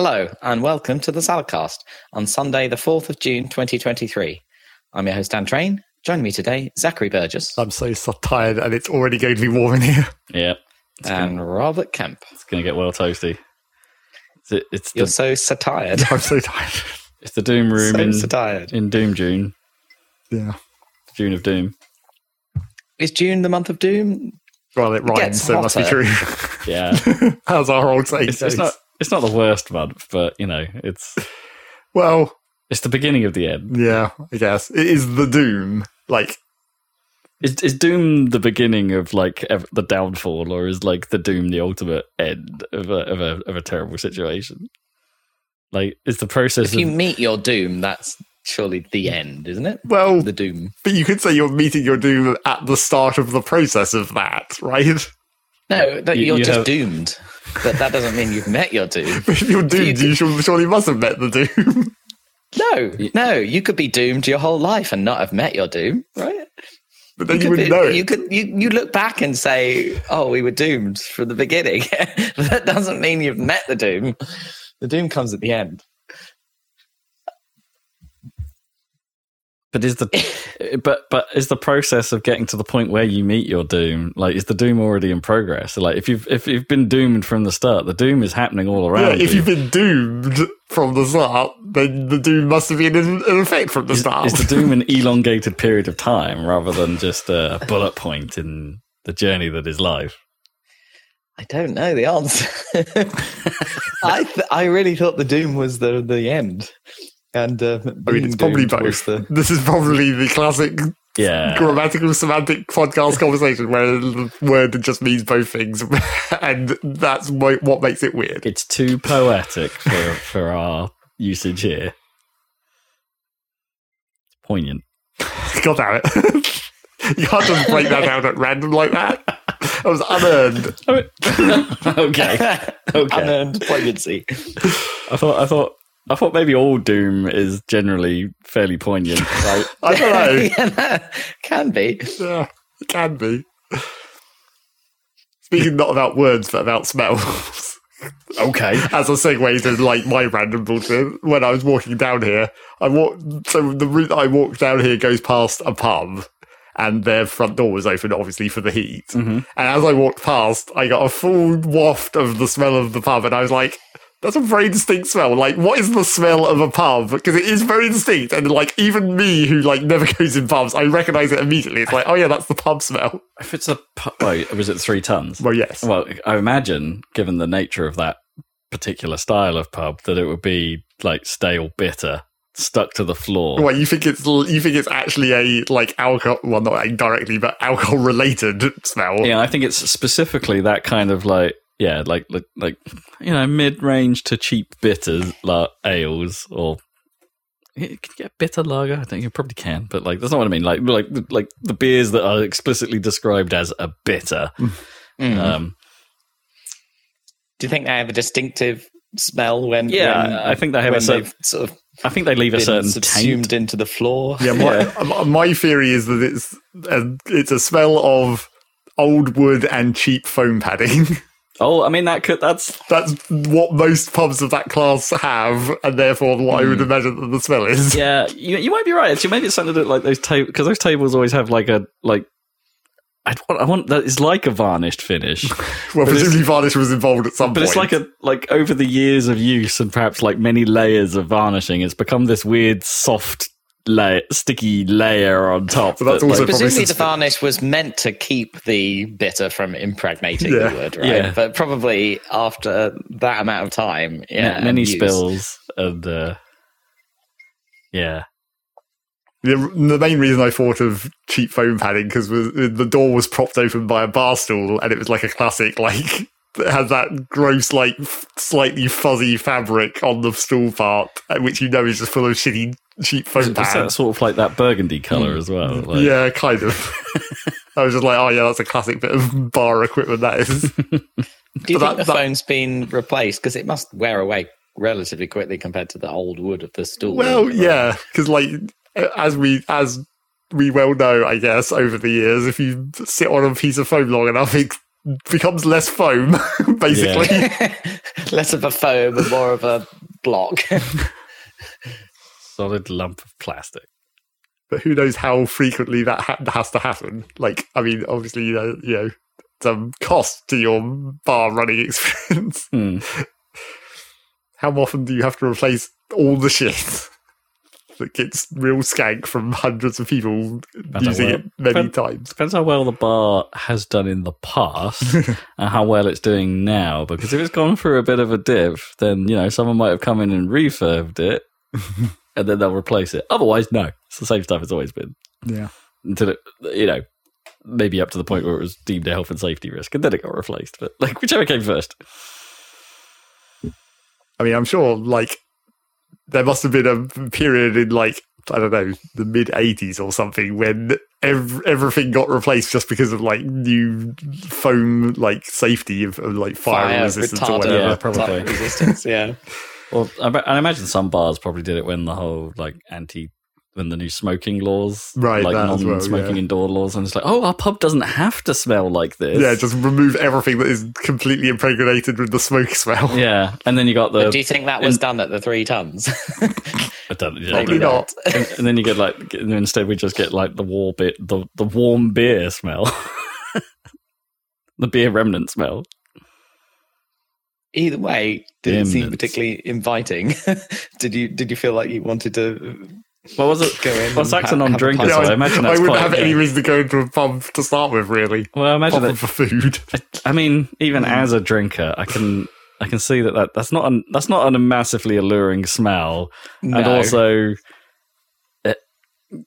Hello, and welcome to the Saladcast on Sunday, the 4th of June, 2023. I'm your host, Dan Train. Joining me today, Zachary Burgess I'm so, so tired and it's already going to be warm in here. Yeah, it's and gonna, Robert Kemp. it's gonna get well toasty. It's, it- it's You're the so, so tired. I'm so tired. it's the Doom room so, in so tired. in Doom June, Yeah. June of Doom. Is June the month of doom? Well, it rhymes, so it must be true. Yeah, How's our old saying? it's, it's not it's not the worst month, but you know it's Well, it's the beginning of the end. yeah, I guess. It is the doom. Like, Is is Doom the beginning of like ev- the downfall, or is like the Doom the ultimate end of a of a of a terrible situation? Like, is the process If you of meet your doom, that's surely the end, isn't it? well, The doom. but you could say you're meeting your doom at the start of the process of that, right? No, that You- you're you just have- doomed. But that doesn't mean you've met your doom. if you're doomed, you should, surely must have met the doom. No, no, you could be doomed your whole life and not have met your doom, right? but then you, could wouldn't be- know it. You could you, you look back and say, "Oh, we were doomed from the beginning." that doesn't mean you've met the doom. The doom comes at the end. But is the but but is the process of getting to the point where you meet your doom like is the doom already in progress? Like if you've if you've been doomed from the start, the doom is happening all around. Yeah, around. if you. you've been doomed from the start, then the doom must have been in, in effect from the is, start. is the doom an elongated period of time rather than just a bullet point in the journey that is life? I don't know the answer. I th- I really thought the doom was the the end, and uh, I mean, it's probably both. The, This is probably the classic Yeah. grammatical semantic podcast conversation where the word just means both things, and that's what makes it weird. It's too poetic for, for our usage here. It's poignant. God damn it! you can't just break that down at random like that. That was unearned. okay. Okay. unearned poignancy. I thought I thought I thought maybe all Doom is generally fairly poignant, right? I don't know. yeah, that can be. Yeah, can be. Speaking not about words, but about smells. okay. As a segue to like my random bullshit, when I was walking down here, I walked. So the route I walked down here goes past a pub, and their front door was open, obviously for the heat. Mhm. And as I walked past, I got a full waft of the smell of the pub, and I was like. That's a very distinct smell. Like, what is the smell of a pub? Because it is very distinct, and like even me, who like never goes in pubs, I recognize it immediately. It's like, oh yeah, that's the pub smell. If it's a pu- oh, was it Three Tuns? Well, yes. Well, I imagine, given the nature of that particular style of pub, that it would be like stale bitter, stuck to the floor. What you think it's you think it's actually a like alcohol well not directly but alcohol related smell. Yeah, I think it's specifically that kind of like yeah, like like, like you know, mid range to cheap bitters, like ales or. You can get bitter lager. I think you probably can, but like that's not what I mean. Like like like the beers that are explicitly described as a bitter. Mm. Um, Do you think they have a distinctive smell when? Yeah, when, I think they have a certain- sort of I think they leave a been certain subsumed taint. into the floor. Yeah, my my theory is that it's a, it's a smell of old wood and cheap foam padding. Oh, I mean that could that's That's what most pubs of that class have, and therefore what I would hmm. imagine that the smell is. yeah. You, you might be right. Actually, maybe it's something that like those tables because those tables always have like a like. I want, I want that is like a varnished finish, well, presumably varnish was involved at some but point. But it's like a like over the years of use and perhaps like many layers of varnishing, it's become this weird soft layer, sticky layer on top. But that's that, also like- Presumably, the since- varnish was meant to keep the bitter from impregnating Yeah. the wood, right? Yeah. But probably after that amount of time, yeah, many and spills and uh, yeah. The, the main reason I thought of cheap foam padding because the door was propped open by a bar stool, and it was like a classic, like it has that gross, like f- slightly fuzzy fabric on the stool part, uh, which you know is just full of shitty cheap foam It's that pads. sort of like that burgundy color as well. Mm. Like, yeah, kind of. I was just like, oh yeah, that's a classic bit of bar equipment. That is. Do you But think that- the that- phone's been replaced? Because it must wear away relatively quickly compared to the old wood of the stool. Well, yeah, because like as we as we well know, I guess over the years, if you sit on a piece of foam long enough, it becomes less foam, basically. less of a foam and more of a block. Solid lump of plastic. but who knows how frequently that ha- has to happen? Like, I mean, obviously, you know, you know, some cost to your bar running experience. Hmm. how often do you have to replace all the shit that gets real skank from hundreds of people Depends using well- it many depend- times? Depends how well the bar has done in the past and how well it's doing now. Because if it's gone through a bit of a dip, then you know someone might have come in and refurbed it, and then they'll replace it. Otherwise, no, it's the same stuff it's always been Yeah. until it, you know, maybe up to the point where it was deemed a health and safety risk, and then it got replaced. But like whichever came first. I mean, I'm sure, like, there must have been a period in, like, I don't know, the mid 80s or something when ev- everything got replaced just because of, like, new foam, like, safety of, of like, fire, resistance or retardant whatever. Yeah, probably. type resistance. Yeah. Well, I, I imagine some bars probably did it when the whole like anti when the new smoking laws, Right, like that as well, non-smoking yeah. indoor laws, and it's like, oh, our pub doesn't have to smell like this. Yeah, just remove everything that is completely impregnated with the smoke smell. yeah, and then you got But the do you think that was done at the Three Tuns? I don't- yeah, Probably I don't know. not. and, and then you get like and then instead we just get like the war bit, the the warm beer smell, the beer remnant smell. Either way, did it seem particularly inviting? did you did you feel like you wanted to What was it? go in? Well, and Saxon ha- have a non-drinker, so I imagine that's I wouldn't have okay. any reason to go into a pub to start with, really. Well, I imagine that for food. I mean, even as a drinker, I can I can see that, that that's not a, that's not a massively alluring smell, and also, it,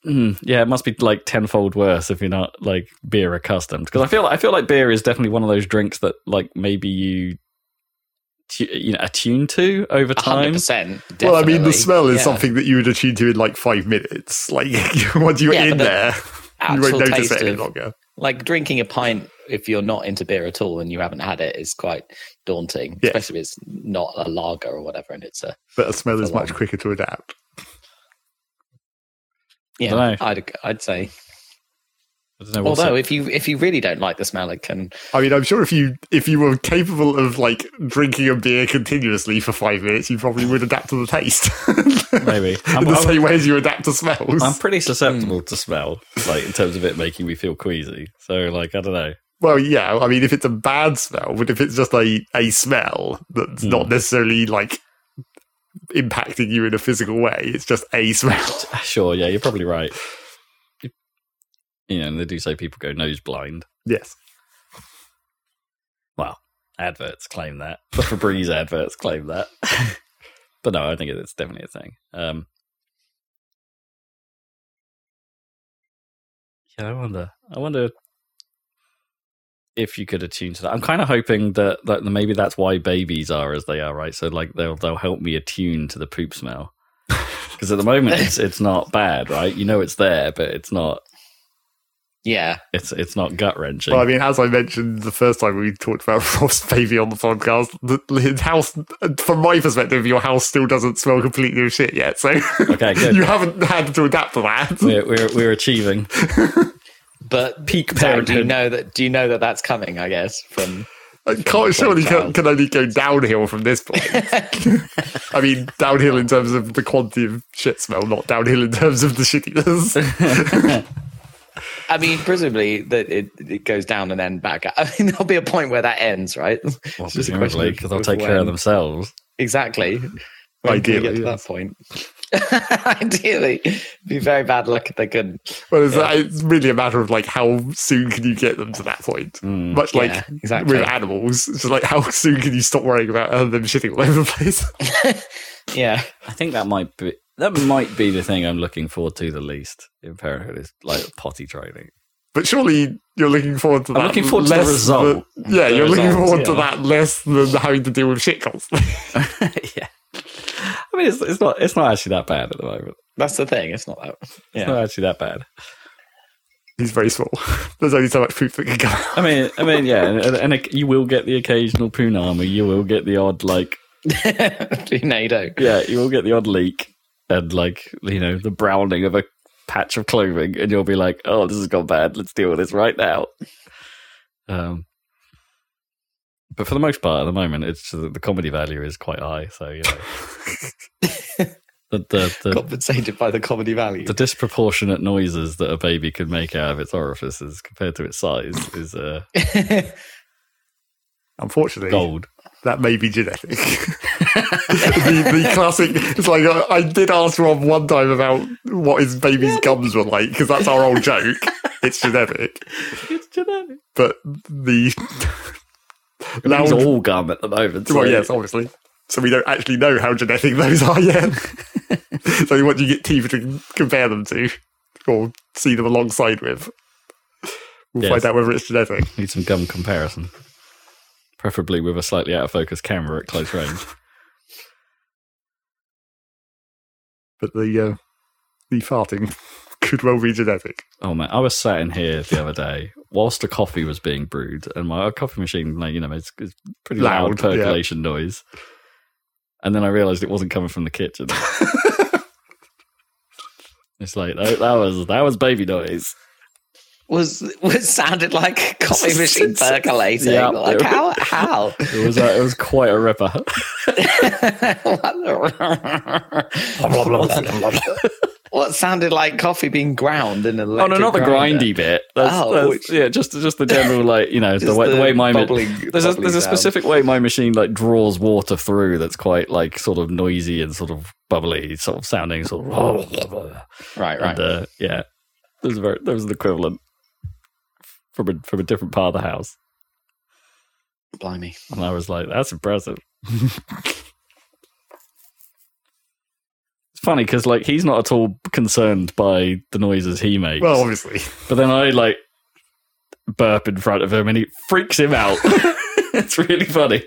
mm, yeah, it must be like tenfold worse if you're not like beer accustomed. Because I feel I feel like beer is definitely one of those drinks that like maybe you tu- you know attuned to over hundred time. percent. Well, I mean, the smell is yeah. something that you would attune to in like five minutes. Like, once you're Yeah, in the there, you won't notice taste it any of longer. like drinking a pint if you're not into beer at all and you haven't had it is quite daunting, Yeah. especially if it's not a lager or whatever, and it's a But a smell is So much quicker to adapt. yeah. I'd I'd say. I don't know what's Although it- if you if you really don't like the smell, it can. I mean, I'm sure if you if you were capable of like drinking a beer continuously for five minutes, you probably would adapt to the taste. maybe in I'm, the I'm, same way as you adapt to smells. I'm pretty susceptible Hmm. to smell, like in terms of it making me feel queasy. So like I don't know. Well, yeah. I mean, if it's a bad smell, but if it's just a a smell that's Hmm. not necessarily like impacting you in a physical way, it's just a smell. Sure, yeah, you're probably right. You, know, and they do say people go nose blind. yes. Well, adverts claim that. The Febreze adverts claim that. but no, I think it's definitely a thing. Um, yeah, I wonder. I wonder if you could attune to that. I'm kind of hoping that, that maybe that's why babies are as they are, right? So like they'll they'll help me attune to the poop smell. Because at the moment it's it's not bad, right? You know it's there, but it's not Yeah, it's it's not gut wrenching. Well, I mean, as I mentioned the first time we talked about Rob's baby on the podcast, the, his house, from my perspective, your house still doesn't smell completely of shit yet. So Okay, good. you haven't had to adapt to that. we're, we're we're achieving but peak so do you know that? Do you know that that's coming? I guess from. It can't, surely can, can only go downhill from this point. I mean, downhill in terms of the quantity of shit smell, not downhill in terms of the shittiness. I mean, presumably that it, it goes down and then back. I mean, there'll be a point where that ends, right? Well, It's just a question presumably, because they'll of take care of themselves. Exactly. When Ideally, get to yes. that point. Ideally, be very bad luck if they couldn't. well, it's, it's really a matter of like how soon can you get them to that point. Mm. Much like Yeah, exactly. with animals, it's just like how soon can you stop worrying about uh, them shitting all over the place? Yeah, I think that might be that might be the thing I'm looking forward to the least in parenthood is like potty training. But surely you're looking forward to that. I'm looking forward to the less result. than- yeah, The you're looking results, forward to that less than having to deal with shit constantly. yeah, I mean it's it's not it's not actually that bad at the moment. that's the thing. It's not that. It's not actually that bad. He's very small. There's only so much poop that can go. I mean, I mean, yeah, and, and it- you will get the occasional punami. You will get the odd like, Tornado. yeah, you will get the odd leak and like you know the browning of a patch of clothing, and you'll be like, oh, this has gone bad. Let's deal with this right now. Um, but for the most part, at the moment, it's the comedy value is quite high. So you know, the the, the, Compensated by the comedy value. the disproportionate noises that a baby could make out of its orifices compared to its size is uh, Unfortunately, gold. that may be genetic. the, the classic. It's like I, I did ask Rob one time about what his baby's gums were like because that's our old joke. It's genetic, It's genetic. but the Now loud. all gum at the moment. So Well, yes, obviously. So we don't actually know how genetic those are yet. so what do you get teeth to compare them to, or see them alongside with? We'll Yes. find out whether it's genetic. need some gum comparison, preferably with a slightly out of focus camera at close range. But the uh, the farting could well be genetic. Oh man, I was sat in here the other day whilst the coffee was being brewed, and my coffee machine, like you know, it's, it's pretty loud, Loud, yeah. percolation noise. And then I realised it wasn't coming from the kitchen. it's like that, that was that was baby noise. Was was sounded like a coffee machine percolating. Yeah. like how how? It was uh, it was quite a ripper. what sounded like coffee being ground in an Oh no, not the grindy bit. That's, Oh, that's- which- yeah, just just the general like you know the way, the the way my ma- there's a there's a specific way my machine like draws water through that's quite like sort of noisy and sort of bubbly, sort of sounding sort of Right, right. and uh, yeah, there's a very there was an equivalent from a from a different part of the house, Blimey. and I was like, that's impressive. It's funny because like he's not at all concerned by the noises he makes. Well, obviously. But then I like burp in front of him and he freaks him out. it's really funny.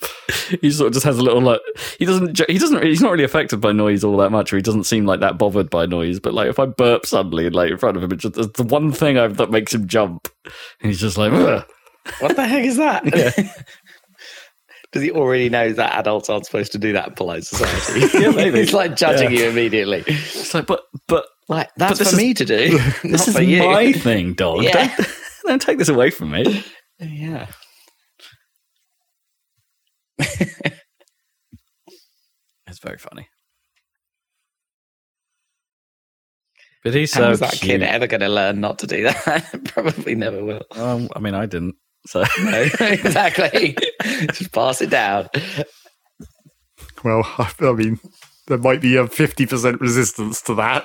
He sort of just has a little like he doesn't he doesn't he's not really affected by noise all that much or he doesn't seem like that bothered by noise but like if I burp suddenly like in front of him it's just it's the one thing I've, that makes him jump and he's just like "Ugh." What the heck is that? Does he already know that adults aren't supposed to do that in polite society? Yeah, maybe. He's like judging Yeah. you immediately. it's like but but Like that's this for is- me to do, this is you. my thing dog Yeah. don't, don't take this away from me Yeah. it's very funny but he's How so is that cute. kid ever going to learn not to do that? Probably never will. Um, I mean, I didn't. So No, exactly. Just pass it down. Well, I mean, there might be a 50% resistance to that.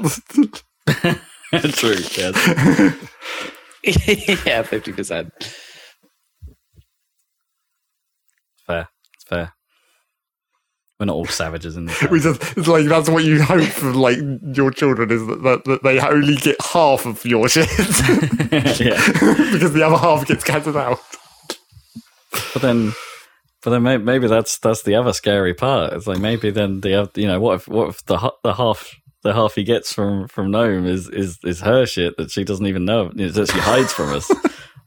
true. Yes. yeah, fifty percent. Fair. We're not all savages in this. we just, it's like, that's what you hope for, like, your children is that, that, that they only get half of your shit. yeah. because the other half gets cancelled out. But then, but then maybe, maybe that's that's the other scary part. It's like maybe then the you know what if what if the the half the half he gets from from Gnome is is is her shit that she doesn't even know you know, that she hides from us.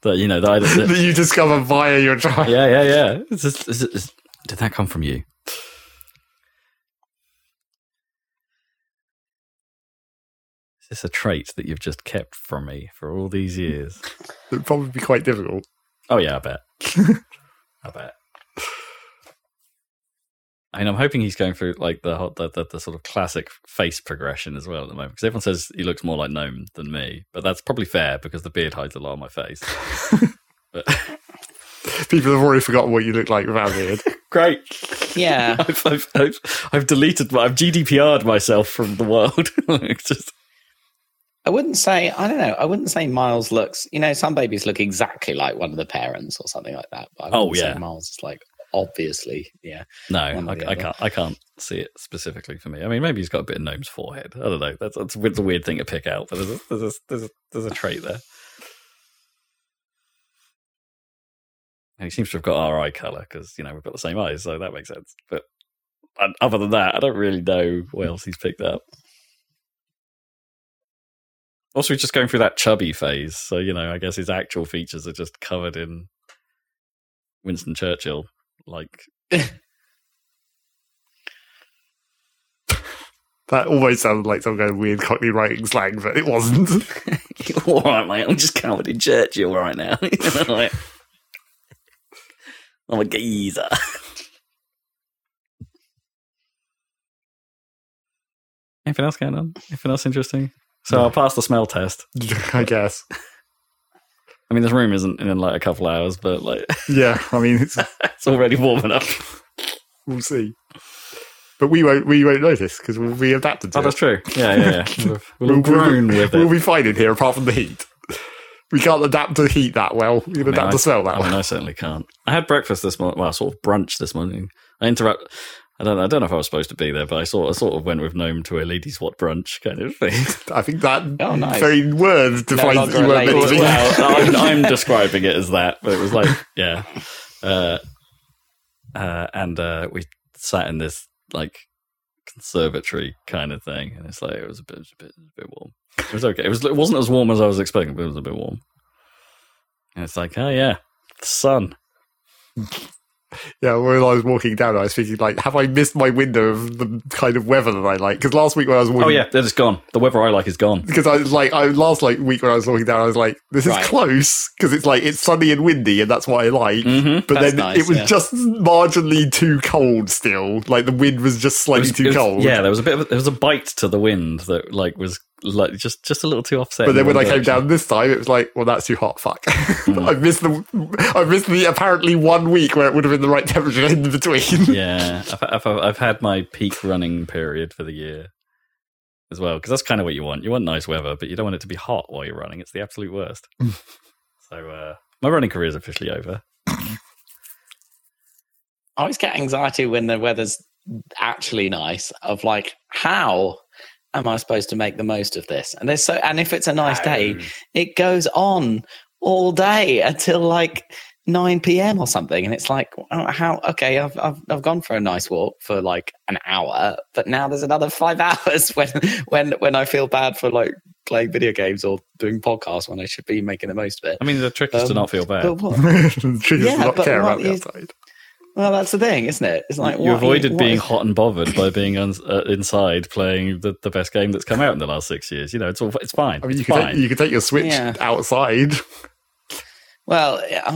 that you know that, I, that That you discover via your child. yeah yeah yeah. It's just, it's just- did that come from you? Is this a trait that you've just kept from me for all these years? It'd probably be quite difficult. Oh yeah, I bet. I bet. I mean, I'm hoping he's going through like the, hot- the the the sort of classic face progression as well at the moment because everyone says he looks more like gnome than me, but that's probably fair because the beard hides a lot of my face. but People have already forgotten what you look like without a beard. Great, Yeah. I've, I've, I've, I've deleted, my- I've GDPR'd myself from the world. Just I wouldn't say I don't know. I wouldn't say Miles looks. You know, some babies look exactly like one of the parents or something like that. But Oh, yeah. Miles is like obviously, yeah. no, I, I can't, I can't see it specifically for me. I mean, maybe he's got a bit of gnome's forehead. I don't know. That's that's a weird thing to pick out, but there's a, there's a, there's a, there's a trait there. And he seems to have got our eye color because you know we've got the same eyes, so that makes sense. But other than that, I don't really know what else he's picked up. Also, he's just going through that chubby phase, so you know, I guess his actual features are just covered in Winston Churchill, like That almost sounded like some kind of weird Cockney writing slang, but it wasn't. all right, mate. I'm just covered in Churchill right now. Like, I'm a geezer. Anything else going on? Anything else interesting? So I'll pass the smell test. I guess. I mean, this room isn't in like a couple hours, but like Yeah, I mean, it's, it's already warm enough. we'll see. But we won't. We won't notice because we'll be adapted to Oh, it. that's true. Yeah, yeah, yeah. We've, we'll We'll, grown we'll, with we'll it. be fine in here, apart from the heat. We can't adapt to heat that well. We can I mean, adapt I- to smell that I mean, well. I certainly can't. I had breakfast this morning. Well, sort of brunch this morning. I interrupt. I don't. I don't know if I was supposed to be there, but I sort. of sort of went with Gnome to a ladies' what brunch kind of thing. I think that Oh, nice. very word defines longer that you weren't meant to be. well, I'm, I'm describing it as that, but it was like, yeah. Uh, uh, and uh, we sat in this like conservatory kind of thing, and it's like it was a bit, a bit, a bit warm. It was okay. It was. It wasn't as warm as I was expecting, but it was a bit warm. And it's like, oh yeah, the sun. Yeah, when I was walking down, I was thinking, like, have I missed my window of the kind of weather that I like? Because last week when I was walking, Oh yeah, it's gone. The weather I like is gone. because I was like, I last like week when I was walking down, I was like, this is Right. close because it's like it's sunny and windy, and that's what I like. Mm-hmm. But That's then nice, it was yeah. just marginally too cold. Still, like the wind was just slightly too cold. Yeah, there was a bit. Of, there was a bite to the wind that like was like just just a little too offset. But then when one I came down this time, it was like, well, that's too hot. Fuck. Hmm. I missed the, I missed the apparently one week where it would have been the right temperature in between. yeah, I've, I've, I've had my peak running period for the year as well because that's kind of what you want. You want nice weather, but you don't want it to be hot while you're running. It's the absolute worst. so uh, my running career is officially over. I always get anxiety when the weather's actually nice. Of like, how am I supposed to make the most of this? And there's so, and if it's a nice day, it goes on all day until like 9 p.m. or something. And it's like, oh, how? Okay, I've, I've I've gone for a nice walk for like an hour, but now there's another five hours when when when I feel bad for like playing video games or doing podcasts when I should be making the most of it. I mean, the trick is to Um, not feel bad. But what? the trick is Yeah, to not but care what about the outside. Well, that's the thing, isn't it? It's like you what- avoided what being is- hot and bothered by being un- uh, inside playing the, the best game that's come out in the last six years. You know, it's all it's fine. I mean, you It's could take, you could take your Switch Yeah. outside. Well, yeah. I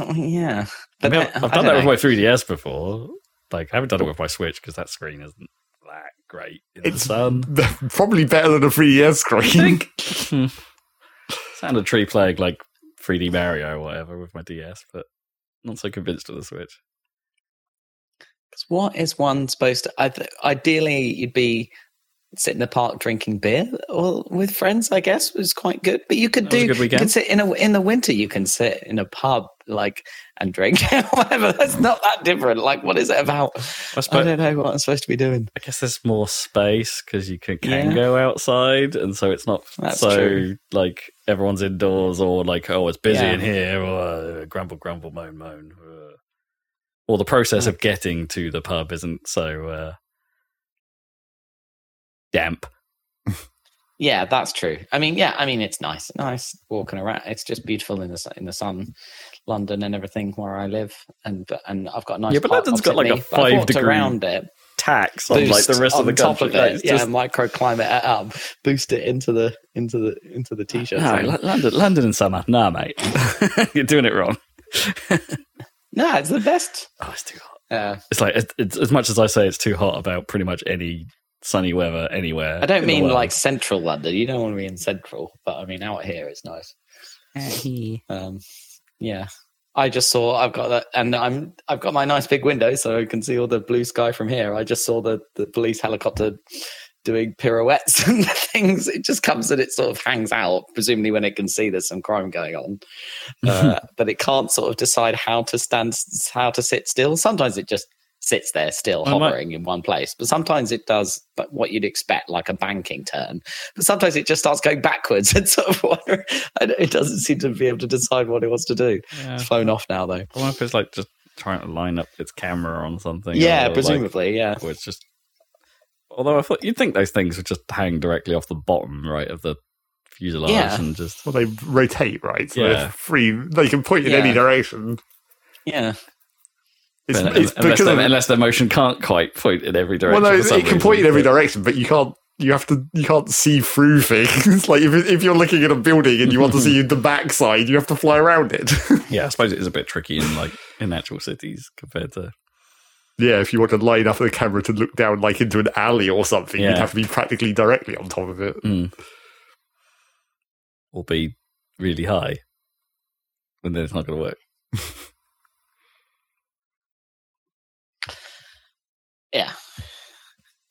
But mean, then- I've, I've done that know. with my 3DS before. Like, I haven't done it with my Switch because that screen isn't that great in It's- the sun. Probably better than a 3DS screen. Hmm. Sounded tree playing like 3D Mario or whatever with my DS, but not so convinced of the Switch. What is one supposed to? I th- ideally, you'd be sitting in the park drinking beer or with friends. I guess was quite good. But you could That do. You could sit in a in the winter. You can sit in a pub like and drink whatever. That's not that different. Like, what is it about? I, I don't know what I'm supposed to be doing. I guess there's more space because you can, can Yeah. go outside, and so it's not That's so true. like everyone's indoors or like oh it's busy Yeah. in here or uh, grumble grumble moan moan. Or the process of getting to the pub isn't so uh, damp. Yeah, that's true. I mean, yeah, I mean, it's nice, nice walking around. It's just beautiful in the in the sun, London and everything where I live, and and I've got a nice. Yeah, but London's got like a me, I've five degree around it. Tax on like the rest of the top country. of it. Yeah, just- microclimate it up, boost it into the into the into the t-shirt. no, London, London in summer. Nah, mate, you're doing it wrong. no, it's the best. Oh, it's too hot. Yeah. It's like it, it's as much as I say it's too hot about pretty much any sunny weather anywhere. I don't mean like central London. You don't want to be in central, but I mean out here it's nice. Um, yeah, I just saw. I've got that, and I'm. I've got my nice big window, so I can see all the blue sky from here. I just saw the the police helicopter doing pirouettes and things. It just comes and it sort of hangs out. Presumably, when it can see there's some crime going on, uh, but it can't sort of decide how to stand, how to sit still. Sometimes it just sits there still I might- hovering in one place but sometimes it does but what you'd expect like a banking turn but sometimes it just starts going backwards and sort of wondering, I it doesn't seem to be able to decide what it wants to do. Yeah. It's flown off now, though. I wonder if it's like just trying to line up its camera on something. Yeah, or, like, presumably, yeah. or it's just. Although I thought you'd think those things would just hang directly off the bottom, right, of the fuselage Yeah. and just. Well, they rotate, right? So Yeah. they're free. They can point in any direction. Yeah, It's, Un- it's unless, because the, of, unless the motion can't quite point in every direction. well, no, for some it can point in every direction, but you can't you have to you can't see through things. like if if you're looking at a building and you want to see the backside, you have to fly around it. Yeah, I suppose it is a bit tricky in like in actual cities compared to yeah, if you want to line up the camera to look down like into an alley or something, Yeah. you'd have to be practically directly on top of it. mm, or be really high, and then it's not going to work. Yeah.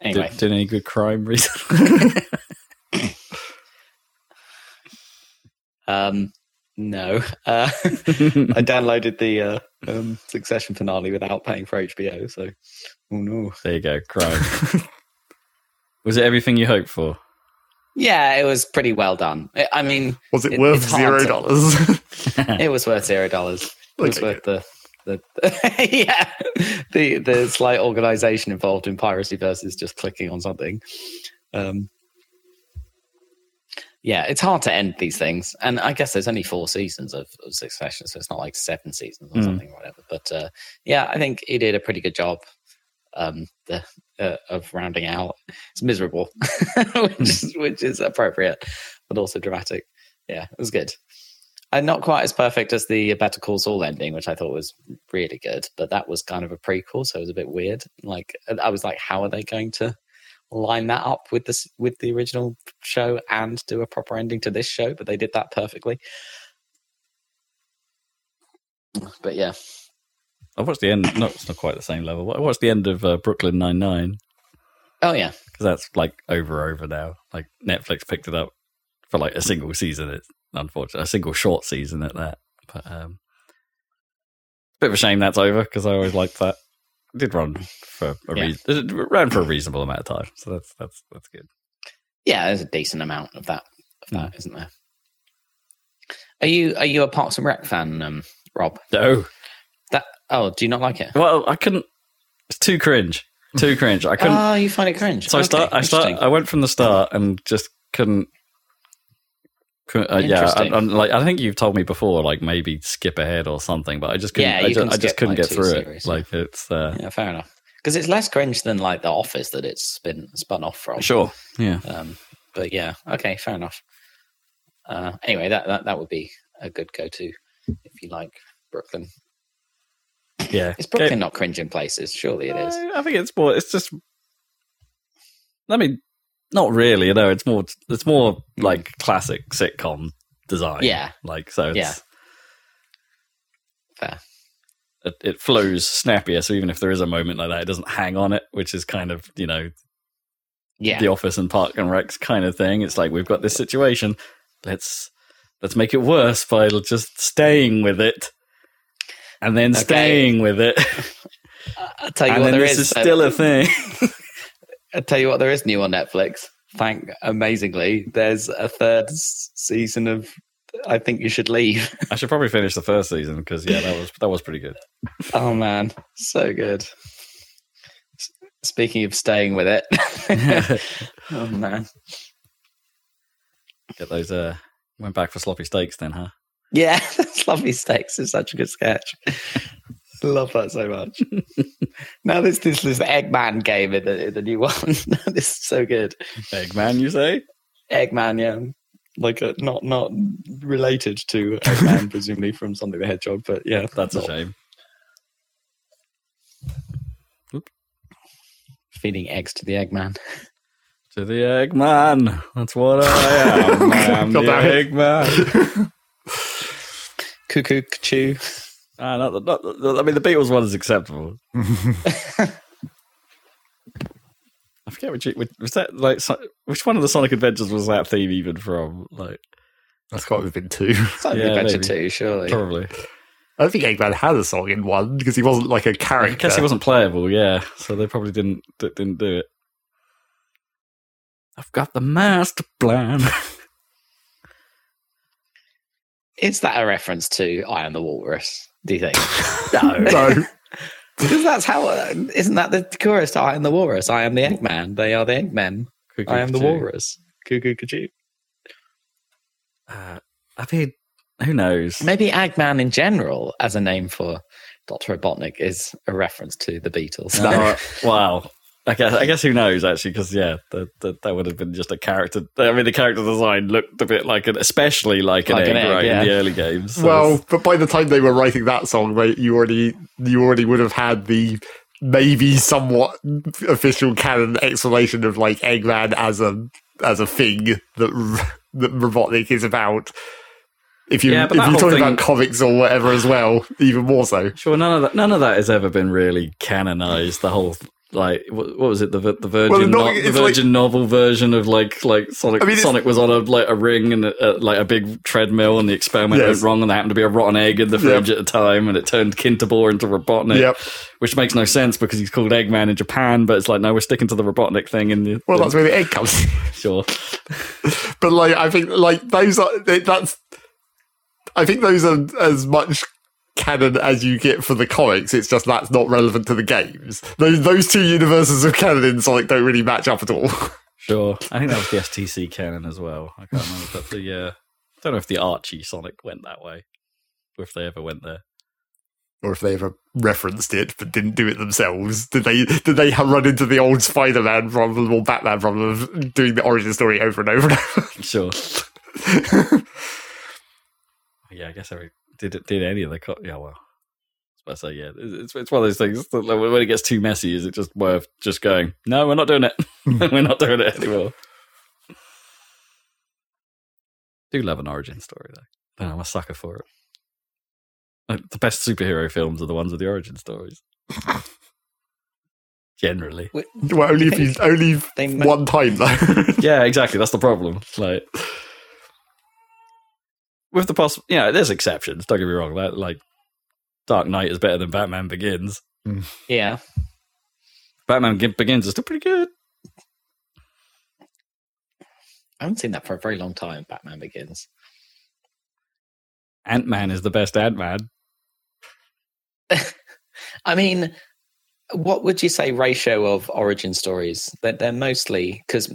Anyway, Did, did any good crime recently? um, no. Uh, I downloaded the uh, um, Succession finale without paying for HBO, so oh no. there you go, crime. Was it everything you hoped for? Yeah, it was pretty well done. I- I mean, Was it, It- worth zero dollars? it was worth zero dollars. It was Okay, worth the the yeah the the slight organization involved in piracy versus just clicking on something. Um, yeah, it's hard to end these things, and I guess there's only four seasons of, of Succession, so it's not like seven seasons or Mm. something or whatever. But uh, yeah, I think he did a pretty good job um, the, uh, of rounding out. It's miserable, which is, which is appropriate, but also dramatic. Yeah, it was good. And not quite as perfect as the Better Call Saul ending, which I thought was really good. But that was kind of a prequel, so it was a bit weird. Like I was like, how are they going to line that up with this with the original show and do a proper ending to this show? But they did that perfectly. But yeah, I watched the end. No, it's not quite the same level. I watched the end of uh, Brooklyn Oh yeah, because that's like over over now. Like Netflix picked it up for like a single season. It's unfortunate, a single short season at that. But um, bit of a shame that's over because I always liked that. Did run for a Yeah. reason. Ran for a reasonable amount of time, so that's that's that's good. yeah. There's a decent amount of that, of that, isn't there? Are you are you a Parks and Rec fan, um, Rob? No, That oh, do you not like it? well, I couldn't. It's too cringe. Too cringe. I couldn't. Oh, you find it cringe. So I start. I start. I went from the start and just couldn't. Uh, yeah. I'm like I think you've told me before, like maybe skip ahead or something, but I just couldn't. Yeah, I just, I just couldn't like, get through series, it. Like it's uh, Yeah, fair enough. Because it's less cringe than like The Office that it's been spun off from. sure. Yeah, Um, but yeah, okay, fair enough. Uh, anyway, that, that that would be a good go-to if you like Brooklyn. yeah. Is Brooklyn not cringe in places? Surely it is. I think it's more. It's just. I mean, not really. You know, it's more. It's more like classic sitcom design. Yeah. Like so. It's, Yeah. Fair. It, it flows snappier. So even if there is a moment like that, it doesn't hang on it, which is kind of you know Yeah, the office and park and recs kind of thing it's like we've got this situation let's let's make it worse by just staying with it and then Okay. staying with it I'll tell you and what then there this is. is still a thing I'll tell you what there is new on Netflix. Thank amazingly, there's a third season of. I think you should leave. i should probably finish the first season because yeah that was that was pretty good Oh man, so good. S- Speaking of staying with it, oh man, get those uh went back for sloppy steaks then huh yeah, Sloppy Steaks is such a good sketch. Love that so much. now this this this Eggman game in the in the new one. this is so good. eggman you say Eggman, yeah, like a, not not related to Eggman, presumably from Something the Hedgehog, but yeah, that's a not shame feeding eggs to the Eggman. to the eggman that's what i am i am the eggman Cuckoo, chew. Ah, not, the- not, the- I mean, the Beatles one is acceptable. I forget which which- was that like which one of the Sonic Adventures was that theme even from? Like That's got to have been two. Sonic Yeah, Adventure maybe. 2, surely. probably. I don't think Eggman had a song in one because he wasn't like a I character. I guess he wasn't playable. Yeah, so they probably didn't d- didn't do it. I've got the master plan. Is that a reference to I Am the Walrus? Do you think? no, no. Because that's how. Uh, isn't that the chorus? to I am the Walrus. I am the Eggman. They are the Eggmen. I am the Walrus. Cuckoo, cuckoo. Uh, I mean, who knows? Maybe Eggman in general, as a name for Doctor Robotnik, is a reference to the Beatles. No, wow. I guess, I guess who knows actually, because yeah, that, that that would have been just a character. I mean, the character design looked a bit like an, especially like, Like an an egg, egg, right yeah. in the early games. So well, but by the time they were writing that song, mate, you already you already would have had the maybe somewhat official canon explanation of like Eggman as a as a thing that that Robotnik is about. If you yeah, if you're talking thing- about comics or whatever as well, even more so. sure, none of that, none of that has ever been really canonized. The whole like what, what was it the the Virgin Well, no, no- the Virgin novel version of like like Sonic I mean, Sonic was on a like a ring and a, like a big treadmill and the experiment Yes. went wrong and there happened to be a rotten egg in the fridge at the time and it turned Kintobor into Robotnik. Yep. Which makes no sense because he's called Eggman in Japan, but it's like no, we're sticking to the Robotnik thing in the Well, that's where the egg comes. sure. but like, I think like those are that's. I think those are as much canon as you get for the comics. It's just that's not relevant to the games. Those those two universes of canon in Sonic don't really match up at all. Sure. I think that was the STC canon as well. I can't remember, but the uh, I don't know if the Archie Sonic went that way, or if they ever went there. or if they ever referenced it but didn't do it themselves. Did they? Did they run into the old Spider-Man problem or Batman problem of doing the origin story over and over and over? Sure. yeah, I guess every did it did any of the co- yeah well. I was about to say yeah, it's it's one of those things that like, when it gets too messy, is it just worth just going? No, we're not doing it. Hmm. we're not doing it anymore. Do love an origin story though. And I'm a sucker for it. Like, the best superhero films are the ones with the origin stories. Generally, well, only if you only one time though. yeah, exactly. That's the problem. Like with the poss, you know, there's exceptions. Don't get me wrong. That like Dark Knight is better than Batman Begins. Mm. Yeah. Batman Begins is still pretty good. I haven't seen that for a very long time, Batman Begins. Ant Man is the best Ant Man. I mean, what would you say ratio of origin stories? They're, they're mostly because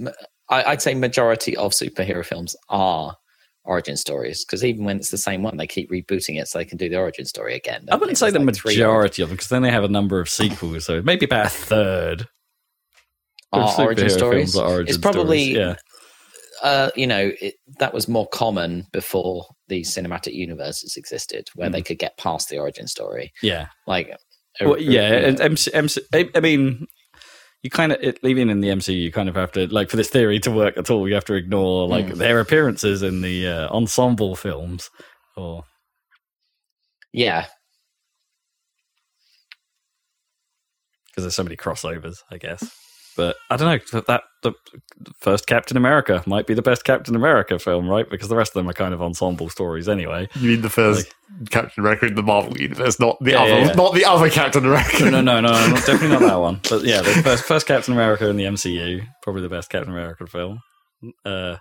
I'd say majority of superhero films are origin stories because even when it's the same one, they keep rebooting it so they can do the origin story again. I wouldn't say the like majority of them because then they have a number of sequels, so maybe about a third. of are origin stories. origin it's probably stories, yeah. uh, you know, it, that was more common before the cinematic universes existed, where Hmm. they could get past the origin story. Yeah, Like, well, yeah. you And MC, MC, I I mean, you kind of even in the MCU, you kind of have to like for this theory to work at all, you have to ignore like Mm. their appearances in the uh, ensemble films, or yeah, because there's so many crossovers, I guess. But I don't know that, that the first Captain America might be the best Captain America film, right? Because the rest of them are kind of ensemble stories anyway. you mean the first Captain America in the Marvel universe, not the Yeah, other, yeah, yeah. not the other Captain America. No, no, no, no, no, definitely not that one. But yeah, the first first Captain America in the MCU, probably the best Captain America film. Uh,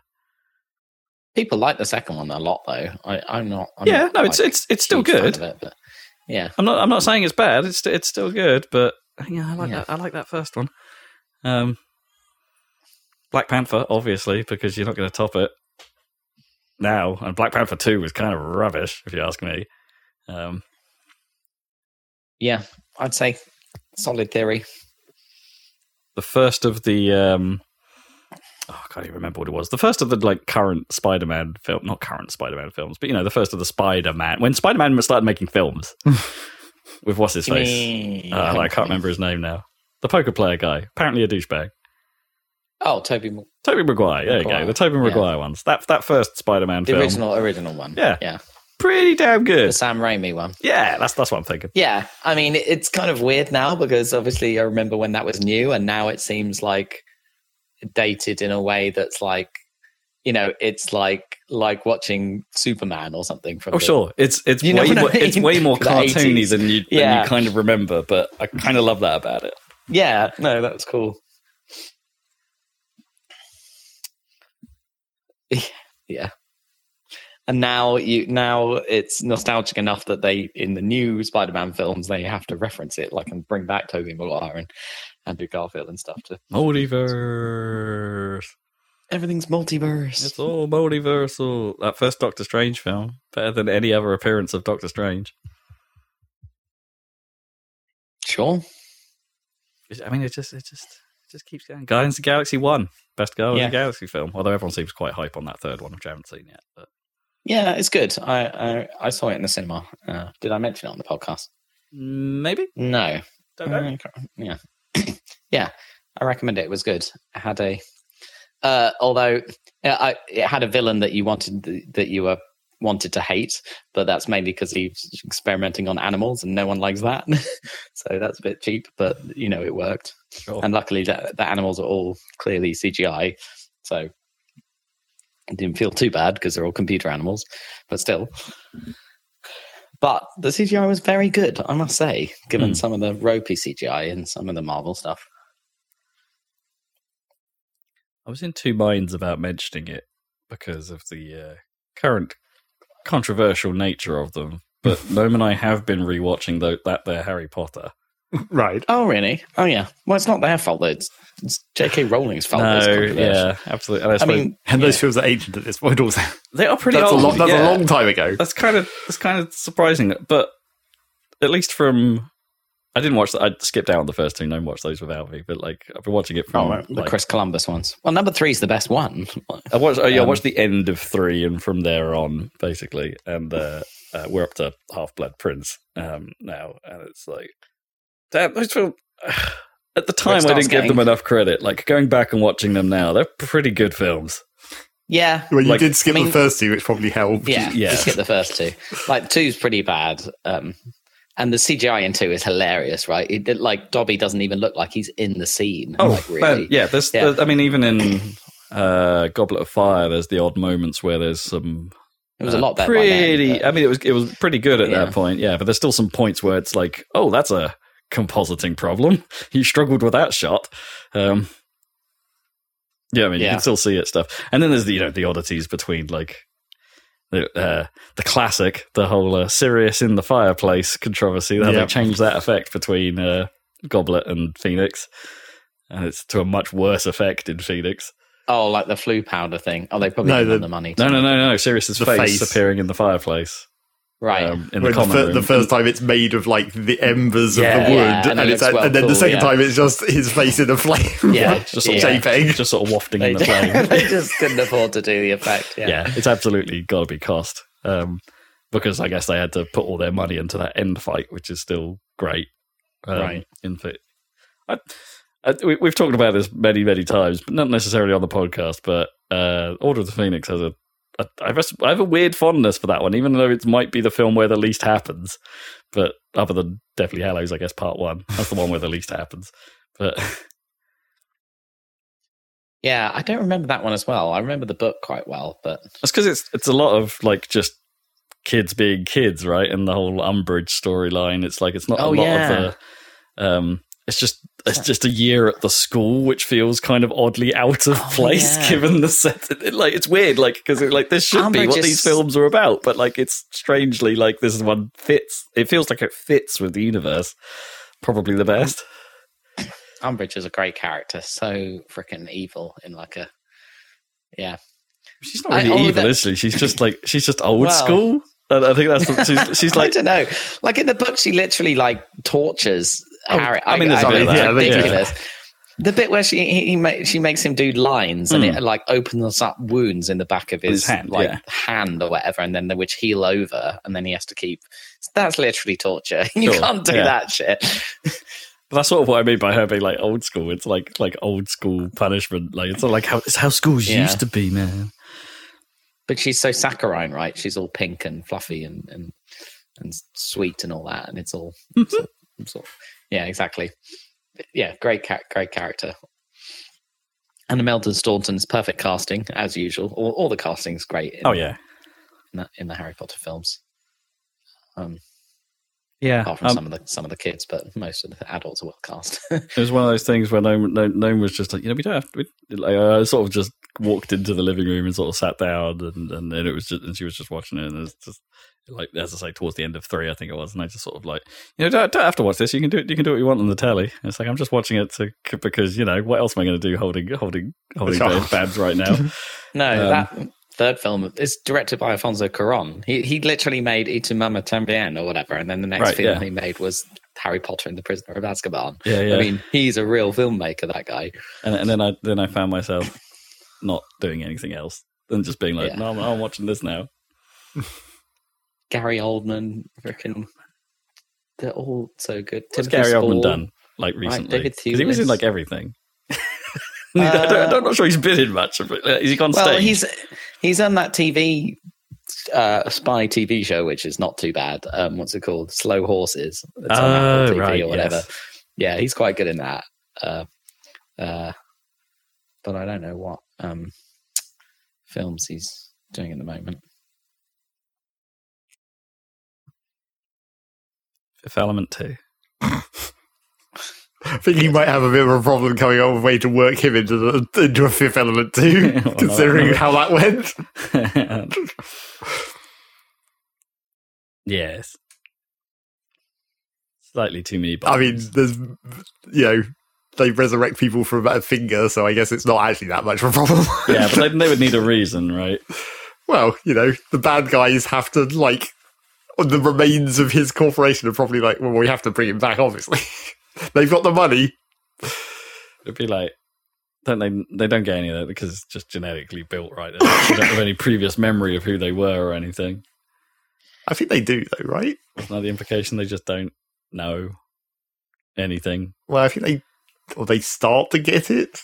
people like the second one a lot, though. I, I'm not. I'm yeah, not, no, it's like, it's it's still good. it, but yeah, I'm not I'm not saying it's bad. It's it's still good, but yeah, I like Yeah. that. I like that first one. Um, Black Panther, obviously, because you're not going to top it now. And Black Panther Two was kind of rubbish, if you ask me. Um, yeah, I'd say solid theory. the first of the um, oh, I can't even remember what it was. The first of the like current Spider-Man film, not current Spider-Man films, but you know, the first of the Spider-Man when Spider-Man started making films with what's his face. Uh, I can't remember his name now. The poker player guy, apparently a douchebag. Oh, Tobey, Mo- Tobey Maguire. There you go. The Tobey yeah. Maguire ones. That that first Spider-Man the film, original, original one. Yeah. yeah, pretty damn good. the. Sam Raimi one. Yeah, that's that's what I'm thinking. Yeah, I mean, it's kind of weird now because obviously I remember when that was new, and now it seems like dated in a way that's like, you know, it's like like watching Superman or something. From Oh, the- sure. It's it's way what I more, it's way more cartoony than you than Yeah. you kind of remember, but I kind of love that about it. Yeah, no, that was cool. yeah. And now you now it's nostalgic enough that they in the new Spider-Man films they have to reference it like and bring back Tobey Maguire and Andrew Garfield and stuff to Multiverse. everything's multiverse. It's all multiversal. That first Doctor Strange film, better than any other appearance of Doctor Strange. Sure. I mean, it just, it just, it just keeps going. Guardians of the Galaxy One, best Guardians Yeah. of the Galaxy film. Although everyone seems quite hype on that third one, which I haven't seen yet. But Yeah, it's good. I I, I saw it in the cinema. Uh, did I mention it on the podcast? maybe No. don't know. Uh, yeah, yeah. I recommend it. It was good. It had a, uh, although yeah, I, it had a villain that you wanted that you were wanted to hate, but that's mainly because he's experimenting on animals, and no one likes that. so that's a bit cheap, but you know it worked. Sure. And luckily, the, the animals are all clearly CGI, so it didn't feel too bad because they're all computer animals, but still. But the CGI was very good, I must say, given Hmm. some of the ropey CGI and some of the Marvel stuff. I was in two minds about mentioning it because of the uh, current controversial nature of them. But Gnome and I have been rewatching tho- that there Harry Potter. Right. Oh, really? Oh, yeah. Well, it's not their fault, though. It's, it's J.K. Rowling's fault. that it's no, yeah, absolutely. And I, I mean, And those yeah. films are ancient at this point. Also, they are pretty that's, a, old. long, that's yeah. a long time ago. That's kind of that's kind of surprising. But at least from I didn't watch. that. I skipped out on the first two. No one watched those without me. But like I've been watching it Oh, from right. the like, Chris Columbus ones. Well, number three is the best one. I watched. Oh, yeah, I Um, watched the end of three, and from there on, basically, and uh, uh, we're up to Half Blood Prince um, now, and it's like, damn, those films. At the time, I didn't give them enough credit. Like going back and watching them now, they're pretty good films. Yeah. Well, you like- did skip I mean- the first two, which probably helped. Yeah, Yeah. yeah. Skip the first two. Like two's pretty bad, um, and the CGI in two is hilarious. Right? It, like Dobby doesn't even look like he's in the scene. like really. yeah. There's, Yeah. there's- I mean, even in uh, Goblet of Fire, there's the odd moments where there's some It was a uh, lot better. by then, Pretty. but- I mean, it was it was pretty good at Yeah. that point. Yeah, but there's still some points where it's like, oh, that's a compositing problem. He struggled with that shot. Um, yeah, I mean, you can still see it stuff. And then there's the you know the oddities between like uh, the classic, the whole uh, Sirius in the fireplace controversy. How Yeah. they changed that effect between uh, Goblet and Phoenix, and it's to a much worse effect in Phoenix. oh, like the Floo powder thing. Oh, they probably No, didn't the- the money. To No, no, no, no. Sirius's The face, face. appearing in the fireplace. Right. um, in the the, fir- the first time it's made of like the embers Yeah, of the wood, yeah, and and, it it's well and then cool, the second yeah. time it's just his face in a flame. Yeah, just yeah. sort of JPEG. just sort of wafting they, in the flame. they just couldn't afford to do the effect. Yeah. yeah. it's absolutely got to be cost. Um, because I guess they had to put all their money into that end fight, which is still great. Um, Right. In fit. I, I, we, we've talked about this many, many times, but not necessarily on the podcast. But uh, Order of the Phoenix has a. a I have a- I have a weird fondness for that one, even though it might be the film where the least happens. But other than Deathly Hallows, I guess part one that's the one where the least happens. But Yeah, I don't remember that one as well. I remember the book quite well, but That's because it's it's a lot of like just kids being kids, right? And the whole Umbridge storyline. It's like it's not a Oh, lot yeah. of the. Um, it's just it's just a year at the school, which feels kind of oddly out of Oh, place yeah. given the set. It, like it's weird, like because like this should be what is- these films are about, but like it's strangely like this one fits. It feels like it fits with the universe. Probably the best. Umbridge is a great character. So freaking evil in like a yeah. She's not really oh, evil, that- is she? She's just like she's just old Well- school. I think that's what she's, she's I don't know. Like in the book, she literally like tortures Oh, Harry. I mean, there's a bit of it's yeah. ridiculous. The bit where she he, he ma- she makes him do lines and Mm. it like opens up wounds in the back of his, His hand, like yeah. hand or whatever, and then the which heal over, and then he has to keep. That's literally torture. You Sure, can't do yeah. that shit. That's sort of what I mean by her being like old school. It's like like old school punishment. Like it's not like how it's how schools Yeah. used to be, man. But she's so saccharine, right? She's all pink and fluffy and and, and sweet and all that, and it's all, it's all- it's all- yeah, exactly. Yeah, great cat, great character. And Imelda Staunton's perfect casting as usual. All, all the casting's great. In, Oh yeah, in the, in the Harry Potter films. Um, yeah. apart from Um, some of the some of the kids, but most of the adults are well cast. it was one of those things where no, no, no one was just like you know we don't have. We, like, I sort of just walked into the living room and sort of sat down and and then it was just and she was just watching it and it was just like as I say towards the end of three I think it was and I just sort of like you know don't, don't have to watch this you can do it you can do what you want on the telly And it's like I'm just watching it to because you know what else am I going to do holding holding holding bands right now no, Um, that third film is directed by Alfonso Cuarón. He he literally made Y tu mama tambien or whatever, and then the next Right, film yeah. he made was Harry Potter and the Prisoner of Azkaban. Yeah, yeah. I mean, he's a real filmmaker. That guy. and, and then I then I found myself not doing anything else than just being like, Yeah. no, I'm, I'm watching this now. Gary Oldman, freaking, they're all so good. What's Gary Oldman done like recently? David he was in like everything. I don't, I'm not sure he's been in much of it. Is he gone Well, stage? he's he's on that TV uh, spy TV show, which is not too bad. Um, what's it called? Slow Horses. It's on Oh, Apple TV right, or whatever. yes. Yeah, he's quite good in that. Uh, uh, but I don't know what um, films he's doing at the moment. Fifth Element too. I think he might have a bit of a problem coming up with a way to work him into the into a fifth element too, Well, considering how that went. yes. Slightly too many. I mean, there's you know they resurrect people from a finger, so I guess it's not actually that much of a problem. yeah, but they, they would need a reason, right? well, you know, the bad guys have to like the remains of his corporation are probably like, well, we have to bring him back. Obviously, they've got the money. It'd be like, don't they? They don't get any of that because it's just genetically built, right? They don't they don't have any previous memory of who they were or anything. I think they do though, right? Isn't that the implication? They just don't know anything. Well, I think they or they start to get it.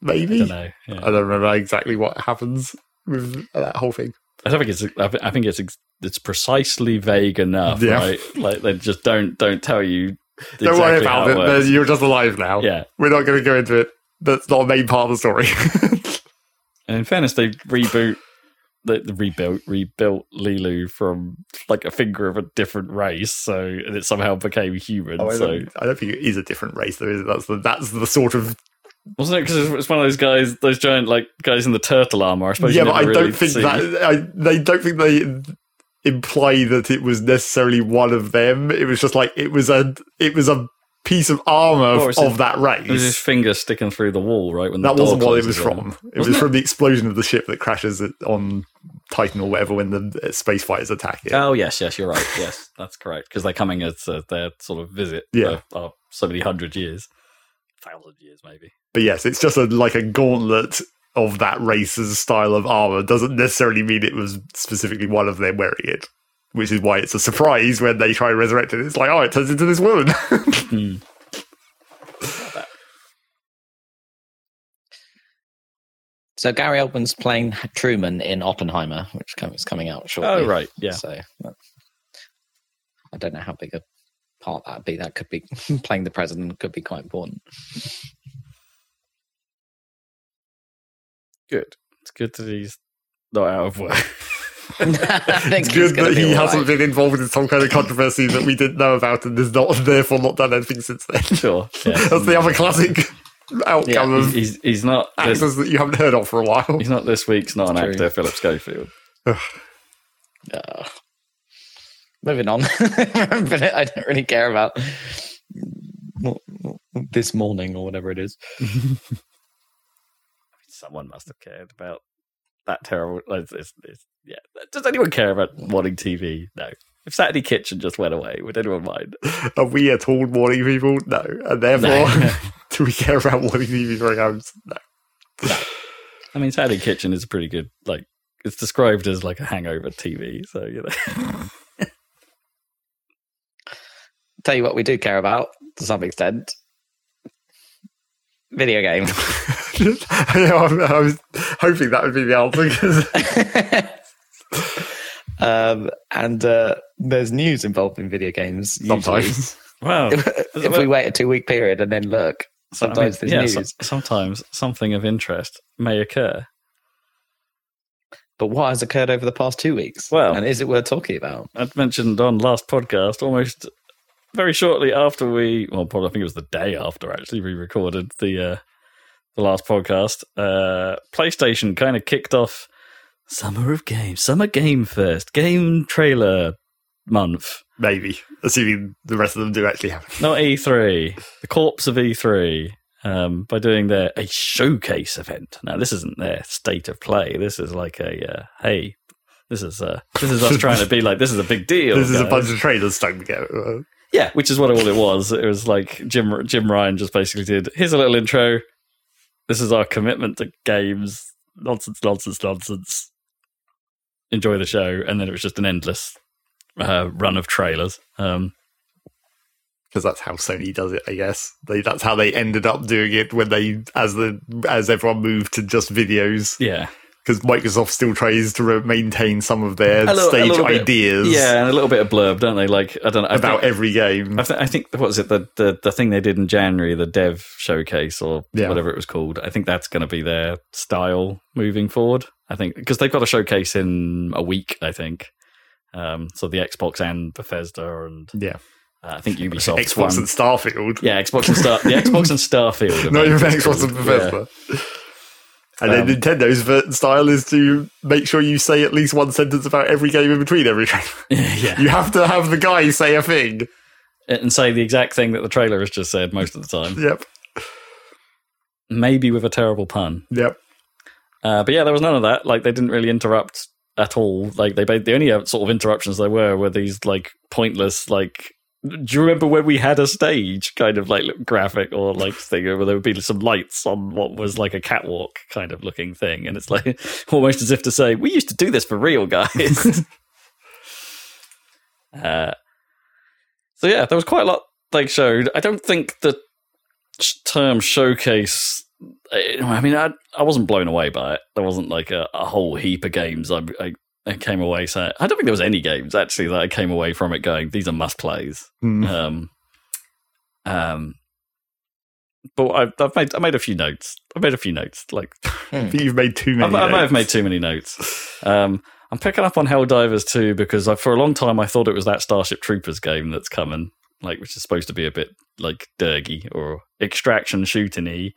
Maybe I don't know. Yeah. I don't remember exactly what happens with that whole thing. I don't think it's. I think it's. It's precisely vague enough, Yeah. right? Like they just don't don't tell you. Don't worry exactly about it. works. You're just alive now. Yeah, We're not going to go into it. That's not a main part of the story. and in fairness, they reboot. the, they rebuilt rebuilt Leeloo from like a finger of a different race, so and it somehow became human. Oh, I, so don't, I don't think it is a different race. Though. is it? That's the that's the sort of wasn't it? Because it's one of those guys, those giant like guys in the turtle armor. I suppose. yeah, but I never don't think see. that I, they don't think they imply that it was necessarily one of them. It was just like it was a it was a piece of armor Or of it- that It was his race. finger sticking through the wall, right? When the That wasn't what it was from. It was from the explosion of the ship that crashes on Titan or whatever when the uh, space fighters attack it. Oh yes, yes, you're right. Yes, that's correct. Because they're coming as uh, their sort of visit. Yeah. for, uh, so many hundred years, thousand years maybe. But yes, it's just a like a gauntlet of that race's style of armor. Doesn't necessarily mean it was specifically one of them wearing it. Which is why it's a surprise when they try and resurrect it. It's like, oh, it turns into this woman. So Gary Oldman's playing Truman in Oppenheimer, which is coming out shortly. Oh right, yeah. So uh, I don't know how big a part that'd be. That could be playing the president could be quite important. Good. It's good that he's not out of work. It's good that he hasn't right. been involved in some kind of controversy that we didn't know about and has not therefore not done anything since then. sure. Yeah. That's the other classic outcome Yeah, He's, he's he's not this, actors that you haven't heard of for a while. he's not this week's not an True. actor Philip Schofield. Uh, moving on. I don't really care about this morning or whatever it is. Someone must have cared about that terrible. It's, it's, it's, yeah. Does anyone care about wanting TV? No. If Saturday Kitchen just went away, would anyone mind? Are we at all morning people? No. And therefore, No. do we care about morning TV programs? No. I mean, Saturday Kitchen is a pretty good. Like, it's described as like a hangover TV. So you know, Tell you what, we do care about to some extent. Video game. I, know, I'm- I was hoping that would be the answer. 'cause- um, and uh, there's news involved in video games. Sometimes. wow. if we wait a two week period and then look, sometimes there's yeah, news. so- sometimes something of interest may occur. But what has occurred over the past two weeks? Well- and is it worth talking about? I'd mentioned on last podcast, almost very shortly after we, well, probably I think it was the day after actually we recorded the uh, the last podcast. Uh, PlayStation kind of kicked off Summer of Games, Summer Game Fest, Game Trailer Month. Maybe. Assuming the rest of them do actually happen. Not E3, the corpse of E3. Um, by doing their a showcase event. Now, this isn't their state of play. This is like a uh, hey, this is uh, this is us trying to be like this is a big deal. This is a bunch of trailers stuck together. Uh, Yeah, which is what all it was. It was like Jim Jim Ryan just basically did. Here's a little intro. This is our commitment to games. Nonsense, nonsense, nonsense. Enjoy the show, and then it was just an endless uh, run of trailers. Um, because that's how Sony does it, I guess. They, that's how they ended up doing it when they, as the as everyone moved to just videos. yeah, Because Microsoft still tries to re- maintain some of their little- stage little bit- ideas yeah, and a little bit of blurb, don't they? Like I don't know I about think- every game. I, th- I think what was it the, the the thing they did in January, the Dev showcase or Yeah. whatever it was called. I think that's going to be their style moving forward. I think because they've got a showcase in a week. I think um, so. The Xbox and Bethesda and yeah, uh, I think Ubisoft. Xbox and Starfield. yeah, Xbox and Star. the Xbox and Starfield. Not even Xbox and. Bethesda. And Um, then Nintendo's style is to make sure you say at least one sentence about every game in between every game. Yeah. You have to have the guy say a thing. and say the exact thing that the trailer has just said most of the time, Yep, maybe with a terrible pun. yep. Uh, but yeah, there was none of that. Like they didn't really interrupt at all. Like they the only uh, sort of interruptions there were were these like pointless like. Do you remember when we had a stage kind of like graphic or like thing where there would be some lights on what was like a catwalk kind of looking thing, and it's like almost as if to say we used to do this for real, guys. uh, so yeah, there was quite a lot they showed. I don't think the term showcase I I mean, I I wasn't blown away by it. There wasn't like a, a whole heap of games. I, I I came away saying I don't think there was any games actually that I came away from it going these are must plays. Mm. Um, um, but I've, I've made I made a few notes. I made a few notes. Like I think you've made too I, many. I might have made too many notes. Um, I'm picking up on Helldivers too because I, for a long time I thought it was that Starship Troopers game that's coming, like which is supposed to be a bit like Dergy or Extraction shooting y,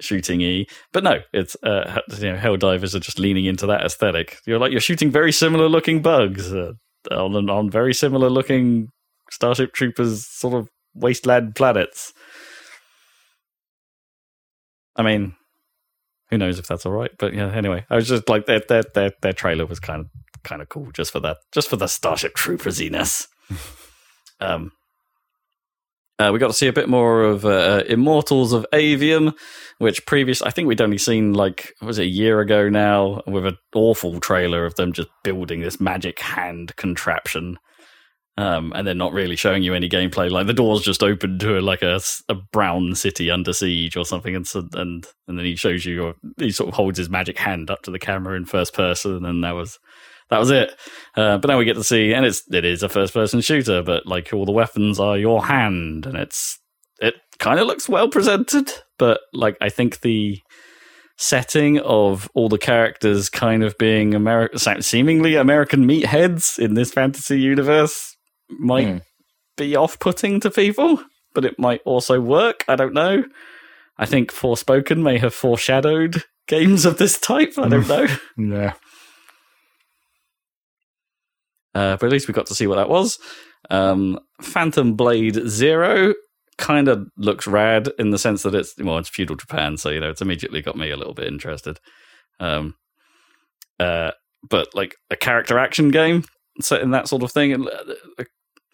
shooting y. But no, it's uh, you know hell divers are just leaning into that aesthetic. You're like you're shooting very similar looking bugs uh, on on very similar looking Starship Troopers sort of wasteland planets. I mean, who knows if that's all right? But yeah, anyway, I was just like their their their, their trailer was kind of kind of cool just for that, just for the Starship Troopersiness. um, uh, we got to see a bit more of uh, Immortals of Aveum, which previous I think we'd only seen like was it a year ago now with an awful trailer of them just building this magic hand contraption. Um, and then not really showing you any gameplay. Like the doors just open to a, like a, a brown city under siege or something, and so, and and then he shows you, or he sort of holds his magic hand up to the camera in first person, and that was that was it. Uh, but now we get to see, and it's it is a first person shooter, but like all the weapons are your hand, and it's it kind of looks well presented, but like I think the setting of all the characters kind of being Ameri- seemingly American meatheads in this fantasy universe might Hmm. be off putting to people, but it might also work. I don't know. I think Forspoken may have foreshadowed games of this type. I don't know. Yeah. Uh, but at least we got to see what that was. Um, Phantom Blade Zero kind of looks rad in the sense that it's well, it's feudal Japan, so you know it's immediately got me a little bit interested. Um, uh, but like a character action game set in that sort of thing, and uh,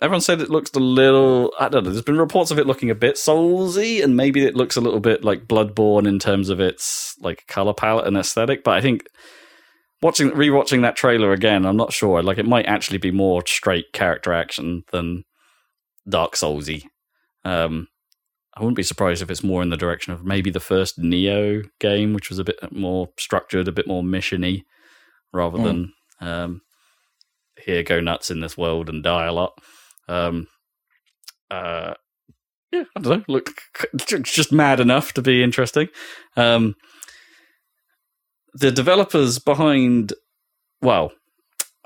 everyone said it looks a little. I don't know. There's been reports of it looking a bit soulsy, and maybe it looks a little bit like Bloodborne in terms of its like color palette and aesthetic. But I think watching rewatching that trailer again, I'm not sure. Like it might actually be more straight character action than Dark Soulsy. Um, I wouldn't be surprised if it's more in the direction of maybe the first Nioh game, which was a bit more structured, a bit more missiony, rather Hmm. than um, here go nuts in this world and die a lot. Um, uh, yeah, I don't know. Look, just mad enough to be interesting. Um, the developers behind, well,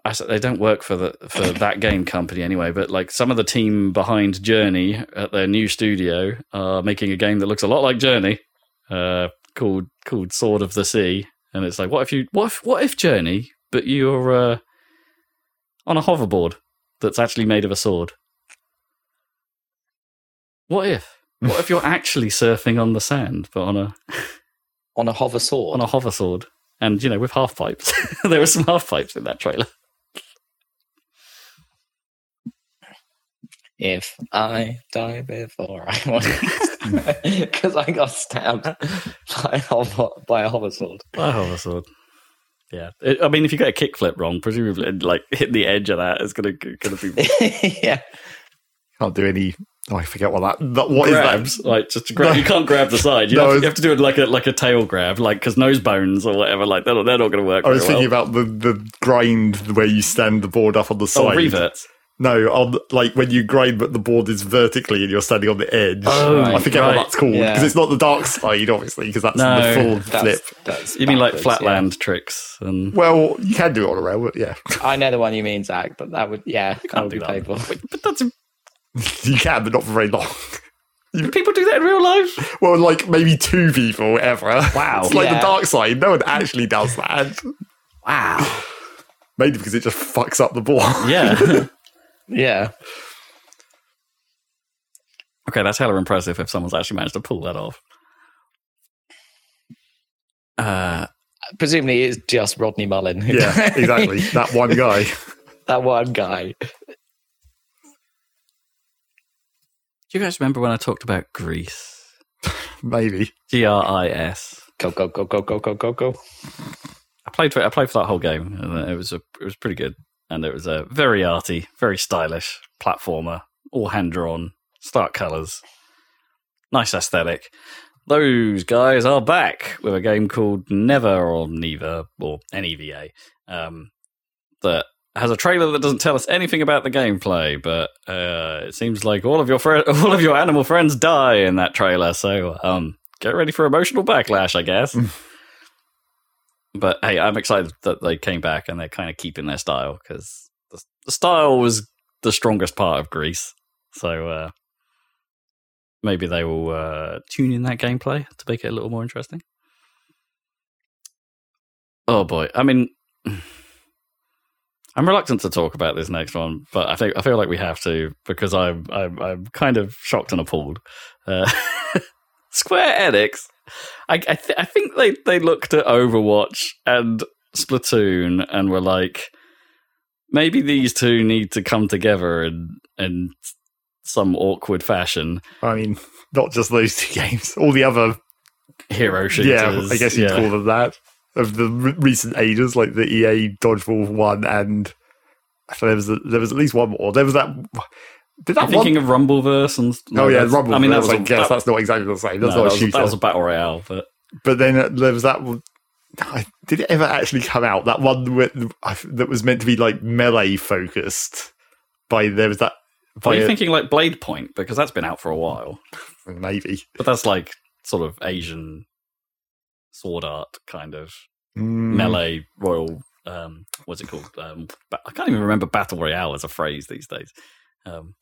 I they don't work for the for that game company anyway. But like some of the team behind Journey at their new studio are making a game that looks a lot like Journey, uh, called called Sword of the Sea. And it's like, what if you what if what if Journey, but you're uh, on a hoverboard that's actually made of a sword? What if? What if you're actually surfing on the sand, but on a on a hover sword. on a hover sword, and you know with half pipes? there were some half pipes in that trailer. If I die before I want, because I got stabbed by a hover, by a hover sword. Have a sword. Yeah, It- I mean, if you get a kickflip wrong, presumably, like hit the edge of that is gonna gonna be yeah, Can't do any. Oh, I forget what that. that what is grabs. that? Like just grab. You can't grab the side. You, No, have, to, you have to do it like a like a tail grab, like because nose bones or whatever. Like they're not, they're not going to work. I was very thinking about the, the grind where you stand the board up on the oh, side. Oh, reverts. No, on like when you grind, but the board is vertically and you're standing on the edge. Oh, I forget right. what that's called because Yeah. it's not the dark side, obviously, because that's No, the full that's, flip. that's You mean like backwards, flatland tricks and Well, you can do it on a rail, but yeah, yeah. I know the one you mean, Zach, but that would yeah, that can't would do be that. painful. But that's you can, but not for very long. do people do that in real life. Well, like maybe two people ever. Wow. it's like Yeah. the dark side. No one actually does that. Wow. Maybe because it just fucks up the ball. Yeah. Yeah, okay, that's hella impressive if someone's actually managed to pull that off. Uh, presumably it's just Rodney Mullen. yeah, exactly. That one guy. that one guy. Do you guys remember when I talked about Gris? Maybe. G R I S. Go go go go go go go go. I played for it, I played for that whole game, and it was a, it was pretty good. And it was a very arty, very stylish platformer, all hand drawn, stark colours, nice aesthetic. Those guys are back with a game called Never or Neva or NEVA um, that has a trailer that doesn't tell us anything about the gameplay, but uh, it seems like all of your fri all of your animal friends die in that trailer. So um, get ready for emotional backlash, I guess. but hey, I'm excited that they came back and they're kind of keeping their style because the, the style was the strongest part of Gris. So uh, maybe they will uh, tune in that gameplay to make it a little more interesting. Oh boy, I mean, I'm reluctant to talk about this next one, but I think I feel like we have to because I'm I'm, I'm kind of shocked and appalled. Uh, Square Enix, I I, th- I think they they looked at Overwatch and Splatoon and were like, maybe these two need to come together in in some awkward fashion. I mean, not just those two games. All the other, Hero shooters, yeah, I guess you'd yeah. call them that. Of the re- recent ages, like the EA Dodgeball one, and I thought there was a, there was at least one more. There was that. Did that I'm thinking one? of Rumbleverse and oh yeah, that's- Rumble. I mean, that was I a, guess that, that's not exactly the same. That's no, not that a was, that was a battle royale, but But then uh, there was that. one- Did it ever actually come out? That one with, that was meant to be like melee focused. By there was that. are you a- thinking like Blade Point because that's been out for a while, maybe. but that's like sort of Asian sword art kind of Mm, melee royal. Um, what's it called? Um, ba- I can't even remember battle royale as a phrase these days. Um,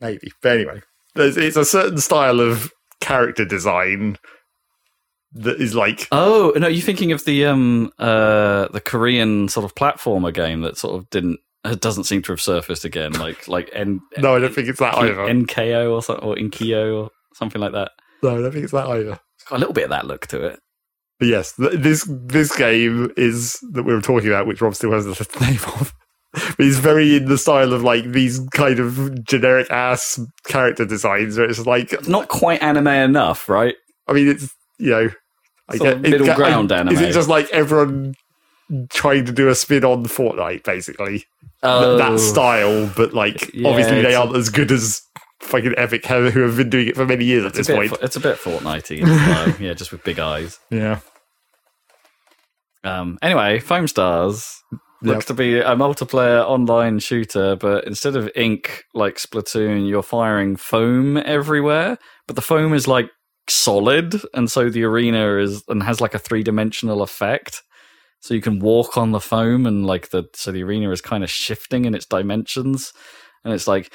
Maybe. But anyway, there's, it's a certain style of character design that is like. oh no, you're thinking of the um uh the Korean sort of platformer game that sort of didn't uh, doesn't seem to have surfaced again, like like N- No, I don't think it's that either. NKO or something or Inkyo or something like that. No, I don't think it's that either. It's got a little bit of that look to it. But yes, th- this this game is that we were talking about, which Rob still has the name of. is very in the style of like these kind of generic ass character designs where it's like Not quite anime enough, right? I mean it's you know I Sort of it- middle I- ground anime. Is it just like everyone trying to do a spin on Fortnite basically? Th- Oh. that style, but like Yeah, obviously they aren't as good as fucking Epic who who have been doing it for many years at this point. it's a bit Fortnitey, in style, yeah, just with big eyes. yeah. Um, anyway, Foam Stars looks Yep. to be a multiplayer online shooter, but instead of ink like Splatoon, you're firing foam everywhere. But the foam is like solid, and so the arena is and has like a three dimensional effect. So you can walk on the foam, and like the so the arena is kind of shifting in its dimensions, and it's like.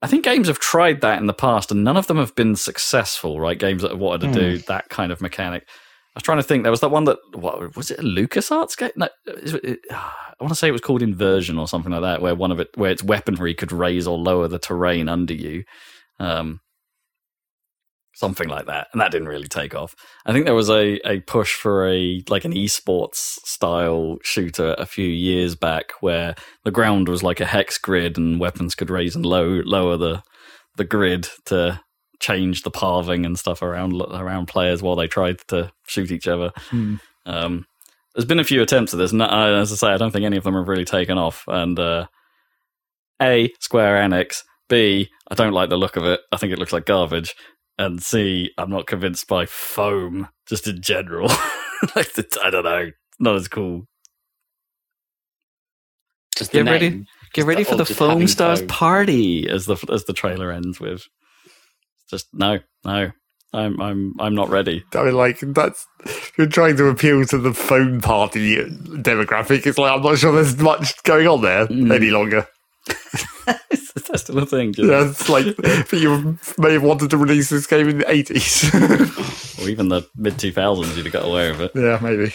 I think games have tried that in the past, and none of them have been successful. Right, games that have wanted to do that kind of mechanic. I was trying to think. There was that one that what was it? A LucasArts game? No, is it, it- I want to say it was called Inversion or something like that, where one of it, where its weaponry could raise or lower the terrain under you. Um, something like that, and that didn't really take off. I think there was a a push for a like an esports style shooter a few years back where the ground was like a hex grid and weapons could raise and low lower the the grid to change the parving and stuff around around players while they tried to shoot each other. Hmm. Um, there's been a few attempts at this, and uh, as I say, I don't think any of them have really taken off. And uh, a Square Enix, B I don't like the look of it. I think it looks like garbage. And C I'm not convinced by foam just in general. like the, I don't know, not as cool. Just Get ready, name. get ready the- for the Foam Stars foam. party as the as the trailer ends with. Just no, no. I'm I'm I'm not ready. I mean, like that's you're trying to appeal to the phone party demographic. It's like I'm not sure there's much going on there Mm. any longer. Is that still a thing? Jim? Yeah, it's like but you may have wanted to release this game in the eighties. Or even the mid 2000s, you'd have got away with it. yeah, maybe.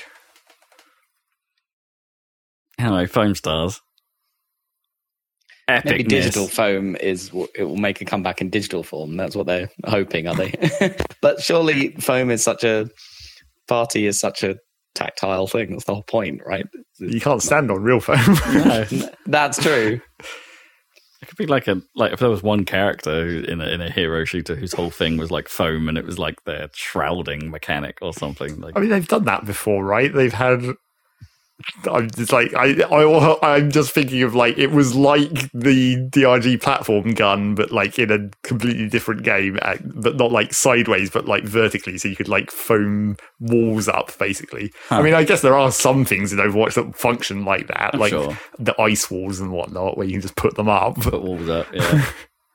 Anyway, Foam Stars. Epicness. Maybe digital foam is it will make a comeback in digital form. That's what they're hoping, are they? but surely foam is such a party is such a tactile thing. That's the whole point, right? You can't stand on real foam. No, That's true. It could be like a like if there was one character in a in a hero shooter whose whole thing was like foam and it was like their shrouding mechanic or something. Like I mean, they've done that before, right? They've had. I'm just like I, I. I'm just thinking of like it was like the DRG platform gun, but like in a completely different game, uh, but not like sideways, but like vertically, so you could like foam walls up, basically. Huh. I mean, I guess there are some things in Overwatch that function like that, I'm like sure. the ice walls and whatnot, where you can just put them up. put walls up. Yeah,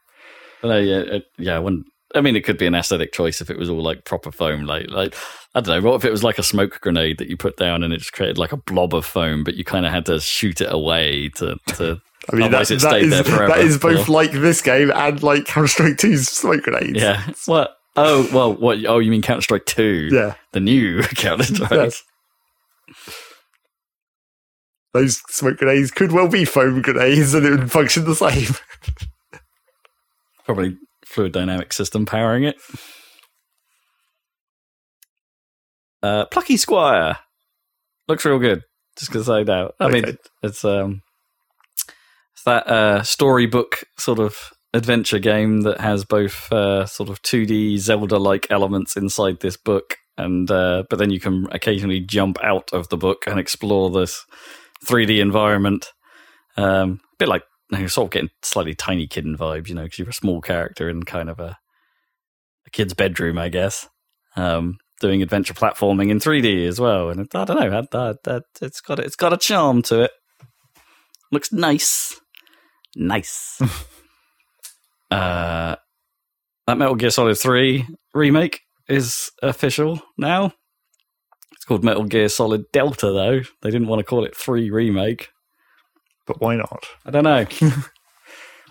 no, yeah, it, yeah. I wouldn't. I mean, it could be an aesthetic choice if it was all like proper foam. Like, like I don't know. What if it was like a smoke grenade that you put down and it just created like a blob of foam, but you kind of had to shoot it away to to. I mean, that, it that stayed is, there forever. That is both Yeah. like this game and like Counter Strike 2's smoke grenades. Yeah. What? Oh well. What? Oh, you mean Counter Strike Two? yeah. The new Counter Strike. Yes. Those smoke grenades could well be foam grenades and it would function the same. Probably fluid dynamic system powering it. Uh, Plucky Squire looks real good. Just because I know. I mean, it's um, it's that uh, storybook sort of adventure game that has both uh, sort of 2D Zelda-like elements inside this book, and uh, but then you can occasionally jump out of the book and explore this 3D environment. Um, a bit like know, you're sort of getting slightly Tinykin vibes, you know, because you're a small character in kind of a a kid's bedroom, I guess. Um, doing adventure platforming in 3D as well, and it, I don't know, that, that, it's got a, it's got a charm to it. Looks nice, nice. uh, that Metal Gear Solid 3 remake is official now. It's called Metal Gear Solid Delta, though. They didn't want to call it 3 remake. But why not? I don't know.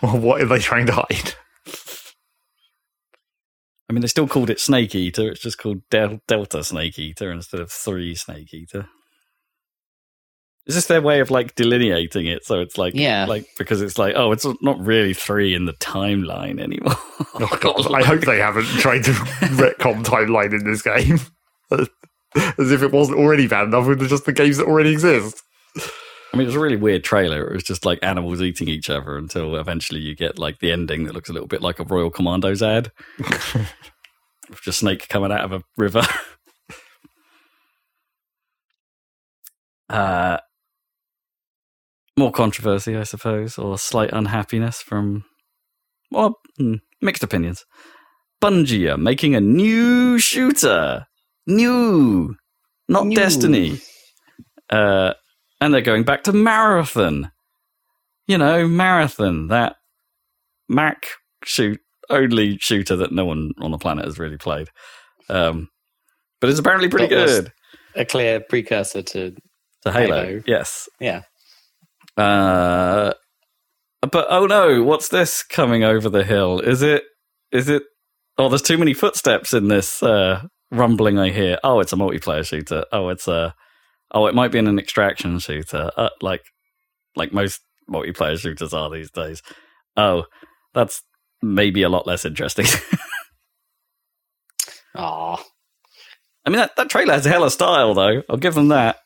Well, what are they trying to hide? I mean, they still called it Snake Eater. It's just called Del- Delta Snake Eater instead of Three Snake Eater. Is this their way of like delineating it? So it's like, Yeah. like because it's like, oh, it's not really three in the timeline anymore. Oh, God. I hope they haven't tried to retcon timeline in this game. As if it wasn't already bad enough with just the games that already exist. I mean, it was a really weird trailer. It was just like animals eating each other until eventually you get like the ending that looks a little bit like a Royal Commandos ad. Just snake coming out of a river. uh, more controversy, I suppose, or slight unhappiness from, well, hmm, mixed opinions. Bungie are making a new shooter. New. Not New. Destiny. Uh, and they're going back to Marathon. You know, Marathon, that Mac shoot only shooter that no one on the planet has really played. Um, but it's apparently pretty was- good. A clear precursor to To Halo, Halo. yes. yeah. Uh, but oh no, what's this coming over the hill? Is it? Is it? Oh, there's too many footsteps in this uh, rumbling I hear. Oh, it's a multiplayer shooter. Oh, it's a. Oh, it might be in an extraction shooter, uh, like like most multiplayer shooters are these days. Oh, that's maybe a lot less interesting. Aw. I mean, that, that trailer has a hell of style, though. I'll give them that.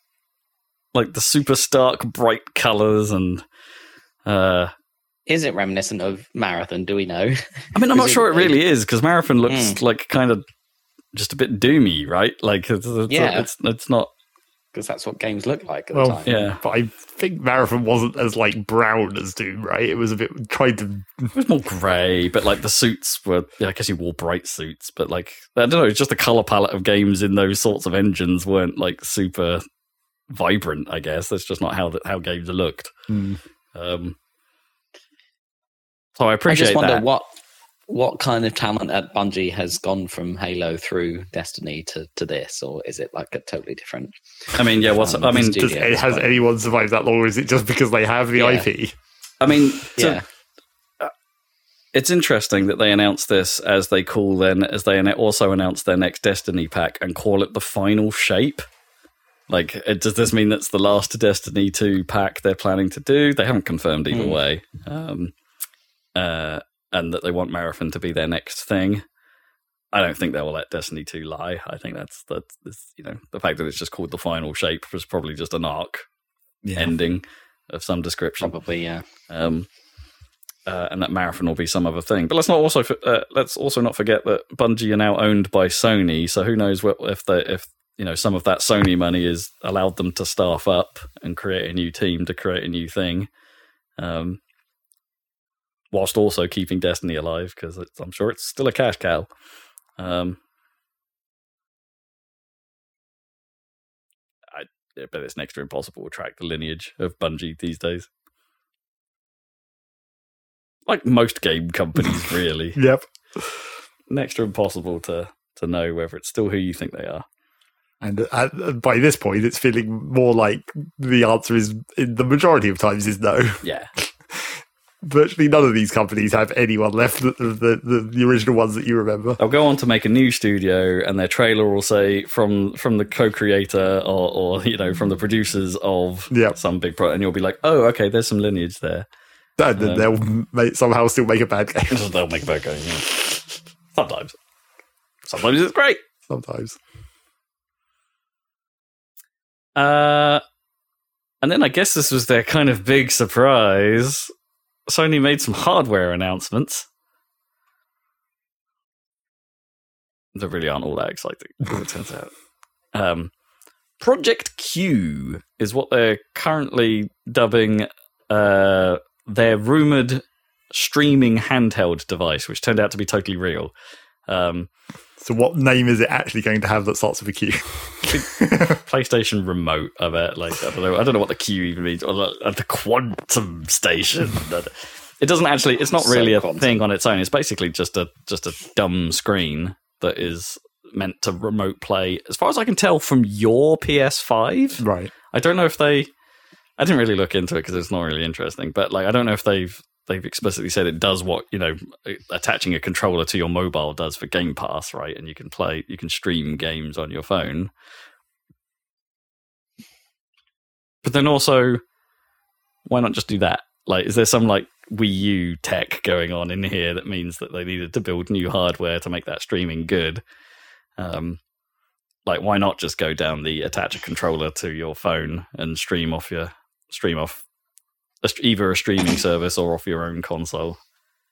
Like the super stark, bright colors and. Uh, Is it reminiscent of Marathon? Do we know? I mean, I'm not sure it really is because Marathon looks Mm. like kind of just a bit doomy, right? Like, it's, it's, Yeah. it's, it's not. Because that's what games look like at Well, the time. Yeah. But I think Marathon wasn't as like brown as Doom, right? It was a bit tried to. It was more grey, but like the suits were. Yeah, I guess you wore bright suits, but like I don't know. It's just the color palette of games in those sorts of engines weren't like super vibrant. I guess that's just not how the, how games looked. Hmm. Um, so I I appreciate just wonder that. what what kind of talent at Bungie has gone from Halo through Destiny to, to this, or is it like a totally different? I mean, yeah. What's um, I mean? studio Does, has point? anyone survived that long, or is it just because they have the Yeah. IP? I mean, to- Yeah, it's interesting that they announced this as they call then as they also announced their next Destiny pack and call it the final shape. Like, it, does this mean that's the last Destiny two pack they're planning to do? They haven't confirmed either Hmm. way, um, uh, and that they want Marathon to be their next thing. I don't think they will let Destiny two lie. I think that's that's, that's you know the fact that it's just called the final shape was probably just an arc ending of some description probably. Yeah, um, uh, and that marathon will be some other thing. But let's not also uh, let's also not forget that Bungie are now owned by Sony. So who knows what if they if you know some of that Sony money is allowed them to staff up and create a new team to create a new thing, um, whilst also keeping Destiny alive because I'm sure it's still a cash cow. Um, I I bet it's next to impossible to track the lineage of Bungie these days like most game companies, really. Yep. Next to impossible to to know whether it's still who you think they are. And uh, by this point, it's feeling more like the answer is, in the majority of times, is no. Yeah, Virtually none of these companies have anyone left of the, the, the original ones that you remember. they'll go on to make a new studio, and their trailer will say from from the co-creator or, or you know from the producers of Yep. some big product, and you'll be like, oh, okay, there's some lineage there. And then Um, they'll make, somehow still make a bad game. They'll make a bad game. Yeah. Sometimes, sometimes it's great. Sometimes. Uh, and then I guess this was their kind of big surprise. Sony made some hardware announcements. That really aren't all that exciting, it turns out. Um, Project Q is what they're currently dubbing uh, their rumored streaming handheld device, which turned out to be totally real. Um, So, what name is it actually going to have that starts with a Q? PlayStation Remote. I bet. Like I don't know. I don't know what the Q even means. Or the, the quantum station. it doesn't actually. It's not So really a quantum. thing on its own. It's basically just a just a dumb screen that is meant to remote play. As far as I can tell, from your PS5. right. I don't know if they. I didn't really look into it because it's not really interesting. But like, I don't know if they've they've explicitly said it does what you know attaching a controller to your mobile does for Game Pass, right? And you can play, you can stream games on your phone. But then also, why not just do that? Like, is there some like Wii U tech going on in here that means that they needed to build new hardware to make that streaming good? Um, like, why not just go down the attach a controller to your phone and stream off your stream off a, either a streaming service or off your own console?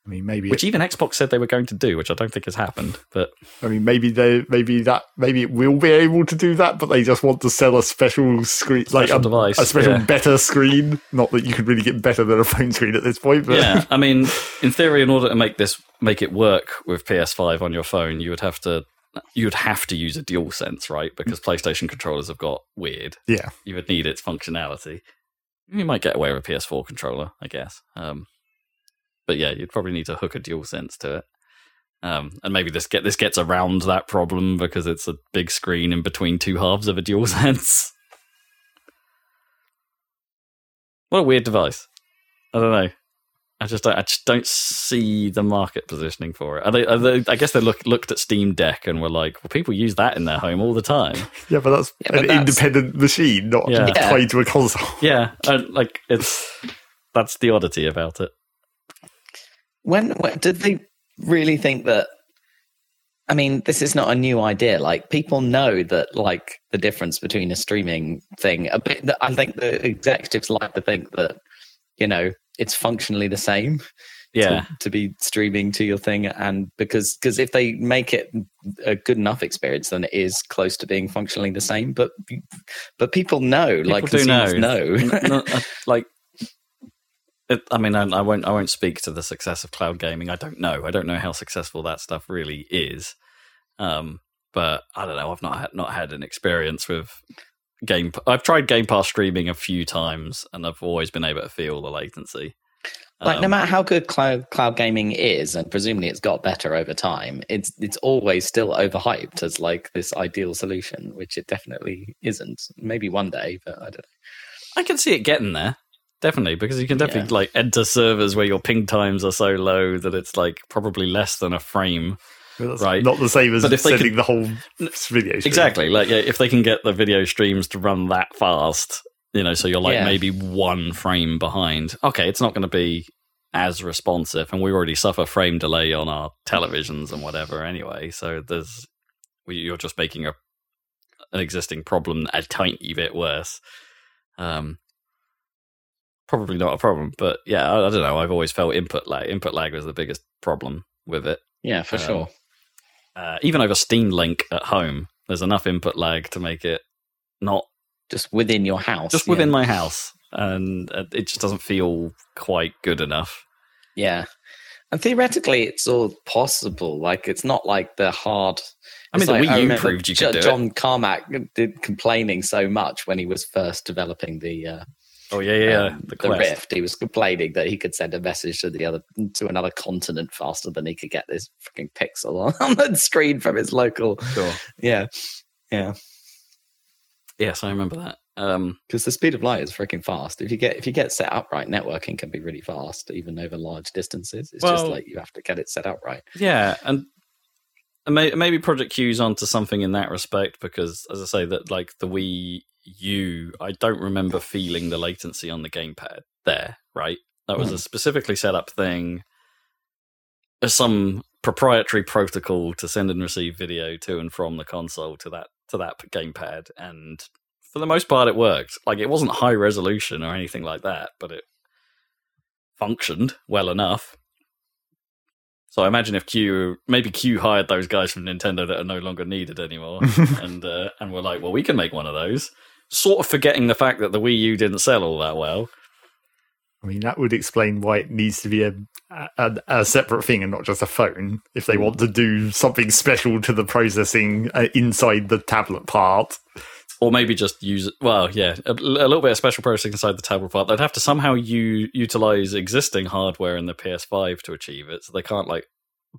I mean, maybe. Which even Xbox said they were going to do, which I don't think has happened. But I mean, maybe they, maybe that, maybe it will be able to do that, but they just want to sell a special screen, like a, device, a special yeah. better screen. Not that you could really get better than a phone screen at this point, but yeah, I mean, in theory, in order to make this make it work with PS5 on your phone, you would have to you would have to use a dual sense, right? Because PlayStation controllers have got weird. yeah. You would need its functionality. You might get away with a PS4 controller, I guess. Um, but yeah, you'd probably need to hook a dual sense to it. Um, and maybe this get this gets around that problem because it's a big screen in between two halves of a dual sense. What a weird device. I don't know. I just don't, I just don't see the market positioning for it. Are they, are they, I guess they look, looked at Steam Deck and were like, well, people use that in their home all the time. Yeah, but that's Yeah, but an that's- independent machine, not Yeah. Yeah. tied to a console. Yeah, and like it's that's the oddity about it. When, when did they really think that I mean, this is not a new idea. Like people know that, like the difference between a streaming thing. A bit. I think the executives like to think that, you know, it's functionally the same. Yeah. To, to be streaming to your thing, and because because if they make it a good enough experience, then it is close to being functionally the same. But but people know, People like do know. know. N- n- uh, like it, I mean, I, I won't. I won't speak to the success of cloud gaming. I don't know. I don't know how successful that stuff really is. Um, but I don't know. I've not had, not had an experience with game. I've tried Game Pass streaming a few times, and I've always been able to feel the latency. like no Um, matter how good cloud cloud gaming is and presumably it's got better over time it's it's always still overhyped as like this ideal solution which it definitely isn't maybe one day but i don't know I can see it getting there. Definitely, because you can definitely like enter servers where your ping times are so low that it's like probably less than a frame. That's Right. Not the same as But if they sending the whole video. stream. Exactly. Like yeah, if they can get the video streams to run that fast, you know, so you're like Yeah. maybe one frame behind. Okay, it's not going to be as responsive, and we already suffer frame delay on our televisions and whatever anyway. So there's you're just making a an existing problem a tiny bit worse. Um, probably not a problem, but yeah, I, I don't know. I've always felt input lag. Input lag was the biggest problem with it. yeah for Um, sure Uh, even over Steam Link at home, there's enough input lag to make it not just within your house just yeah. within my house, and uh, it just doesn't feel quite good enough. yeah and theoretically it's all possible like it's not like the hard I mean, the like- Wii U proved you could do. John Carmack did complaining so much when he was first developing the uh, Oh yeah, yeah, um, the the, Rift. He was complaining that he could send a message to the other to another continent faster than he could get this freaking pixel on, on the screen from his local. Sure. Yeah, yeah. Yes, I remember that. Um, Because the speed of light is freaking fast. If you get if you get set up right, networking can be really fast, even over large distances. It's just like you have to get it set up right. yeah, and and may, maybe Project Q's onto something in that respect because, as I say, that like the Wii U, I don't remember feeling the latency on the gamepad there. Right, that was Hmm. a specifically set up thing. There's some proprietary protocol to send and receive video to and from the console to that to that gamepad, and for the most part, it worked. Like it wasn't high resolution or anything like that, but it functioned well enough. So I imagine if Q, maybe Q hired those guys from Nintendo that are no longer needed anymore, and uh, and we're like, well, we can make one of those. Sort of forgetting the fact that the Wii U didn't sell all that well. I mean, that would explain why it needs to be a, a a separate thing and not just a phone. If they want to do something special to the processing uh, inside the tablet part, Or maybe just use it. Well, yeah, a, a little bit of special processing inside the tablet part. They'd have to somehow u- utilize existing hardware in the PS5 to achieve it. So they can't like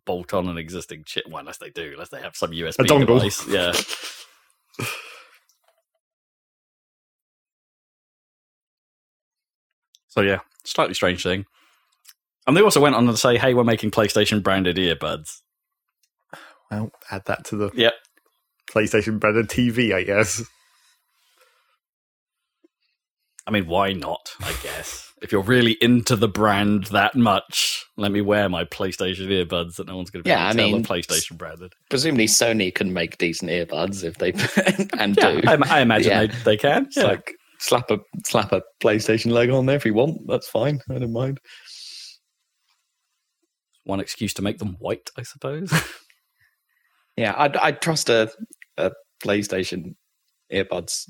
bolt on an existing chip. Well, unless they do, unless they have some USB A dongle. device. Yeah. so yeah, slightly strange thing. And they also went on to say, "Hey, we're making PlayStation branded earbuds." well, add that to the Yep. PlayStation branded TV, I guess. I mean, why not? I guess if you're really into the brand that much, let me wear my PlayStation earbuds that no one's going to be Yeah, able to I tell mean, are PlayStation branded. Presumably, Sony can make decent earbuds if they and Yeah, do. I, I imagine Yeah. they, they can. It's Yeah. like slap a slap a PlayStation logo on there if you want. That's fine. I don't mind. One excuse to make them white, I suppose. Yeah, I'd I'd trust a, a PlayStation earbuds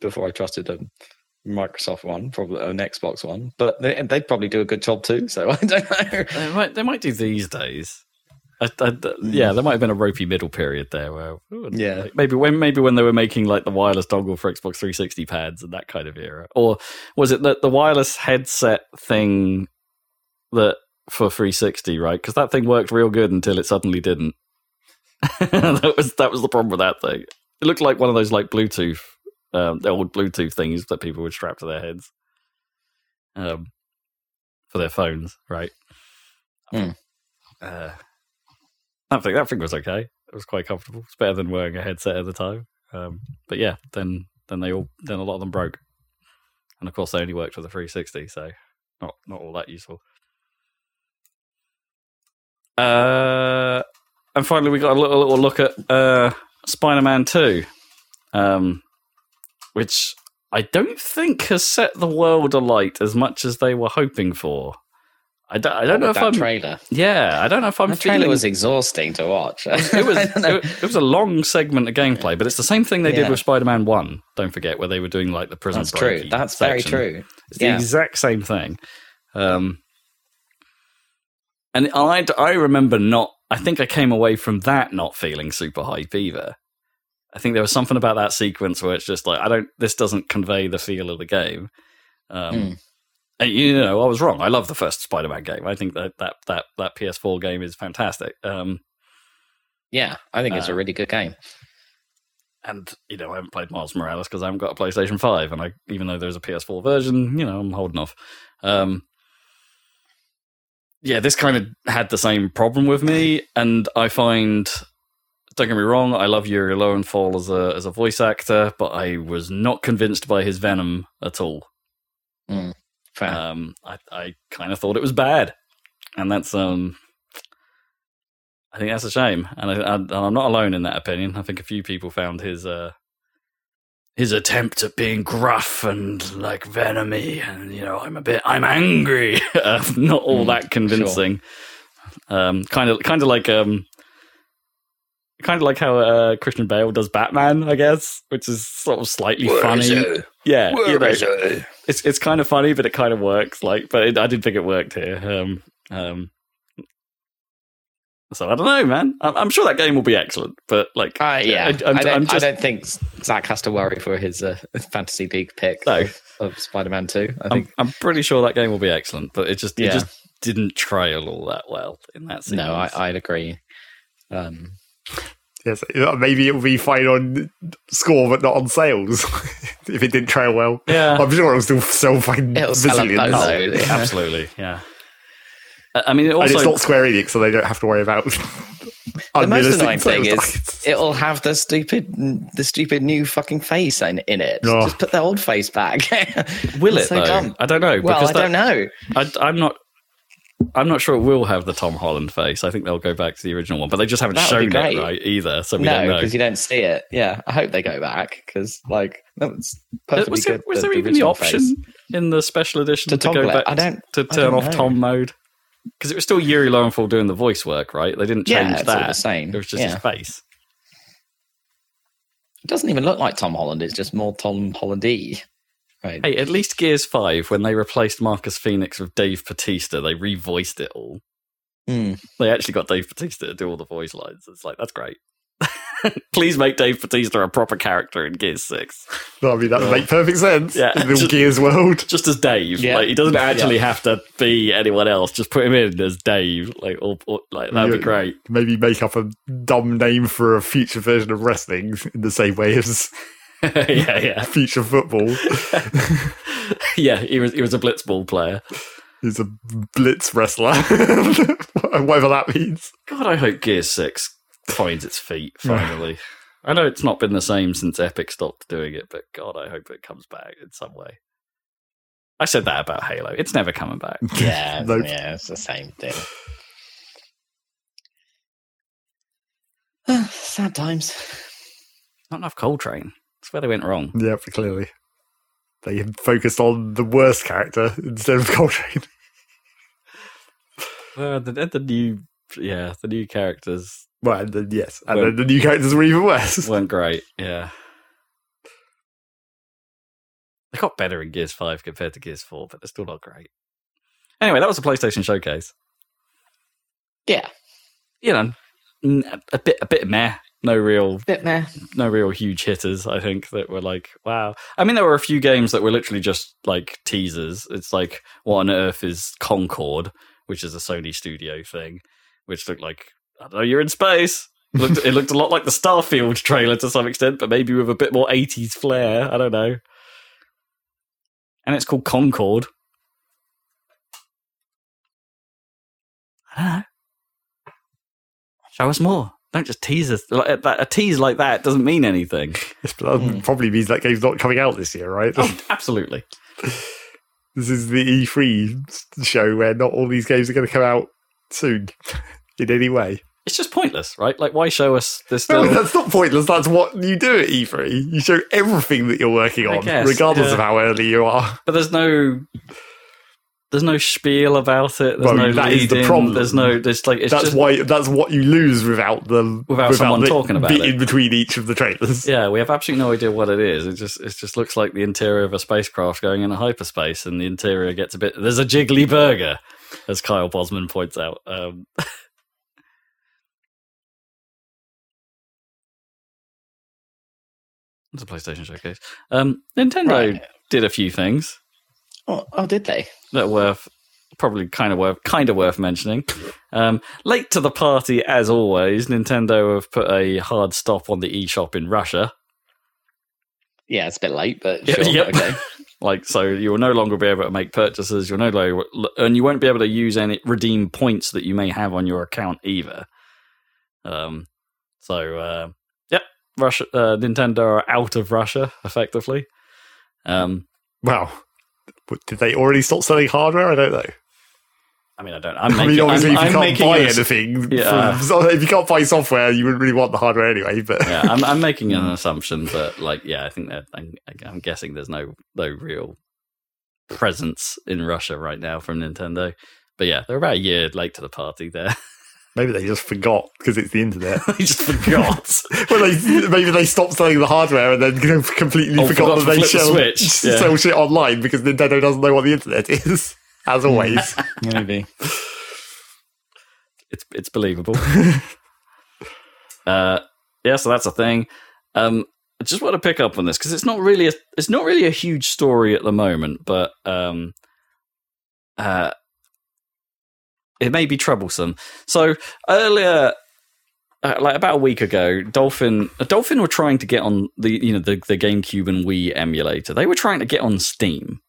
before I trusted a Microsoft one, probably an Xbox one. But they, they'd probably do a good job too. So I don't know. they, might, they might do these days. I, I, yeah, there might have been a ropey middle period there where Yeah. like, maybe when maybe when they were making like the wireless dongle for Xbox 360 pads and that kind of era, or was it the the wireless headset thing that for 360, right? Because that thing worked real good until it suddenly didn't. that was that was the problem with that thing. It looked like one of those like Bluetooth, um, the old Bluetooth things that people would strap to their heads, um, for their phones, right? Hmm. Uh, that thing, that thing was okay. It was quite comfortable. It's better than wearing a headset at the time. Um, but yeah, then then they all then a lot of them broke, and of course they only worked with the 360, so not not all that useful. Uh, and finally, we got a little, little look at uh, Spider Man 2, um, which I don't think has set the world alight as much as they were hoping for. I don't, I don't know if I'm. trailer. yeah, I don't know if I'm The feeling. trailer was exhausting to watch. it was it, it was a long segment of gameplay, but it's the same thing they did with Spider Man One. Don't forget where they were doing like the prison. That's true. That's very true. It's the exact same thing. Um, and I, I remember not, I think I came away from that not feeling super hype either. I think there was something about that sequence where it's just like, I don't, this doesn't convey the feel of the game. Um, Mm. And you know, I was wrong. I love the first Spider Man game. I think that, that, that, that PS4 game is fantastic. Um, Yeah, I think it's Uh, a really good game. and you know, I haven't played Miles Morales because I haven't got a PlayStation Five, and I even though there's a PS4 version, you know, I'm holding off. Um, yeah, this kind of had the same problem with me, and I find. Don't get me wrong, I love Yuri Lowenthal as a as a voice actor, but I was not convinced by his Venom at all. Fair. Um, I I kind of thought it was bad, and that's um, I think that's a shame, and, I, I, and I'm not alone in that opinion. I think a few people found his uh his attempt at being gruff and like venomy, and you know, I'm a bit, I'm angry, uh, not all Mm, that convincing. Um, kind of, kind of like um. Kind of like how uh, Christian Bale does Batman, I guess, which is sort of slightly funny. Yeah, you know, it's it's kind of funny, but it kind of works. Like, but it, I didn't think it worked here. Um, um, so I don't know, man. I'm, I'm sure that game will be excellent, but like, Uh, yeah, I, I'm, I, don't, I'm just I don't think Zach has to worry for his uh, fantasy league pick No. of, of Spider-Man Two. I I'm, I'm pretty sure that game will be excellent, but it just it just didn't trail all that well in that sequence. no, I, I'd agree. Um, Yes, uh, maybe it will be fine on score, but not on sales. if it didn't trail well, yeah, I'm sure it'll still sell fucking It'll sell a bazillions. boatload. Oh, absolutely, yeah. I I mean, it and it's not Square Enix, so they don't have to worry about. the most unrealistic annoying thing sales is targets. it'll have the stupid, the stupid new fucking face in, in it. Oh. Just put the old face back. will it so though? dumb. I don't know. well, I that- don't know. I, I'm not. I'm not sure it will have the Tom Holland face. I think they'll go back to the original one, but they just haven't That shown it right either. So we No, don't know. because you don't see it. Yeah, I hope they go back because, like, that's uh, perfectly was there, good. was there even the option face. in the special edition To to, go back I don't- to turn don't off know. Tom mode? Because it was still Yuri Lowenthal doing the voice work, right? They didn't Yeah, change all that. the same. It was just Yeah. his face. It doesn't even look like Tom Holland. It's just more Tom Hollandy. Right. Hey, at least Gears Five, when they replaced Marcus Phoenix with Dave Batista, they revoiced it all. Hmm. They actually got Dave Batista to do all the voice lines. It's like that's great. Please make Dave Batista a proper character in Gears Six. I mean, that would make perfect sense. Yeah. in the Just- Gears world. just as Dave. Yeah. Like he doesn't actually have to be anyone else. Just put him in as Dave. Like or, or like that'd be great. Maybe make up a dumb name for a future version of wrestling in the same way as yeah, yeah, future football. yeah. He was he was a blitzball player. He's a blitz wrestler, whatever that means. God, I hope Gear Six finds its feet finally. I know it's not been the same since Epic stopped doing it, but God, I hope it comes back in some way. I said that about Halo. It's never coming back. Yeah, Nope. yeah, it's the same thing. Sad times. Not enough Cole Train. That's where they went wrong. Yeah, clearly. They focused on the worst character instead of Cole Train. Uh, the, the new, yeah, the new characters Well, and then, yes. And then the new characters were even worse. weren't great. Yeah, they got better in Gears Five compared to Gears Four, but they're still not great. Anyway, that was a PlayStation showcase. Yeah, You know, n- a bit, a bit meh. No real, bit meh. no real huge hitters. I think that were like, wow. I mean, there were a few games that were literally just like teasers. It's like, what on earth is Concord, which is a Sony studio thing, which looked like I don't know, you're in space. It looked, it looked a lot like the Starfield trailer to some extent, but maybe with a bit more 80s flair. I don't know. And it's called Concord. I don't know. Show us more. Don't just tease us. Like, that- a tease like that doesn't mean anything. Yes, but that probably means that game's not coming out this year, right? Oh, absolutely. This is the E3 show where not all these games are going to come out soon in any way. it's just pointless, right? Like, why show us this? No, that's not pointless. That's what you do at E3. You show everything that you're working on, guess, regardless yeah. of how early you are. but there's no. There's no spiel about it. There's Well, no that is the lead in, problem. There's no. There's like it's that's just why. That's what you lose without the Without someone the talking about bit it. in between each of the trailers. Yeah, we have absolutely no idea what it is. It just it just looks like the interior of a spacecraft going into hyperspace, and the interior gets a bit. There's a jiggly burger, as Kyle Bosman points out. Um, it's a PlayStation showcase. Um, Nintendo Right. did a few things Oh, oh, did they? That are worth probably kind of worth kind of worth mentioning. Um, late to the party, as always, Nintendo have put a hard stop on the eShop in Russia. Yeah, it's a bit late, but sure. yep. Okay. Like, so you will no longer be able to make purchases. You'll no longer, and you won't be able to use any redeem points that you may have on your account either. Um, so uh, yep, Russia, uh, Nintendo are out of Russia effectively. Um, Wow. But Did they already stop selling hardware? I don't know. I mean, I don't. I'm I mean, obviously, I'm, if you I'm can't buy a- anything, Yeah. from, if you can't buy software, you wouldn't really want the hardware anyway. But yeah, I'm, I'm making an hmm. assumption, but like, yeah, I think that I'm, I'm guessing there's no no real presence in Russia right now from Nintendo. But yeah, they're about a year late to the party there. Maybe they just forgot because it's the internet. they just forgot. well, they, maybe they stopped selling the hardware and then completely Oh, forgot, forgot that they the sell, switch. Yeah. sell shit online because Nintendo doesn't know what the internet is, as always. Maybe. it's it's believable. uh, yeah, so that's a thing. Um, I just want to pick up on this because it's not really a it's not really a huge story at the moment, but um, uh, it may be troublesome. So earlier. Uh, like about a week ago, Dolphin, Dolphin were trying to get on the you know the, the GameCube and Wii emulator. They were trying to get on Steam,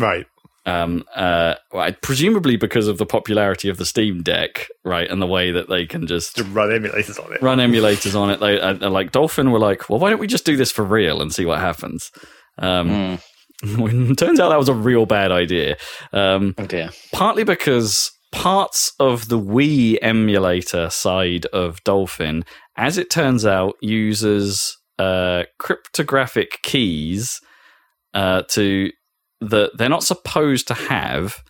right. um, uh, right, presumably because of the popularity of the Steam Deck, right, and the way that they can just To run emulators on it. run emulators on it. They uh, uh, like Dolphin were like, well, why don't we just do this for real and see what happens? Um, Mm. turns out that was a real bad idea. Um, Oh dear. partly because parts of the Wii emulator side of Dolphin, as it turns out, uses uh, cryptographic keys uh, to that they're not supposed to have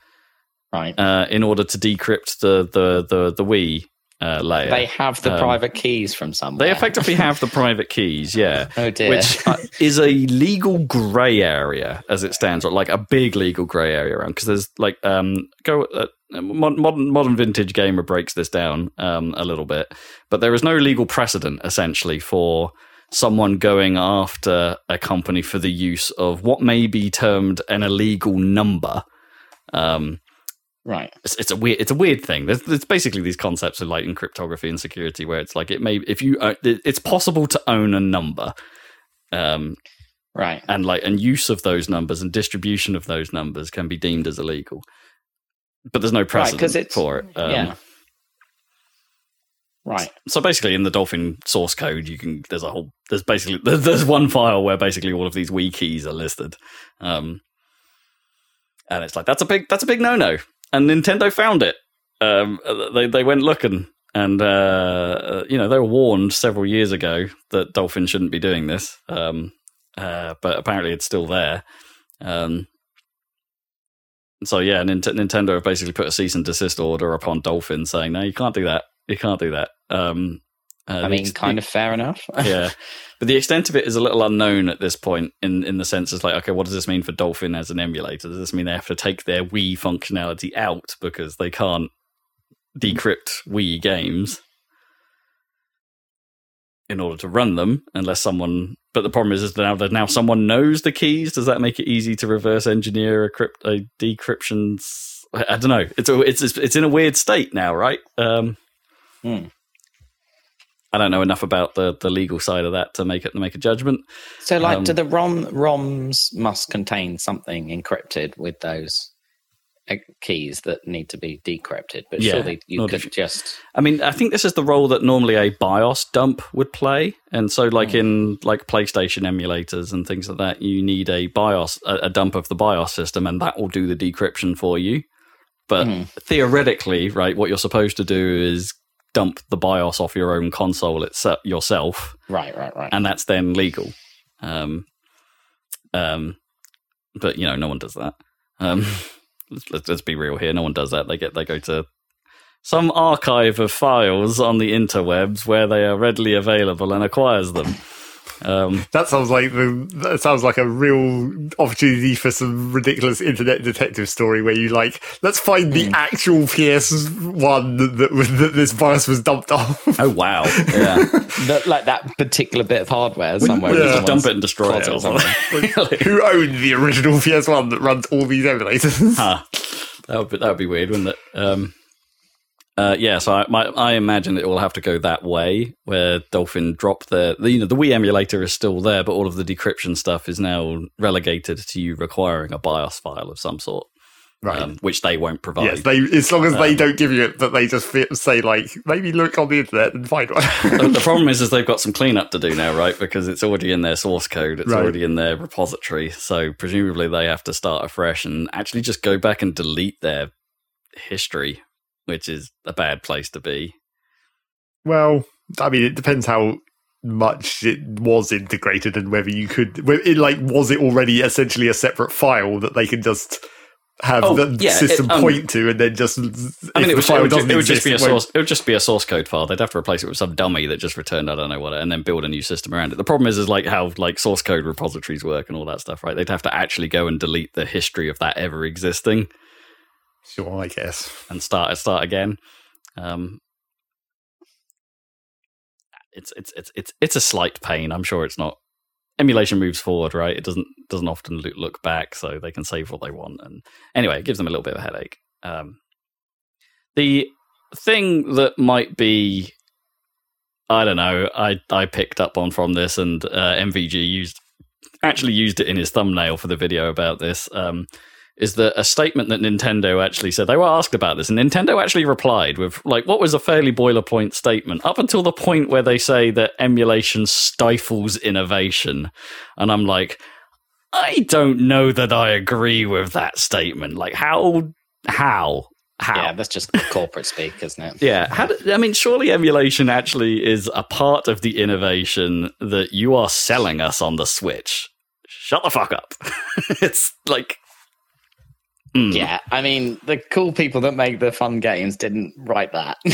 Right. uh, in order to decrypt the the the, the Wii uh, layer. They have the Um, private keys from somewhere. They effectively have the private keys, yeah. Oh dear. Which uh, is a legal grey area as it stands, or like a big legal grey area around. Because there's like um, go uh, modern modern vintage gamer breaks this down um, a little bit, but there is no legal precedent essentially for someone going after a company for the use of what may be termed an illegal number. Um, right. it's, it's a weird it's a weird thing. There's, there's basically these concepts of like in cryptography and security where it's like it may if you uh, it's possible to own a number, um, Right. and like and use of those numbers and distribution of those numbers can be deemed as illegal. But there's no precedent it's- for it. Um, yeah. Right. So basically, in the Dolphin source code, you can there's a whole there's basically there's, one file where basically all of these Wii keys are listed, um, and it's like that's a big that's a big no no, and Nintendo found it. Um, they they went looking, and uh, you know they were warned several years ago that Dolphin shouldn't be doing this, um, uh, but apparently it's still there. Um, so yeah, Nint- Nintendo have basically put a cease and desist order upon Dolphin, saying no, you can't do that. You can't do that. Um, uh, I mean, ex- kind of fair enough. yeah, but the extent of it is a little unknown at this point. In in the sense, it's like, okay, what does this mean for Dolphin as an emulator? Does this mean they have to take their Wii functionality out because they can't decrypt Wii games in order to run them, unless someone? But the problem is, is that now that now someone knows the keys. Does that make it easy to reverse engineer a, crypt, a decryption? I don't know. It's a, it's it's in a weird state now, right? Um, Hmm. I don't know enough about the, the legal side of that to make it to make a judgment. So, like, Um, do the ROM ROMs must contain something encrypted with those uh, keys that need to be decrypted? But Yeah, surely you could just I mean, I think this is the role that normally a BIOS dump would play, and so like in like PlayStation emulators and things like that, you need a BIOS a, a dump of the BIOS system, and that will do the decryption for you. But Hmm. theoretically, right, what you're supposed to do is dump the BIOS off your own console itself yourself, Right, right, right. and that's then legal. Um, um, but you know, no one does that. Um, let's, let's, let's be real here. No one does that. They get they go to some archive of files on the interwebs where they are readily available and acquires them. Um, That sounds like the, that sounds like a real opportunity for some ridiculous internet detective story where you like let's find the actual PS one that, that, that this BIOS was dumped off. oh wow! Yeah, That- like that particular bit of hardware somewhere. yeah. just dump it and destroy it. Or or something. something. Who owned the original PS one that runs all these emulators? Huh. That would be, that would be weird, wouldn't it? Um, uh, yeah, so I, my, I imagine it will have to go that way, where Dolphin drop their, the, you know, the Wii emulator is still there, but all of the decryption stuff is now relegated to you requiring a BIOS file of some sort, right. um, which they won't provide. Yes, they as long as they don't give you it, but they just say like maybe look on the internet and find one. the, the problem is, is they've got some cleanup to do now, right? Because it's already in their source code, it's Right. already in their repository. So presumably they have to start afresh and actually just go back and delete their history, which is a bad place to be. well, I mean, it depends how much it was integrated and whether you could. It, like, was it already essentially a separate file that they can just have Oh, the yeah, system it, um, point to, and then just. I mean, it, was, file it, would, ju- doesn't it would just be a source. It would just be a source code file. They'd have to replace it with some dummy that just returned I don't know what, and then build a new system around it. The problem is, is like how like source code repositories work and all that stuff, right? They'd have to actually go and delete the history of that ever existing Sure, I guess. and start start again. Um, it's it's it's it's it's a slight pain. I'm sure it's not. Emulation moves forward, right? It doesn't doesn't often look, back, so they can save what they want. And anyway, it gives them a little bit of a headache. Um, the thing that might be, I don't know, I I picked up on from this, and uh, MVG used actually used it in his thumbnail for the video about this. Um, is that a statement that Nintendo actually said? They were asked about this, and Nintendo actually replied with like what was a fairly boilerplate statement up until the point where they say that emulation stifles innovation, and I'm like, I don't know that I agree with that statement. Like how how how Yeah, that's just corporate speak, isn't it? yeah, how do, I mean, surely emulation actually is a part of the innovation that you are selling us on the Switch. Shut the fuck up. it's like, mm. Yeah, I mean, the cool people that make the fun games didn't write that.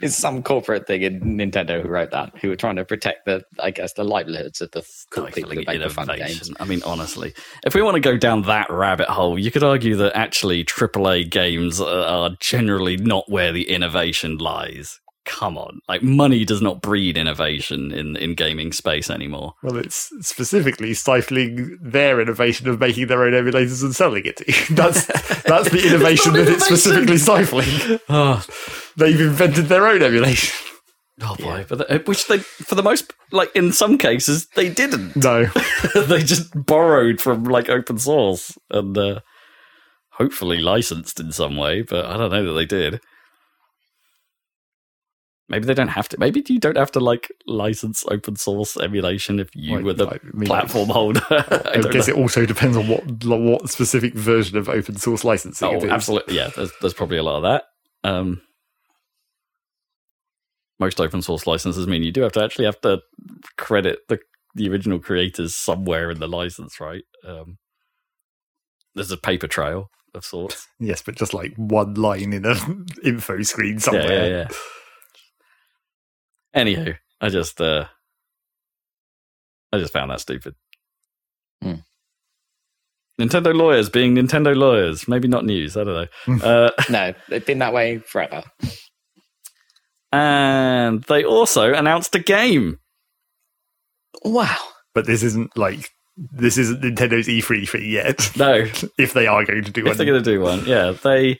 it's some corporate thing in Nintendo who wrote that, who were trying to protect the, I guess, the livelihoods of the cool people who make the fun games. I mean, honestly, if we want to go down that rabbit hole, you could argue that actually AAA games are are generally not where the innovation lies. Come on, like money does not breed innovation in in gaming space anymore. Well, it's specifically stifling their innovation of making their own emulators and selling it to you. That's that's the innovation that it's specifically stifling. Oh, They've invented their own emulation. Oh boy, but the, which they, for the most, like in some cases, they didn't. No, they just borrowed from like open source and uh, hopefully licensed in some way. But I don't know that they did. Maybe they don't have to. Maybe you don't have to like license open source emulation if you Like- were the like, I mean, platform holder. I I, guess know. it also depends on what what specific version of open source licensing Oh, is. absolutely. Yeah, there's, there's probably a lot of that. Um, most open source licenses mean you do have to actually have to credit the the original creators somewhere in the license, right? Um, there's a paper trail of sorts. Yes, but just like one line in a info screen Yeah, somewhere. yeah, yeah. Anywho, I just uh, I just found that stupid. Hmm. Nintendo lawyers being Nintendo lawyers, maybe not news. I don't Hmm. know. Uh, No, they've been that way forever. and they also announced a game. Wow. But this isn't like this isn't Nintendo's E3 thing yet. No, if they are going to do if one, they're going to do one, yeah, they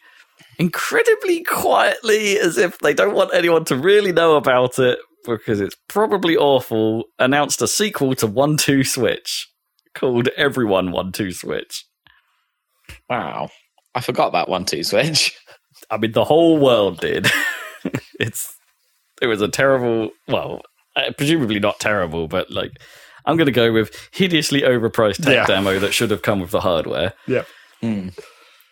incredibly quietly, as if they don't want anyone to really know about it because it's probably awful, announced a sequel to One Two Switch called Everyone One Two Switch. Wow. I forgot about one two switch. I mean, the whole world did. it's it was a terrible, well, uh, presumably not terrible, but like I'm going to go with hideously overpriced tech Yeah. demo that should have come with the hardware. yeah, Hmm.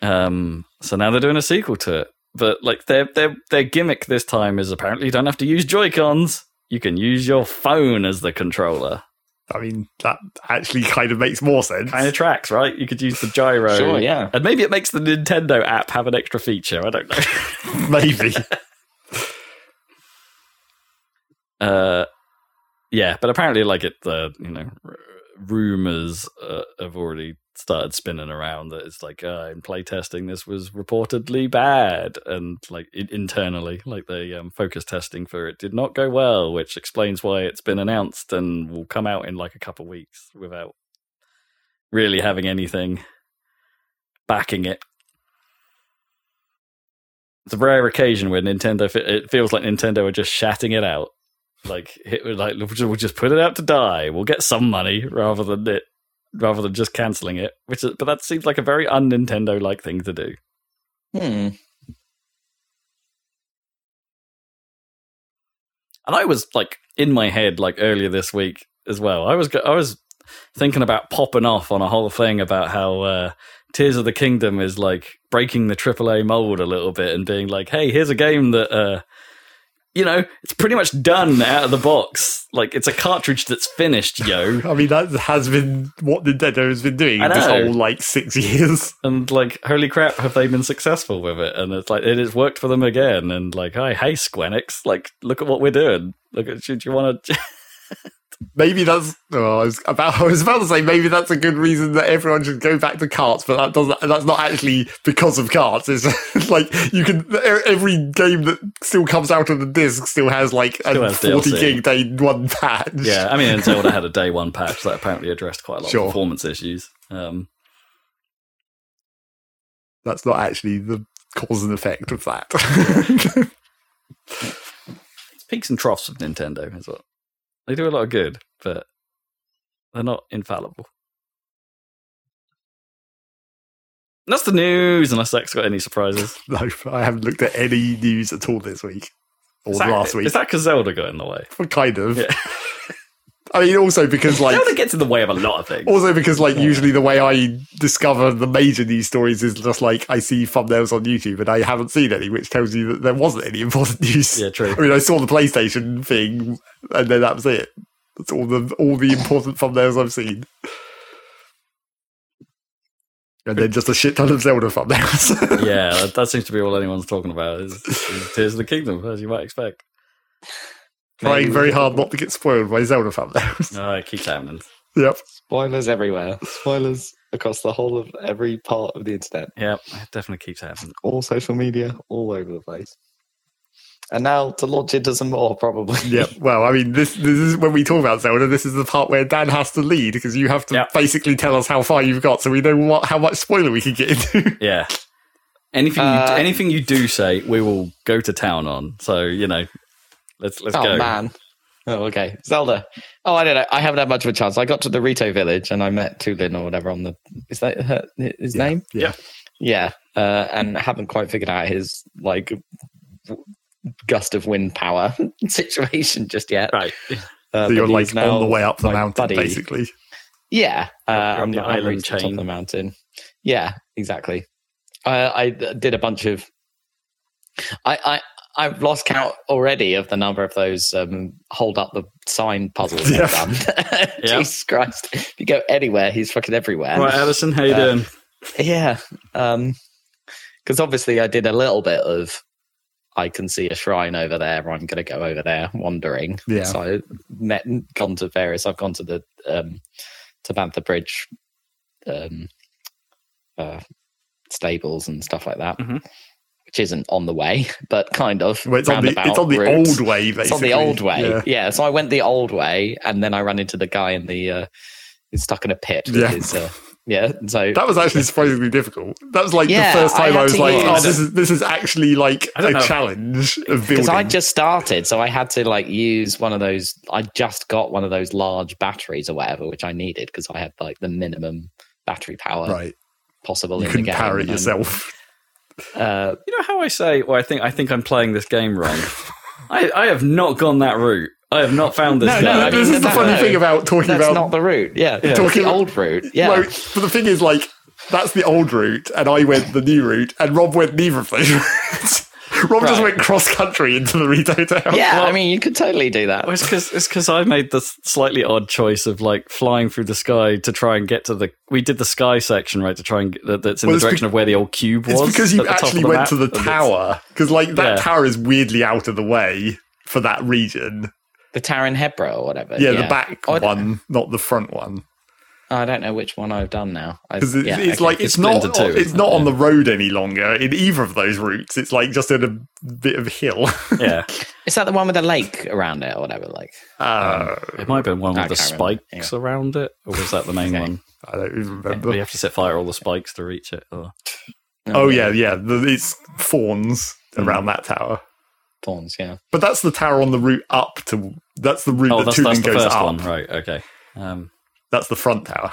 Um, so now they're doing a sequel to it. but like their their their gimmick this time is apparently you don't have to use Joy Cons. You can use your phone as the controller. I mean, that actually kind of makes more sense. Kind of tracks, right? You could use the gyro. Sure, yeah. And maybe it makes the Nintendo app have an extra feature. I don't know. Maybe. uh, yeah, but apparently, like it, the you know, r- rumors uh, have already started spinning around that it's like uh, in playtesting this was reportedly bad, and like it, internally, like the um, focus testing for it did not go well, which explains why it's been announced and will come out in like a couple weeks without really having anything backing it. It's a rare occasion where Nintendo. It feels like Nintendo are just shatting it out like it like we'll just put it out to die. We'll get some money rather than it, rather than just canceling it. Which, is, but that seems like a very un Nintendo like thing to do. Hmm. And I was like in my head like earlier this week as well. I was I was thinking about popping off on a whole thing about how uh, Tears of the Kingdom is like breaking the AAA mold a little bit and being like, hey, here's a game that. Uh, you know, it's pretty much done out of the box. Like it's a cartridge that's finished, yo. I mean, that has been what Nintendo has been doing this whole like six years. and like holy crap have they been successful with it and it's like it has worked for them again and like hey hey squenix like look at what we're doing look at should you want to Maybe that's. Oh, I was about. I was about to say maybe that's a good reason that everyone should go back to carts, but that doesn't. That's not actually because of carts. It's like you can. Every game that still comes out on the disc still has like Still a has forty DLC. gig day one patch. yeah i mean and zelda had a day one patch that apparently addressed quite a lot Sure. of performance issues um that's not actually the cause and effect of that. it's peaks and troughs of nintendo is what they do a lot of good but they're not infallible that's the news unless Zach's got any surprises no, I haven't looked at any news at all this week or that- last week. is that because zelda got in the way kind of. Yeah. I mean, also because like zelda gets in the way of a lot of things Also, because like usually the way I discover the major news stories is just like I see thumbnails on YouTube and I haven't seen any, which tells you that there wasn't any important news. yeah true I mean, I saw the PlayStation thing, and then that was it. That's all the all the important thumbnails I've seen. And then just a shit ton of Zelda thumbnails. yeah, that, that seems to be all anyone's talking about is, is Tears of the Kingdom, as you might expect. Trying very hard not to get spoiled by Zelda thumbnails. Oh, it keeps happening. yep. Spoilers everywhere. Spoilers across the whole of every part of the internet. Yeah, it definitely keeps happening. All social media, all over the place. And now to launch into some more, probably. Yep. Well, I mean, this this is when we talk about Zelda. This is the part where Dan has to lead because you have to Yep. basically tell us how far you've got, so we know what how much spoiler we can get into. Yeah. Anything Uh, you anything you do say, we will go to town on. So you know, let's let's oh go. man. Oh, okay. Zelda. Oh, I don't know. I haven't had much of a chance. I got to the Rito village and I met Tulin or whatever on the. Is that her, his name? Yeah. Yeah. Uh, and haven't quite figured out his like gust of wind power situation just yet. Right. Uh, so you're like on the way up the mountain, buddy. basically. Yeah, uh, You're on I'm the the island island top chain. of the mountain. Yeah, exactly. I, I d- did a bunch of. I I I've lost count already of the number of those um, hold up the sign puzzles Yeah. I've done. Yeah. Jesus Christ! If you go anywhere, he's fucking everywhere. Right, Addison, how you Uh, doing? Yeah, because obviously I did a little bit of. I can see a shrine over there. I'm going to go over there, wandering. Yeah. So I met, gone to various. I've gone to the um, Tabantha Bridge um, uh, stables and stuff like that, Mhm. Which isn't on the way, but kind of. Well, it's on the it's on the routes. old way, basically. It's on the old way. Yeah. Yeah. So I went the old way, and then I ran into the guy in the. Uh, he's stuck in a pit. With Yeah. His, uh, yeah. So That was actually surprisingly difficult. That was like Yeah, the first time I, had was like, use- "Oh, this is this is actually like a know. challenge of building." because I just started, so I had to like use one of those. I just got one of those large batteries or whatever, which I needed because I had like the minimum battery power right, possible you in the couldn't game. power it and, yourself. Uh, You know how I say, well, I think I think I'm playing this game wrong. I, I have not gone that route. I have not found this No, guy. no, I mean, this is the funny no, thing about talking that's about not the route. Yeah, Yeah. Talking the old route. Yeah, Well, but the thing is, like, that's the old route, and I went the new route, and Rob went neither of those routes. Rob just went cross country into the Rito Town. Yeah, Well- I mean, you could totally do that. Well, it's because it's because I made the slightly odd choice of like flying through the sky to try and get to the. We did the sky section right to try and get, that- that's in Well, the it's direction of where the old cube was. It's because you at the top of actually went map, to the tower. Because like that Yeah. tower is weirdly out of the way for that region. The Tower in Hebra or whatever. Yeah, the back Oh, I don't- one, not the front one. I don't know which one I've done now. I- Because it's, yeah, it's okay. like it's, It's not splintered too, it's isn't it? on the road any longer in either of those routes. It's like just in a bit of hill. Yeah, Is that the one with the lake around it or whatever? Like, Uh, it might have been one I with the can't spikes around it, or was that the main Okay. one? I don't even Where remember. you have to set fire to all the spikes to reach it. Or... Oh yeah, yeah. The, it's fawns Hmm. around that tower. thorns. Yeah, But that's the tower on the route up to. That's the route Oh, that that's, Tulin that's the goes first up. one, right? Okay. Um, That's the front tower.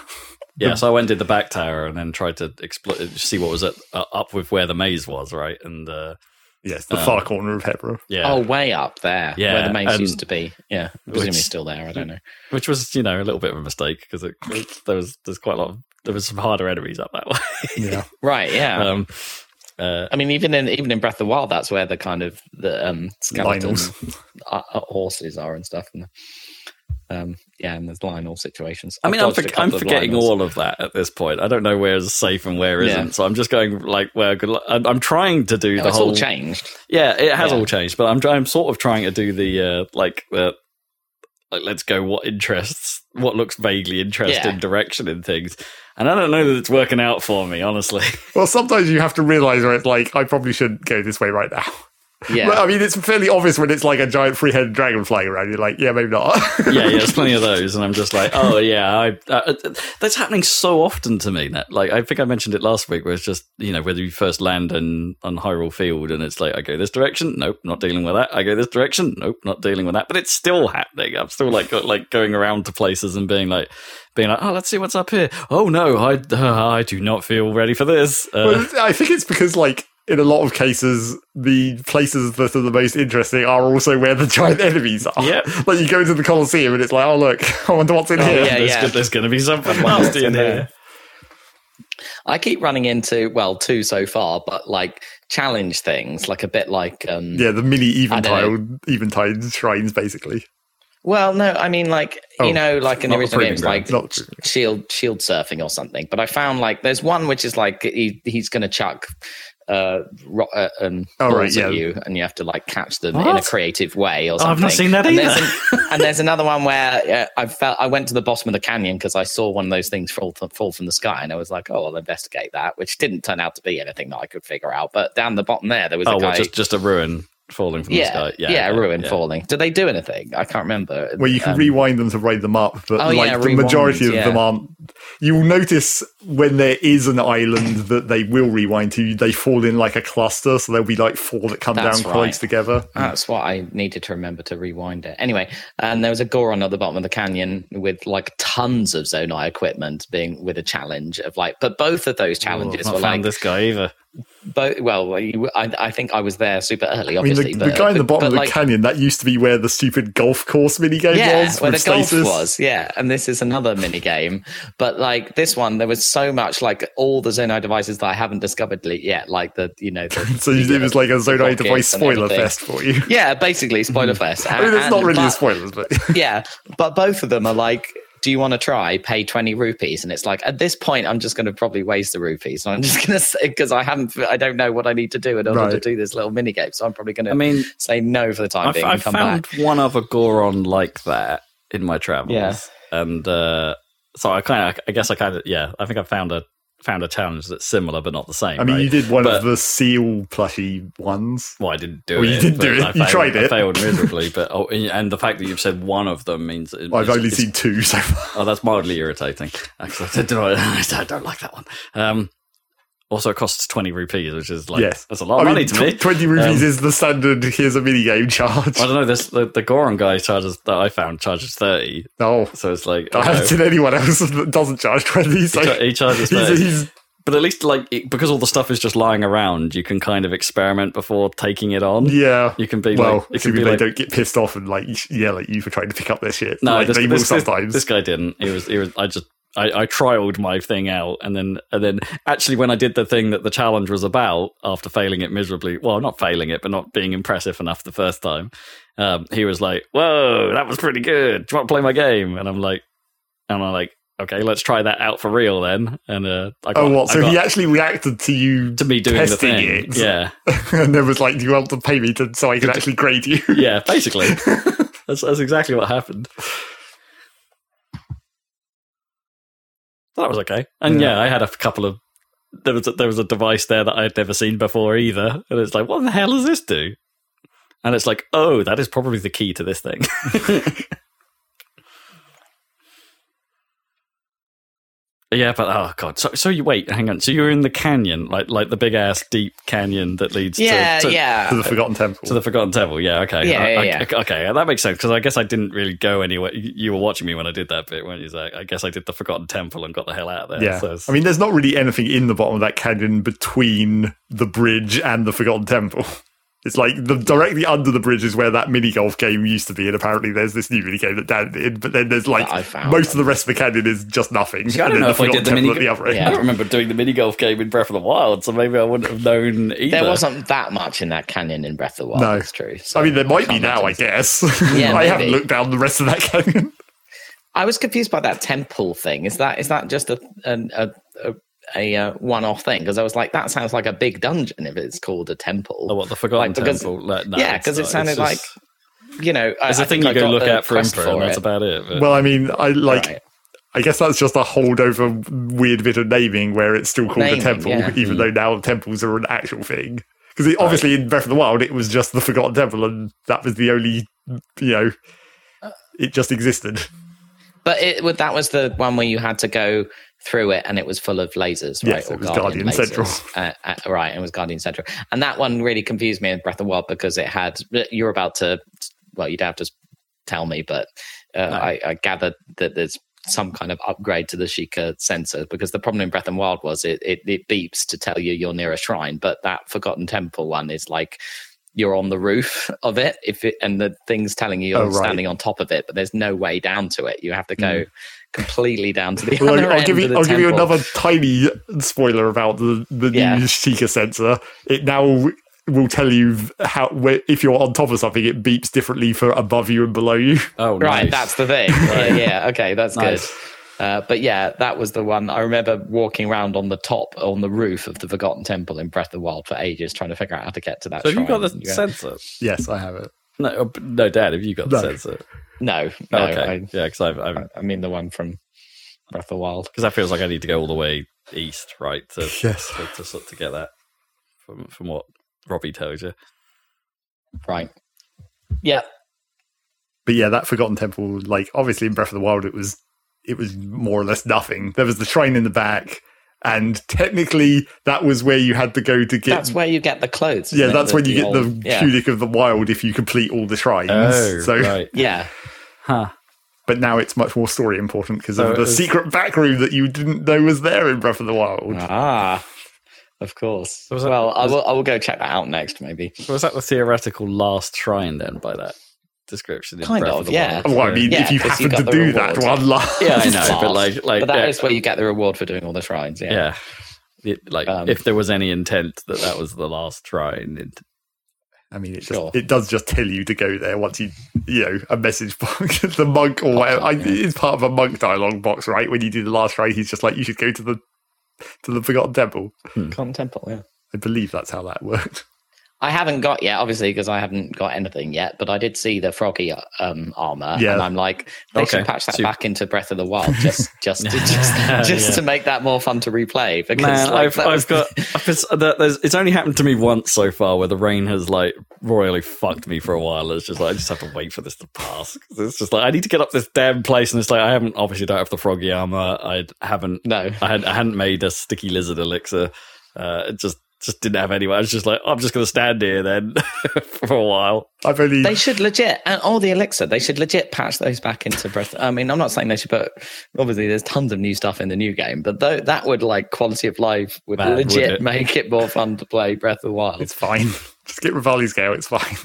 yeah, so I went and did the back tower and then tried to expl- see what was at, uh, up with where the maze was, right? And uh, Yes, the Um, far corner of Hebra. yeah, Oh, way up there, Yeah, where the maze and- used to be. Yeah, presumably Which- still there. I don't know. which was you know a little bit of a mistake because it, it, there was there's quite a lot of there was some harder enemies up that way. Yeah. Right? Yeah. um, uh, I mean, even in even in Breath of the Wild, that's where the kind of the um, skeleton uh, uh, horses are and stuff. And um, yeah, and there's Lynel situations. I I've mean, I'm, for, I'm forgetting Lynels. all of that at this point. I don't know where's safe and where Yeah. isn't. So I'm just going like where good. I'm, I'm trying to do Oh, the it's whole. all changed. Yeah, it has Yeah. all changed, but I'm I'm sort of trying to do the uh, like uh, like let's go what interests what looks vaguely interesting Yeah. direction in things, and I don't know that it's working out for me honestly. Well, sometimes you have to realize where it's like, I probably shouldn't go this way right now. Yeah. But, I mean, it's fairly obvious when it's like a giant three headed dragon flying around. You're like, yeah, maybe not. yeah, yeah, there's plenty of those, and I'm just like, oh yeah, I, uh, that's happening so often to me. That like I think I mentioned it last week, where it's just you know whether you first land in on Hyrule Field, and it's like I go this direction, nope, not dealing with that. I go this direction, nope, not dealing with that. But it's still happening. I'm still like like going around to places and being like. Being like, oh, let's see what's up here. Oh no, I uh, I do not feel ready for this. Uh, Well, I think it's because, like, in a lot of cases, the places that are the most interesting are also where the giant enemies are. Yeah. Like, you go into the Colosseum and it's like, oh, look, I wonder what's in Oh, here. yeah, there's, yeah. there's going to be something nasty in in here. here. I keep running into well, two so far, but like challenge things, like a bit like um Yeah, the mini I don't Eventide, Eventide shrines, basically. Well, no, I mean like Oh, you know, like in the original proving games, ground, like not shield shield surfing or something. But I found like there's one which is like he, he's going to chuck uh, ro- uh um, Oh, balls right, yeah. you, and you have to like catch them in a creative way or Oh. I've not seen that and either. There's an- and there's another one where uh, I felt I went to the bottom of the canyon because I saw one of those things fall, fall from the sky, and I was like, "Oh, I'll investigate that," which didn't turn out to be anything that I could figure out. But down the bottom there, there was Oh, a well, just just a ruin falling from yeah, the sky. yeah, a okay, ruin yeah. falling. Did they do anything? I can't remember. Where you can Um, rewind them to raid them up, but Oh, like yeah, the rewind, majority of yeah. them aren't. You will notice when there is an island that they will rewind to, they fall in like a cluster, so there'll be like four that come That's down right. close together. That's what I needed to remember to rewind it. Anyway, and there was a Goron at the bottom of the canyon with like tons of Zonai equipment being with a challenge of like, but both of those challenges Oh, were I've like, this guy either. Both, well, you, I, I think I was there super early, I mean, obviously. the, the but, guy in the bottom of the like, canyon, that used to be where the stupid golf course minigame yeah, was. where the golf was, yeah, and this is another mini game. But like this one, there was so much like all the Zonai devices that I haven't discovered yet, like the you know, the, So you- it was like a Zonai device spoiler fest for you. yeah, basically spoiler fest. I mean, it's not And- really a but- spoilers, but yeah, but both of them are like, do you want to try? Pay 20 rupees. And it's like, at this point, I'm just going to probably waste the rupees. And I'm just going to say, because I haven't, I don't know what I need to do in order to do this little mini game. So I'm probably going to I mean, say no for the time I've, being and I've come found back. one other Goron like that in my travels. Yeah. And uh, so I kind of, I guess I kind of, yeah, I think I found a found a challenge that's similar but not the same. I mean, right? you did one But- of the seal plushy ones. Well, I didn't do Well, it. you didn't do it. I You failed- tried I it. failed miserably. But oh, and the fact that you've said one of them means it, I've only seen two so far. Oh, that's mildly irritating. Actually, I don't, I don't like that one. Um, also, it costs twenty rupees, which is like yes, that's a lot of I money mean, to tw- me. Twenty rupees Um, is the standard. Here's a mini game charge. I don't know. This the, the Goron guy charges that I found charges thirty. No, So it's like I haven't know, seen anyone else that doesn't charge twenty. So he, cha- he charges 30. he's but at least like it, because all the stuff is just lying around, you can kind of experiment before taking it on. yeah. You can be Well, like, it can be they like, don't get pissed off and like yell at you for trying to pick up their shit. no, like, this, they this, will this, sometimes. this guy didn't. He was, he was. I just I, I trialed my thing out, and then and then actually when I did the thing that the challenge was about, after failing it miserably, well, not failing it, but not being impressive enough the first time, um, he was like, "Whoa, that was pretty good. Do you want to play my game?" And I'm like, and I'm like, okay, let's try that out for real then. And uh, I got, oh, what? So got he actually reacted to you to me doing the testing thing, it. yeah, and then was like, "Do you want to pay me to, so I can actually grade you?" yeah, basically, that's that's exactly what happened. That was okay, and yeah. Yeah. I had a couple of there was a, there was a device there that I had never seen before either, and it's like, what the hell does this do? And it's like, oh, that is probably the key to this thing. yeah, but oh god, so so you wait, hang on, so you're in the canyon, like like the big ass deep canyon that leads Yeah, to, to, yeah. to the Forgotten Temple. to the Forgotten Temple. Yeah, okay. Yeah, I- yeah, I- yeah. Okay, that makes sense because I guess I didn't really go anywhere. You you were watching me when I did that bit, weren't you? Zach? I guess I did the Forgotten Temple and got the hell out of there. yeah, So I mean, there's not really anything in the bottom of that canyon between the bridge and the Forgotten Temple. It's like the directly under the bridge is where that mini golf game used to be, and apparently there's this new mini game that Dan did. But then there's like That most of the rest of the canyon is just nothing. See, I and don't then know if I did the mini. at the other. Yeah. I don't remember doing the mini golf game in Breath of the Wild, so maybe I wouldn't have known either. There wasn't that much in that canyon in Breath of the Wild. No. That's true. So I mean, there might be now, I guess. Yeah, I haven't looked down the rest of that canyon. I was confused by that temple thing. Is that is that just a a a, a, a uh, one-off thing? Because I was like, that sounds like a big dungeon if it's called a temple. Oh, what the Forgotten Like, because- Temple? Like, no, yeah, because it not. It's sounded like you know. I- It's I a thing think you go look the at for quest info, and that's it. about it. but- Well, I mean, I like. Right. I guess that's just a holdover weird bit of naming where it's still called Naming, a temple, yeah. even though now temples are an actual thing. Because obviously in Breath of the Wild, it was just the Forgotten Temple, and that was the only, you know, it just existed. But it would- that was the one where you had to go through it, and it was full of lasers, right? Yes, it was Guardian Central. Uh, uh, right, it was Guardian Central, and that one really confused me in Breath of Wild because it had. You're about to, well, you'd have to tell me, but uh, No. I, I gathered that there's some kind of upgrade to the Sheikah sensor because the problem in Breath of the Wild was it, it it beeps to tell you you're near a shrine, but that Forgotten Temple one is like you're on the roof of it if it and the thing's telling you you're Oh, right. standing on top of it but there's no way down to it you have to go completely down to the Well, other I'll, end give of you, the I'll give you another tiny spoiler about the the Yeah. new Sheikah sensor. It now will tell you how where, if you're on top of something, it beeps differently for above you and below you. oh, right that's the thing yeah, yeah okay that's Nice. good uh, but yeah, that was the one. I remember walking around on the top, on the roof of the Forgotten Temple in Breath of the Wild for ages, trying to figure out how to get to that. So have you shrine. got the And go, sensor? Yes, I have it. No, uh, no, Dad. Have you got the No. sensor? No, no. okay, yeah, because I've, I've I, I mean the one from Breath of the Wild. because that feels like I need to go all the way east, right, to Yes. to, to, sort- to get that from from what Robbie tells you. Right. Yeah. But yeah, that Forgotten Temple, like obviously in Breath of the Wild, it was it was more or less nothing. There was the shrine in the back, and technically that was where you had to go to get. That's where you get the clothes. yeah, that's The- when you get old- the yeah. tunic of the wild if you complete all the shrines. Oh, so, right, Yeah. huh? but now it's much more story important because So of the was- secret back room that you didn't know was there in Breath of the Wild. Ah, of course. was that- well, I will. I will go check that out next, maybe. So was that the theoretical last shrine then? By that description, in Kind Breath of, the yeah. Wild? Well, I mean, Yeah, if you happen to got the do that reward. one last, Yeah, I know, but like, like but that yeah, is where you get the reward for doing all the shrines. Yeah. yeah. It- like Um, if there was any intent that that was the last shrine, it, I mean, it, Sure. just, it does just tell you to go there once you, you know, a message box, the monk or whatever. I, yeah. it's part of a monk dialogue box, right? When you do the last try, he's just like, you should go to the to the Forgotten Temple. Con Temple. Yeah. I believe that's how that worked. I haven't got yet, obviously, because I haven't got anything yet. But I did see the froggy um, armor, Yeah. and I'm like, they Okay, should patch that back into Breath of the Wild, just just to, just, just Yeah. to make that more fun to replay. Because Man, like, I've, I've got. It's only happened to me once so far, where the rain has like royally fucked me for a while. It's just like I just have to wait for this to pass. It's just like I need to get up this damn place, and it's like I haven't obviously don't have the froggy armor. I haven't. no. I had I hadn't made a sticky lizard elixir. Uh, it just just didn't have anyone. I was just like, I'm just going to stand here then for a while. I've only They should legit, and all the elixir, they should legit patch those back into Breath. Of the Wild. I mean, I'm not saying they should put. Obviously, there's tons of new stuff in the new game, but though that would like quality of life would Man, would legit it? make it more fun to play Breath of the Wild. it's fine. Just get Revali's Gale. It's fine.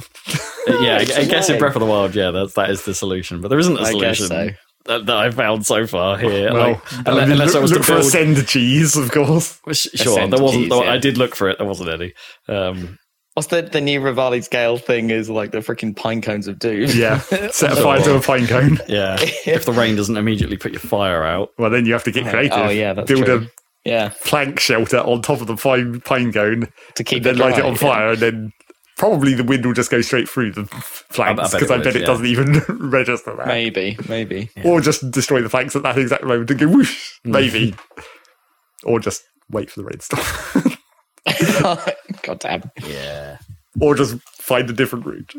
Uh, yeah, I, I guess in. Breath of the Wild, yeah, that's that is the solution. But there isn't a I guess solution. so. That, that I found so far here. Well, like, I unless, mean, unless look, I was look to for build, ascend cheese, of course. Sh- Sure, Ascend there wasn't. keys, there- yeah. I did look for it. There wasn't any. Um, What's the, the new Revali's Gale thing is like the freaking pine cones of doom. Yeah, set a fire to a pine cone. yeah, if the rain doesn't immediately put your fire out, Well, then you have to get creative. Oh, yeah, that's Build true. a yeah. plank shelter on top of the pine, pine cone, To keep then it light it dry, on yeah. fire, and then probably the wind will just go straight through the flanks bet it because I, would, bet it yeah. doesn't even register that. Maybe, maybe. Or just destroy the flanks at that exact moment and go whoosh, Mm. maybe. or just wait for the rain to stop. God damn. yeah. or just find a different route.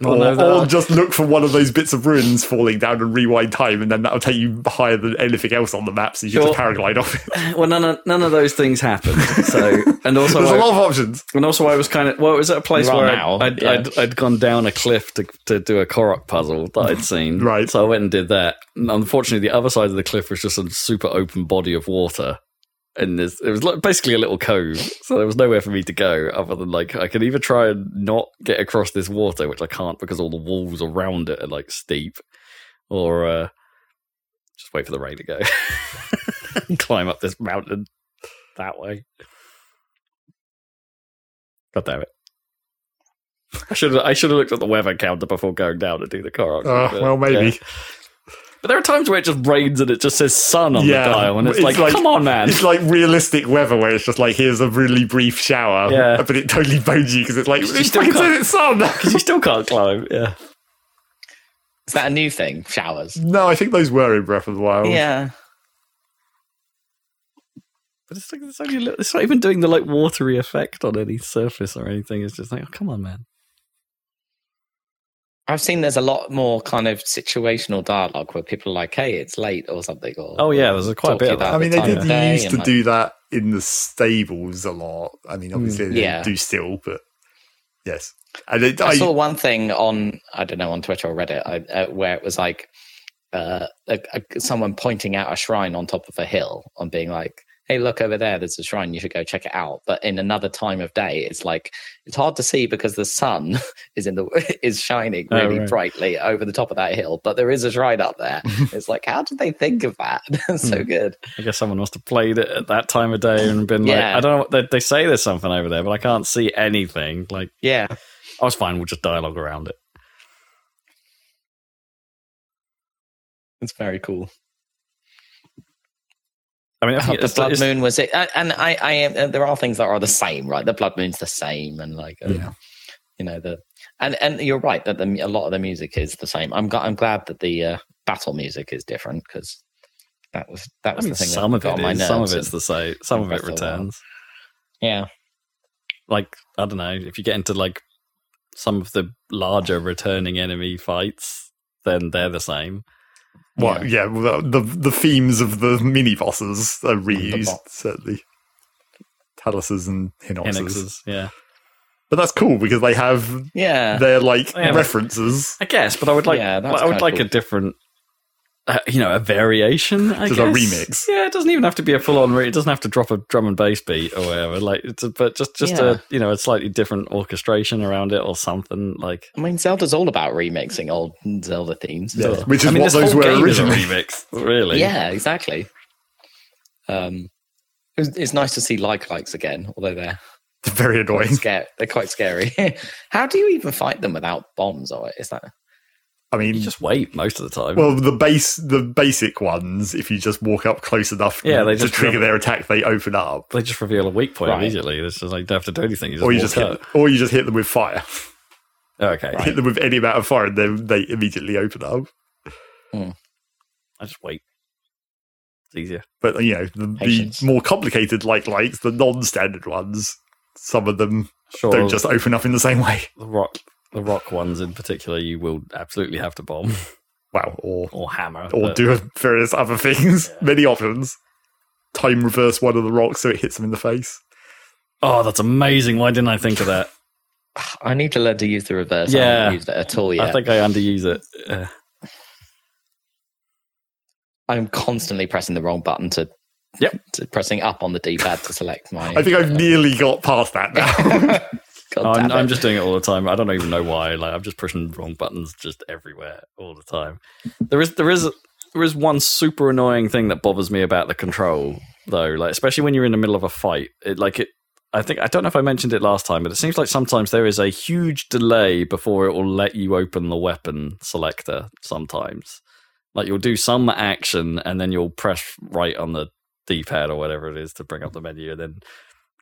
Well, or, no, or just look for one of those bits of ruins falling down and rewind time, and then that'll take you higher than anything else on the map, so you Sure. just paraglide off it. Well, none of none of those things happened. So, and also, There's a I, lot of options. and also, I was kind of well, it was at a place Well, where now, I'd, yeah. I'd, I'd gone down a cliff to to do a Korok puzzle that I'd seen. Right. So I went and did that. And unfortunately, the other side of the cliff was just a super open body of water. And there's, it was like basically a little cove, so there was nowhere for me to go other than like I could either try and not get across this water, which I can't because all the walls around it are like steep, or uh, just wait for the rain to go and climb up this mountain that way. God damn it! I should have I should have looked at the weather counter before going down to do the car. Uh, well, maybe. But there are times where it just rains and it just says sun on Yeah, the dial, and it's, it's like, like- come on, man. It's like realistic weather where it's just like, here's a really brief shower, Yeah. but it totally bones you because it's like, You it's still fucking can't- says it's sun. Because you still can't climb. Yeah. Is that a new thing? Showers. no, I think those were in Breath of the Wild. Yeah. But it's like it's, only a little, it's not even doing the like watery effect on any surface or anything. It's just like, oh come on, man. I've seen there's a lot more kind of situational dialogue where people are like, hey, it's late or something. Or, Oh yeah, there's a quite a bit of that. I mean, the they did of day used to like- do that in the stables a lot. I mean, obviously, they Yeah. do still, but yes. And it, I, I, saw one thing on I don't know on Twitter or Reddit I, uh, where it was like uh, a, a, someone pointing out a shrine on top of a hill and being like, "Hey, look over there! There's a shrine. You should go check it out." But in another time of day, it's like it's hard to see because the sun is in the is shining Oh, really right. brightly over the top of that hill. But there is a shrine up there. it's like, how did they think of that? That's so Hmm. good. I guess someone must have played it at that time of day and been like, I don't know. They, they say there's something over there, but I can't see anything. Like, Yeah, I was fine. We'll just dialogue around it. it's very cool. I mean, I Oh, think the blood moon was it and and i i am uh, there are things that are the same right the blood moon's the same and like uh, you know the and and you're right that the, a lot of the music is the same i'm i'm glad that the uh, battle music is different because that was that I was mean, the thing some that of got it on is, some of it's the same, some of it Breath of the Wild. returns. yeah like I don't know if you get into like some of the larger returning enemy fights, then they're the same. Well, yeah, well, the, the the themes of the mini bosses are reused, boss. certainly. Taluses and Hinoxes. Hinoxes, yeah, But that's cool because they have yeah their like Yeah. references. I guess. But I would like, Yeah, that's I would kinda like cool. a different, uh, you know, a variation. I Just a remix. Yeah, it doesn't even have to be a full on. Re- it doesn't have to drop a drum and bass beat or whatever. Like, it's a, but just just Yeah. a you know a slightly different orchestration around it or something like. i mean zelda's all about remixing old zelda themes Yeah, which is I mean, what those were game is a originally. remix, really. yeah exactly um it's, it's nice to see Like Likes again although they're Very quite annoying. scary they're quite scary how do you even fight them without bombs or is that I mean, You just wait most of the time. well, the base, the basic ones, if you just walk up close enough Yeah, they to just trigger run- their attack, they open up. they just reveal a weak point Right. immediately. It's just like you don't have to do anything. You just or you just hit, up. or you just hit them with fire. Oh, okay. Hit them with any amount of fire, and then they immediately open up. Hmm. I just wait. It's easier. But you know, the, the more complicated Like Likes, the non-standard ones, some of them Sure. don't just open up in the same way. the rock, the rock ones in particular, you will absolutely have to bomb Wow, or or hammer. or but- do various other things. Many options. Time reverse one of the rocks so it hits them in the face. Oh, that's amazing! Why didn't I think of that? I need to learn to use the reverse. I Yeah. haven't used it at all yet. I think I underuse it. Uh, I'm constantly pressing the wrong button to, Yep. to pressing up on the D-pad to select my. I think I've nearly got past that now. God I'm, I'm just doing it all the time. I don't even know why. Like I'm just pushing wrong buttons just everywhere all the time. There is there is there is one super annoying thing that bothers me about the control though. Like especially when you're in the middle of a fight. It like it. I think I don't know if I mentioned it last time, but it seems like sometimes there is a huge delay before it will let you open the weapon selector. Sometimes, like you'll do some action and then you'll press right on the D-pad or whatever it is to bring up the menu, and then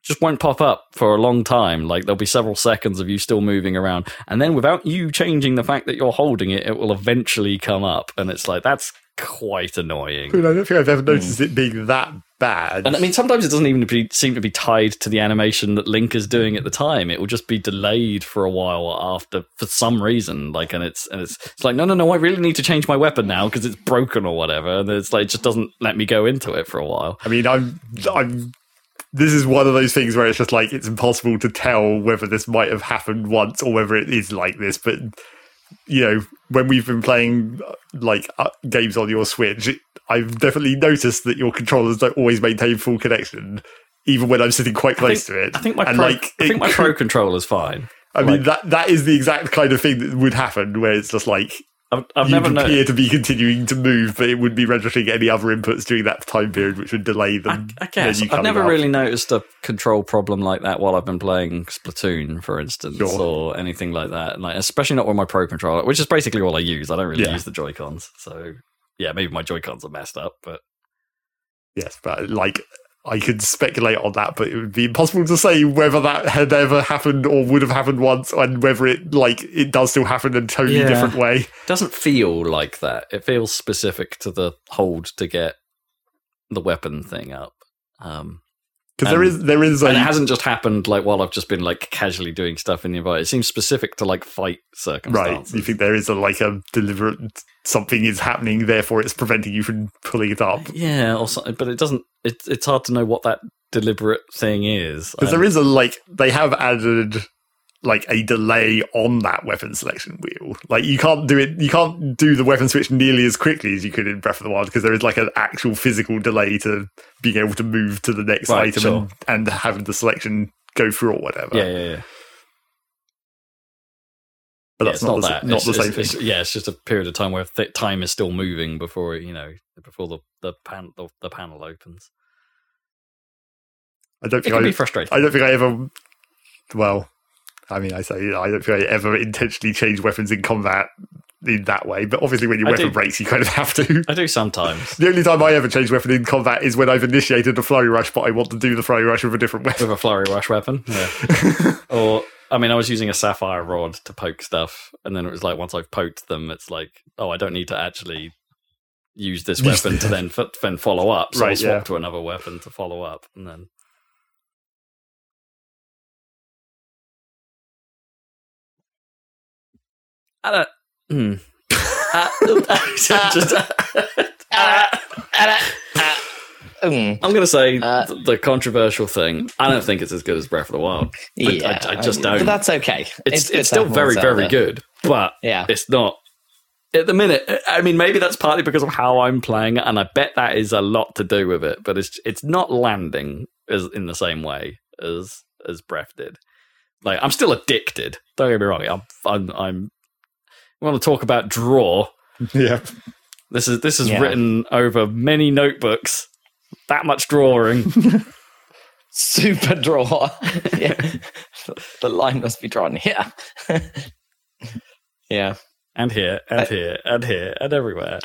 just won't pop up for a long time. Like there'll be several seconds of you still moving around, and then without you changing the fact that you're holding it, it will eventually come up, and it's like that's quite annoying. I mean, I don't think I've ever noticed it being that bad. And I mean, sometimes it doesn't even be, seem to be tied to the animation that Link is doing at the time. It will just be delayed for a while after, for some reason. Like, and it's and it's it's like, no, no, no, I really need to change my weapon now because it's broken or whatever. And it's like, it just doesn't let me go into it for a while. I mean, I'm, I'm. This is one of those things where it's just like it's impossible to tell whether this might have happened once or whether it is like this. But you know, when we've been playing uh, like uh, games on your Switch, I've definitely noticed that your controllers don't always maintain full connection, even when I'm sitting quite close think- to it. I think my and pro, like, I think my pro controller's fine. I mean, that that is the exact kind of thing that would happen, where it's just like I've, I've you never appear to be continuing to move, but it would be registering any other inputs during that time period, which would delay them. I guess menu I've never up. really noticed a control problem like that while I've been playing Splatoon, for instance, Sure. or anything like that. Like, especially not with my pro controller, which is basically all I use. I don't really Yeah. use the Joy Cons, so yeah, maybe my Joy Cons are messed up, but Yes, but like I could speculate on that, but it would be impossible to say whether that had ever happened or would have happened once, and whether it like it does still happen in a totally Yeah. different way. it doesn't feel like that. It feels specific to the hold to get the weapon thing up. Um, Because there is there is and it hasn't just happened like while I've just been like casually doing stuff in the environment. It seems specific to like fight circumstances. right. You think there is a like a deliberate something is happening, therefore it's preventing you from pulling it up. Yeah, or something, but it doesn't. It, it's hard to know what that deliberate thing is. Because there is a like they have added like a delay on that weapon selection wheel. Like you can't do it you can't do the weapon switch nearly as quickly as you could in Breath of the Wild because there is like an actual physical delay to being able to move to the next Right, item sure. and, and having the selection go through or whatever. Yeah, yeah, yeah. But Yeah, that's it's not, not, the, that. not It's- the it's- same thing. it's- yeah, it's just a period of time where th- time is still moving before you know before the the pan the, the panel opens. I don't It think I, be frustrating. I don't think I ever well I mean I say I don't think I ever intentionally change weapons in combat in that way, but obviously when your I weapon do. breaks you kind of have to. I do sometimes The only time I ever change weapon in combat is when I've initiated a flurry rush, but I want to do the flurry rush with a different weapon. with a flurry rush weapon. Yeah. or I mean, I was using a sapphire rod to poke stuff, and then it was like once I've poked them, it's like, oh, I don't need to actually use this weapon to then f- then follow up. So I'll Right, swap yeah. to another weapon to follow up, and then. I don't. Hmm. Uh, just, Mm, I'm going to say Uh, th- the controversial thing. I don't think it's as good as Breath of the Wild. I- yeah, I, I just don't. But that's okay. it's, good it's, still very, very good, but Yeah. it's not at the minute. I mean, maybe that's partly because of how I'm playing it, and I bet that is a lot to do with it. But it's it's not landing as in the same way as as Breath did. Like I'm still addicted. Don't get me wrong. I'm I'm. I'm I want to talk about draw. yeah. This is this is Yeah. written over many notebooks. That much drawing. Super draw. yeah. The line must be drawn here. yeah. and here, and I- here, and here, and everywhere.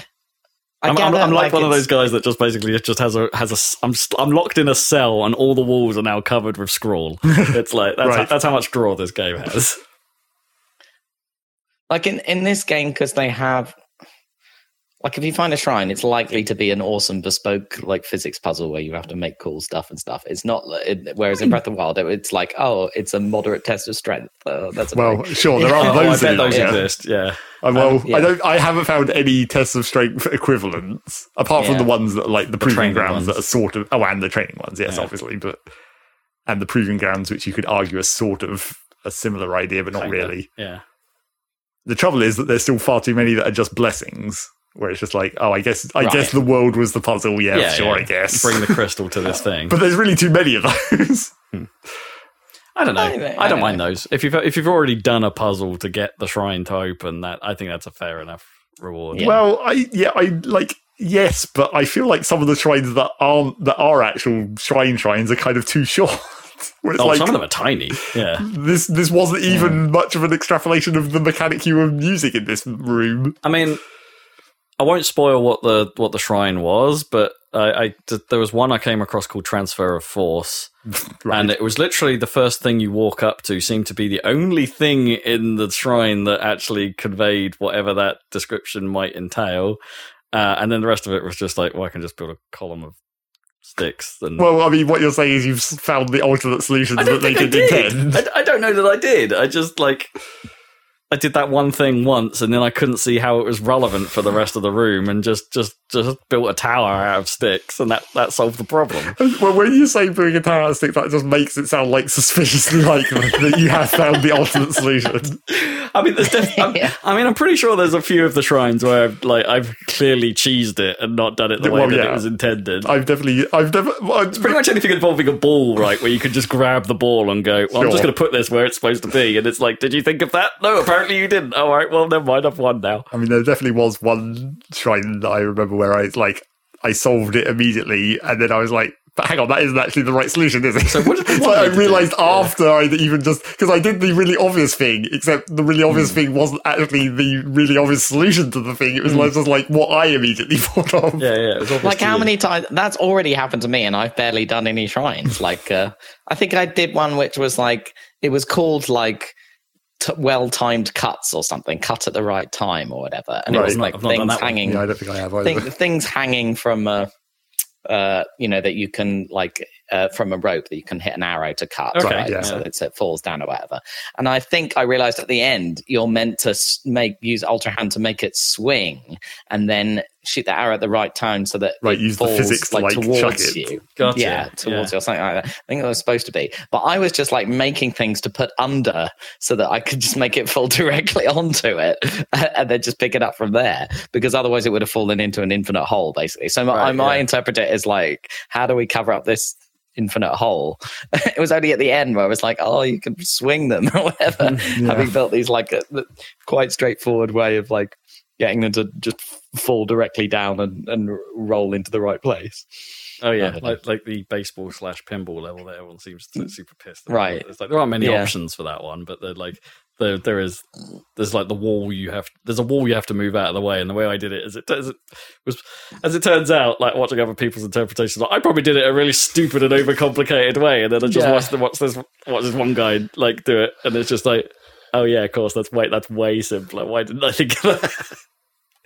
I I'm, get I'm, I'm like, one of those guys that just basically just has a has a. I'm I'm locked in a cell, and all the walls are now covered with scroll. It's like that's how, that's how much draw this game has. Like in in this game because they have like if you find a shrine it's likely to be an awesome bespoke like physics puzzle where you have to make cool stuff and stuff it's not it, whereas in breath of the wild it- it's like oh it's a moderate test of strength uh, that's a Well, sure, there are oh, I those. bet those yeah. exist. Yeah, Uh, well, Um, yeah. I don't. I haven't found any tests of strength equivalents apart from Yeah. the ones that are like the, proving training grounds that are sort of. Oh, and the training ones, yes, Yeah. obviously, but and the proving grounds, which you could argue are sort of a similar idea, but not Kinda. really. yeah. The trouble is that there's still far too many that are just blessings, where it's just like, oh, I guess, I Right. guess the world was the puzzle. Yeah, sure, I guess. Bring the crystal to this thing. but there's really too many of those. Hmm. I don't know. I I, don't- don't, I don't mind know. those. If you've if you've already done a puzzle to get the shrine to open, that I think that's a fair enough reward. Yeah. Well, I yeah, I like yes, but I feel like some of the shrines that aren't that are actual shrine shrines are kind of too short. Where it's Oh, like some of them are tiny. Yeah. this this wasn't even much of an extrapolation of the mechanic you were using in this room. I mean, I won't spoil what the what the shrine was, but I, I there was one I came across called Transfer of Force, Right. and it was literally the first thing you walk up to seemed to be the only thing in the shrine that actually conveyed whatever that description might entail, uh, and then the rest of it was just like, well, I can just build a column of sticks. And well, I mean, what you're saying is you've found the alternate solutions that they didn't did. intend. I, I don't know that I did. I just like I did that one thing once, and then I couldn't see how it was relevant for the rest of the room, and just just just built a tower out of sticks, and that that solved the problem. Well, when you say bring a tower stick, that just makes it sound like suspiciously likely that you have found the ultimate solution. I mean, there's def- I'm, Yeah. I mean, I'm pretty sure there's a few of the shrines where I've, like I've clearly cheesed it and not done it the way that yeah. it was intended. I've definitely, I've never. Well, Pretty much anything involving a ball, right? Where you can just grab the ball and go, well, I'm just going to put this where it's supposed to be. And it's like, did you think of that? No, apparently you didn't. All right, well, never mind. I've won now. I mean, there definitely was one shrine that I remember where I like I solved it immediately, and then I was like, "But hang on, that isn't actually the right solution, is it?" So what did you It's want like me I realized do? Yeah. after I even just because I did the really obvious thing, except the really obvious thing wasn't actually the really obvious solution to the thing. It was like, just like what I immediately thought of. Yeah, yeah. It was Like how you. many times that's already happened to me, and I've barely done any shrines. Like uh, I think I did one which was like it was called like t- well-timed cuts or something, cut at the right time or whatever, and it was like I've things hanging, Yeah, I don't think I have either. thing, things hanging from a. Uh, you know that you can like uh, from a rope that you can hit an arrow to cut, Okay, right? yeah. So that it falls down or whatever. And I think I realized at the end you're meant to make use Ultra Hand to make it swing, and then shoot the arrow at the right time so that Right, it use the falls, physics to, like, chuck towards it. you. Gotcha. Yeah, towards Yeah. you or something like that. I think it was supposed to be, but I was just like making things to put under so that I could just make it fall directly onto it and then just pick it up from there because otherwise it would have fallen into an infinite hole basically. So my, Right, I might yeah. interpret it as like, how do we cover up this? Infinite hole. it was only at the end where I was like, "Oh, you can swing them or whatever." Having built these like a, quite straightforward way of like getting them to just fall directly down and, and roll into the right place. Oh yeah, don't like like the baseball slash pinball level that everyone seems to super pissed. about. Right. It's like there aren't many Yeah. options for that one, but they're like there there is there's like the wall you have there's a wall you have to move out of the way, and the way I did it is it, as it was as it turns out, like watching other people's interpretations, like, I probably did it a really stupid and overcomplicated way, and then I just Yeah. watched the, watch this watch this one guy like do it, and it's just like. Oh yeah, of course. That's way that's way simpler. Why didn't I think of that?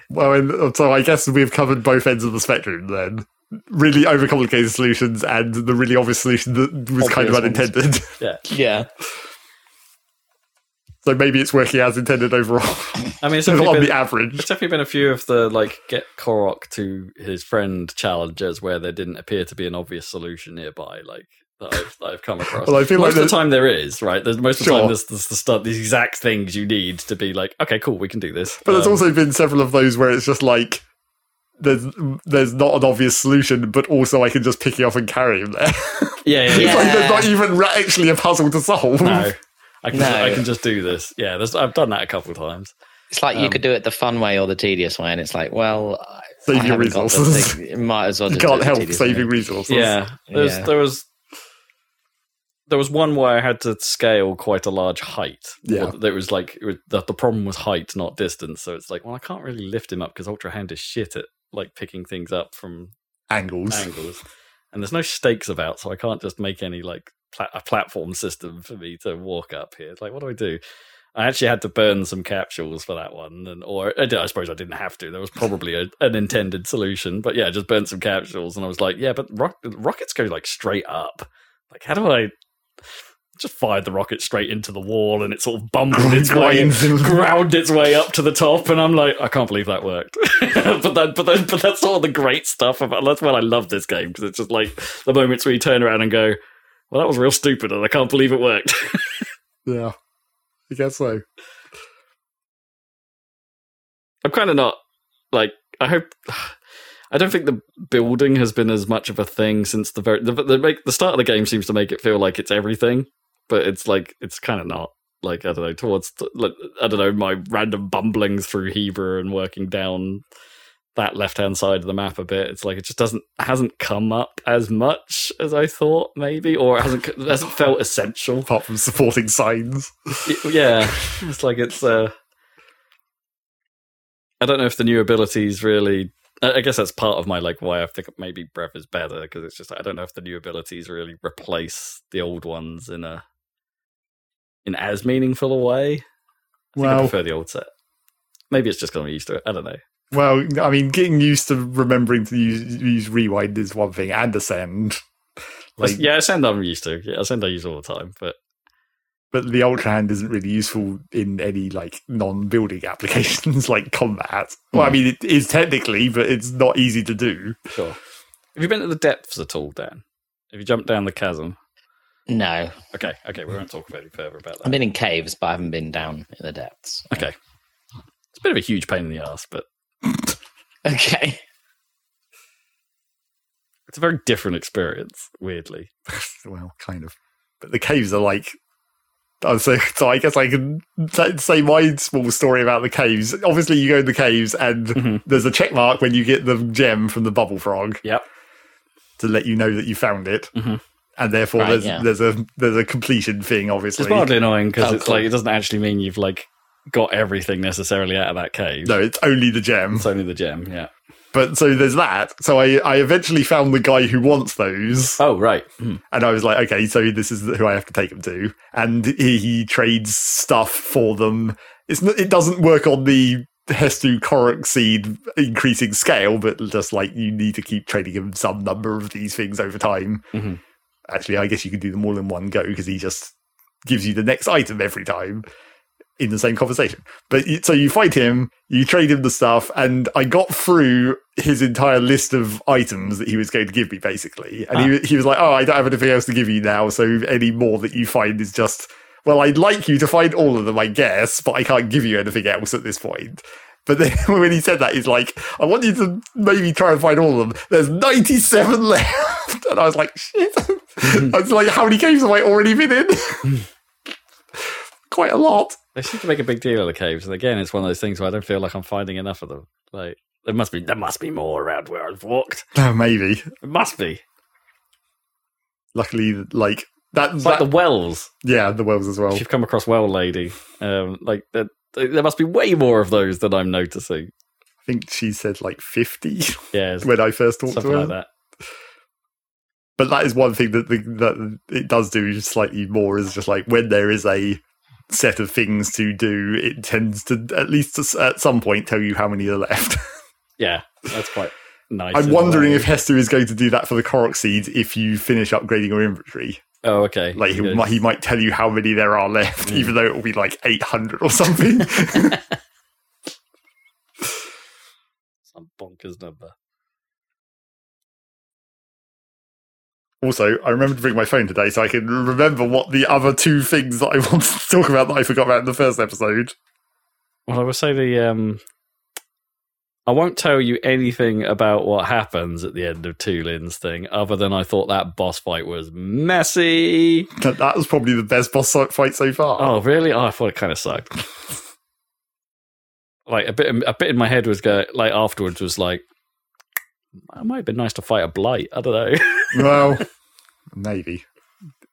Well, and so I guess we've covered both ends of the spectrum then. Really overcomplicated solutions and the really obvious solution that was kind of Obvious ones. unintended. Yeah, Yeah, so maybe it's working as intended overall I mean, it's definitely on been- the average. There's definitely been a few of the like get Korok to his friend challenges where there didn't appear to be an obvious solution nearby, like that I've, that I've come across. Well, I feel most like of the time there is, right? There's most of the time there's, there's the stuff, these exact things you need to be like, okay, cool, we can do this. But there's Um, also been several of those where it's just like there's there's not an obvious solution, but also I can just pick you up and carry him there. yeah, yeah, it's yeah. like there's not even actually a puzzle to solve. no. I can, No. I can just do this. Yeah, there's, I've done that a couple of times. it's like you Um, could do it the fun way or the tedious way, and it's like, well, I- Save I your haven't got the resources. thing- might as well. You can't help saving way. resources. Yeah, Yeah. there was there was one where I had to scale quite a large height. Yeah. There was like it was, the, the problem was height, not distance. So it's like, well, I can't really lift him up because Ultra Hand is shit at like picking things up from Angles. angles, and there's no stakes about, so I can't just make any like pla- a platform system for me to walk up here. It's like, what do I do? I actually had to burn some capsules for that one, and or I, I suppose I didn't have to. There was probably a, an intended solution, but yeah, I just burnt some capsules, and I was like, yeah, but rock, rockets go like straight up. Like, how do I just fired the rocket straight into the wall, and it sort of bumbled its way, and- ground its way up to the top, and I'm like, I can't believe that worked. but that, but that, but that's all the great stuff about. That's why I love this game because it's just like the moments where you turn around and go, well, that was real stupid, and I can't believe it worked. Yeah. I guess so. I'm kind of not like I hope. I don't think the building has been as much of a thing since the very the the, make, the start of the game seems to make it feel like it's everything. but it's like it's kind of not. Like I don't know, towards like I don't know, my random bumblings through Hebra and working down that left hand side of the map a bit. It's like it just doesn't hasn't come up as much as I thought maybe, or it hasn't it hasn't felt essential. Apart from supporting signs. yeah, it's like it's. uh I don't know if the new abilities really. I guess that's part of my like why I think maybe Breath is better because it's just I don't know if the new abilities really replace the old ones in a in as meaningful a way. I think I Well, prefer the old set. Maybe it's just because I'm used to it. I don't know. well, I mean, getting used to remembering to use, use rewind is one thing, and ascend. Like, yeah, Ascend I'm used to. Yeah, Ascend I use all the time, but but the ultra hand isn't really useful in any like non-building applications like combat. Well, I Hmm. mean, it is technically, but it's not easy to do. sure. Have you been to the depths at all, Dan? Have you jumped down the chasm? No, Okay, okay, we won't talk any further about that. I've been in caves, but I haven't been down in the depths. Okay. It's a bit of a huge pain in the ass, but Okay. it's a very different experience, weirdly. well, kind of. But the caves are like. So, so I guess I can t- say my small story about the caves. Obviously, you go in the caves, and Mhm. there's a check mark when you get the gem from the bubble frog Yep. to let you know that you found it, Mhm. and therefore Right, there's yeah. there's a there's a completion thing. Obviously, It's mildly annoying because Oh, it's cool. like it doesn't actually mean you've like got everything necessarily out of that cave. no, it's only the gem. It's only the gem, yeah. But so there's that. So I, I eventually found the guy who wants those, Oh, right. Hmm. and I was like, okay, so this is who I have to take them to, and he, he trades stuff for them. It's it doesn't work on the Hestu Korok seed increasing scale, but just like you need to keep trading him some number of these things over time. Mhm. Actually, I guess you can do them all in one go because he just gives you the next item every time in the same conversation. But so you fight him, you trade him the stuff, and I got through his entire list of items that he was going to give me, basically. And he, ah. he was like, "Oh, I don't have anything else to give you now, so any more that you find is just." Well, I'd like you to find all of them, I guess, but I can't give you anything else at this point. But then when he said that, he's like, I want you to maybe try and find all of them. There's 97 left. And I was like, shit. I was like, how many games have I already been in? Hmm. Quite a lot. They seem to make a big deal of the caves, and again, it's one of those things where I don't feel like I'm finding enough of them. Like there must be, there must be more around where I've walked. Oh, maybe. It must be. Luckily, like, that, that like the wells. yeah, the wells as well. You've come across well, lady, um, like there, there must be way more of those than I'm noticing. I think she said like 50 Yeah, when I first talked to her. like that. but that is one thing that the, that it does do slightly more is just like when there is a set of things to do, it tends to at least at some point tell you how many are left. Yeah, that's quite nice. I'm wondering if Hestu is going to do that for the Korok seeds if you finish upgrading your inventory. Oh, okay. Like he, might, he might tell you how many there are left, Mm. even though it will be like 800 or something. some bonkers number. Also, I remember to bring my phone today so I can remember what the other two things that I wanted to talk about that I forgot about in the first episode. Well, I will say the um, I won't tell you anything about what happens at the end of Tulin's thing, other than I thought that boss fight was messy. That, that was probably the best boss fight so far. Oh, really? Oh, I thought it kind of sucked. like a bit, a bit in my head was going like afterwards was like, it might have been nice to fight a blight. I don't know. Well, maybe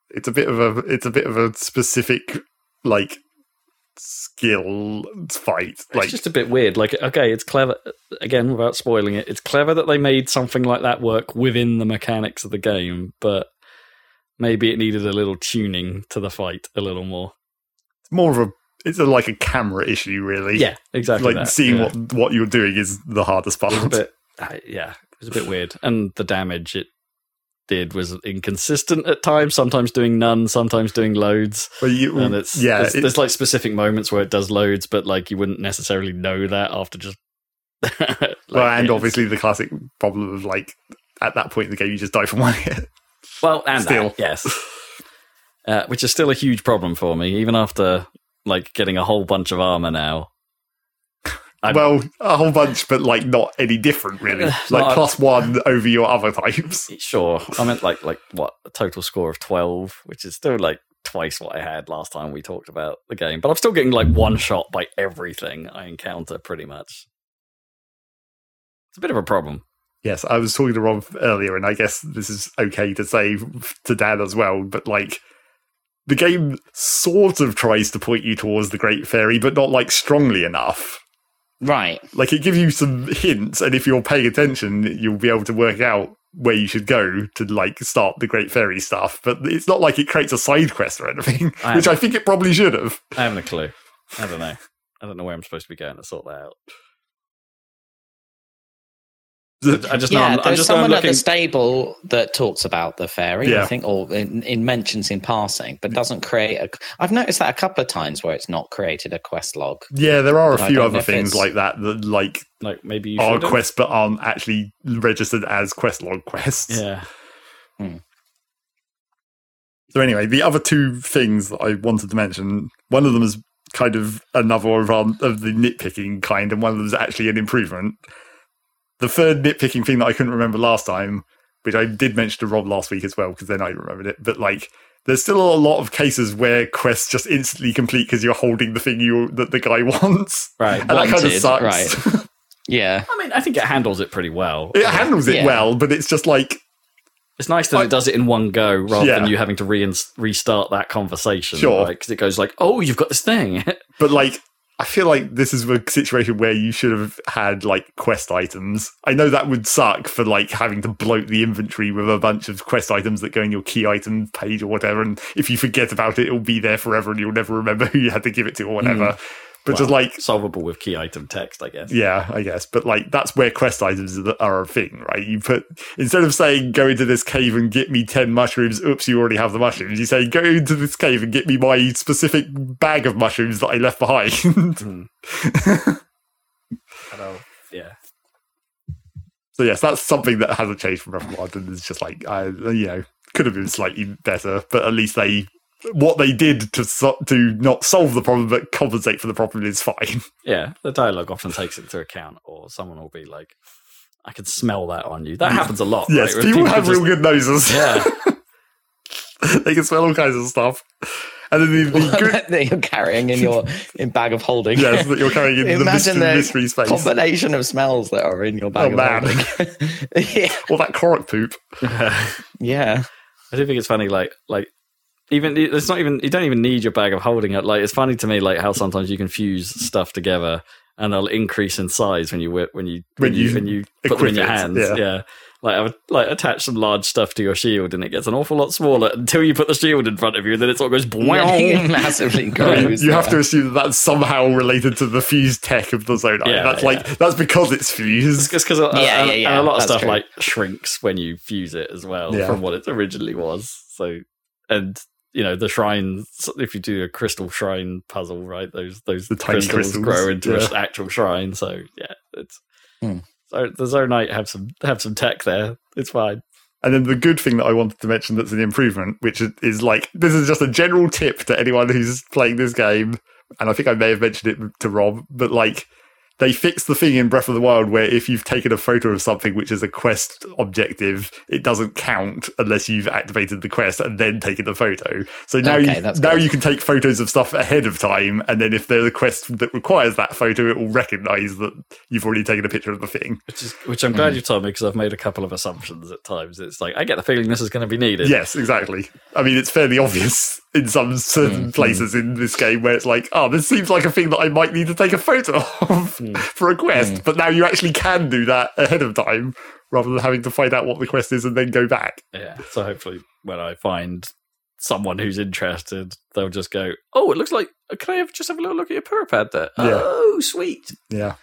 it's a bit of a it's a bit of a specific like skill fight. Like it's just a bit weird. Like, okay, it's clever. Again, without spoiling it, it's clever that they made something like that work within the mechanics of the game, but maybe it needed a little tuning to the fight a little more. it's more of a it's a, like a camera issue, really. Yeah, exactly. like that. seeing Yeah. what what you're doing is the hardest was a part. bit, uh, yeah, was a bit weird, and the damage it did was inconsistent at times. Sometimes doing none, sometimes doing loads, But you, and it's yeah, There's, it- there's like specific moments where it does loads, but like you wouldn't necessarily know that after just. like, well, and it's- obviously the classic problem of like at that point in the game you just die from one hit. Well, and Still. that, yes, uh, which is still a huge problem for me, even after like getting a whole bunch of armor now. I'm- well, a whole bunch, but like not any different really. Like no, plus one over your other types. Sure, I meant like like what a total score of twelve, which is still like twice what I had last time we talked about the game, but I'm still getting like one shot by everything I encounter pretty much. It's a bit of a problem. Yes, I was talking to Rob earlier, and I guess this is okay to say to Dan as well, but like the game sort of tries to point you towards the Great Fairy, but not like strongly enough. Right. Like it gives you some hints, and if you're paying attention, you'll be able to work out where you should go to like start the Great Fairy stuff. But it's not like it creates a side quest or anything, I which I think it probably should have. I haven't a clue. I don't know. I don't know where I'm supposed to be going to sort that out. I just know yeah, I'm, I'm there's just know I'm someone at the stable that talks about the fairy, Yeah. I think, or in, in mentions in passing, but doesn't create a. I've noticed that a couple of times where it's not created a quest log. Yeah, there are a few other things it's- like that that like like maybe you are should. quests but aren't actually registered as quest log quests. Yeah. So anyway, the other two things that I wanted to mention, one of them is kind of another of, um, of the nitpicking kind, and one of them is actually an improvement. The third nitpicking thing that I couldn't remember last time, which I did mention to Rob last week as well, because then I remembered it, but like there's still a lot of cases where quests just instantly complete because you're holding the thing you that the guy wants, Right. and that kind of sucks. right. Yeah. I mean, I think it handles it pretty well. it handles it Yeah. well, but it's just like It's nice that I- it does it in one go rather Yeah. than you having to re- restart that conversation. Sure. Because it goes like, oh, you've got this thing. But like, I feel like this is a situation where you should have had like quest items. I know that would suck for like having to bloat the inventory with a bunch of quest items that go in your key item page or whatever. And if you forget about it, it'll be there forever and you'll never remember who you had to give it to or whatever. Hmm. But just like, solvable with key item text, I guess. yeah, I guess. But like, that's where quest items are- a thing, right? You put, instead of saying, go into this cave and get me 10 mushrooms, oops, you already have the mushrooms. You say, go into this cave and get me my specific bag of mushrooms that I left behind. Mm. Yeah. So yes, that's something that hasn't changed from Breath of the Wild, and it's just like I, you know, could have been slightly better, but at least they what they did to so, to not solve the problem but compensate for the problem is fine. Yeah. The dialogue often takes it into account, or someone will be like, I can smell that on you. That happens a lot. yes, right? When people, have just- real good noses. Yeah. they can smell all kinds of stuff. And then the, the good, that you're carrying in your in bag of holding. yes, that you're carrying in the mystery, Imagine the mystery space. combination of smells that are in your bag Oh, of man. holding. yeah. Or that Korok poop. Yeah. I do think it's funny, like like even it's not even you don't even need your bag of holding it. Like it's funny to me, like how sometimes you can fuse stuff together and they'll increase in size when you whip when you when, When you, you when you put them in equip your it, hands. yeah. Yeah. Like I would like attach some large stuff to your shield and it gets an awful lot smaller until you put the shield in front of you and then it sort of goes boing. massively grows. you have to assume that that's somehow related to the fused tech of the zone. Yeah, that's yeah. like that's because it's fused. It's because Yeah, yeah, yeah, and a lot of that's stuff true. like shrinks when you fuse it as well Yeah. from what it originally was. So and you know the shrines. If you do a crystal shrine puzzle, right? Those those The tiny crystals, crystals, grow into yeah. an actual shrine. So yeah, it's Hmm. so the Zonite have some have some tech there. It's fine. And then the good thing that I wanted to mention that's an improvement, which is, is like this is just a general tip to anyone who's playing this game, and I think I may have mentioned it to Rob, but like they fixed the thing in Breath of the Wild where if you've taken a photo of something which is a quest objective, it doesn't count unless you've activated the quest and then taken the photo. So now Okay, you that's now good. you can take photos of stuff ahead of time, and then if there's a quest that requires that photo, it will recognize that you've already taken a picture of the thing. Which is which I'm glad mm. you told me because I've made a couple of assumptions at times. It's like I get the feeling this is going to be needed. Yes, exactly. I mean, it's fairly obvious in some certain Mm, places in this game where it's like, oh, this seems like a thing that I might need to take a photo of Mm. for a quest. But now you actually can do that ahead of time rather than having to find out what the quest is and then go back. Yeah. So hopefully, when I find someone who's interested, they'll just go, "Oh, it looks like. Can I have, just have a little look at your Purah Pad there? Yeah. Oh, sweet. Yeah.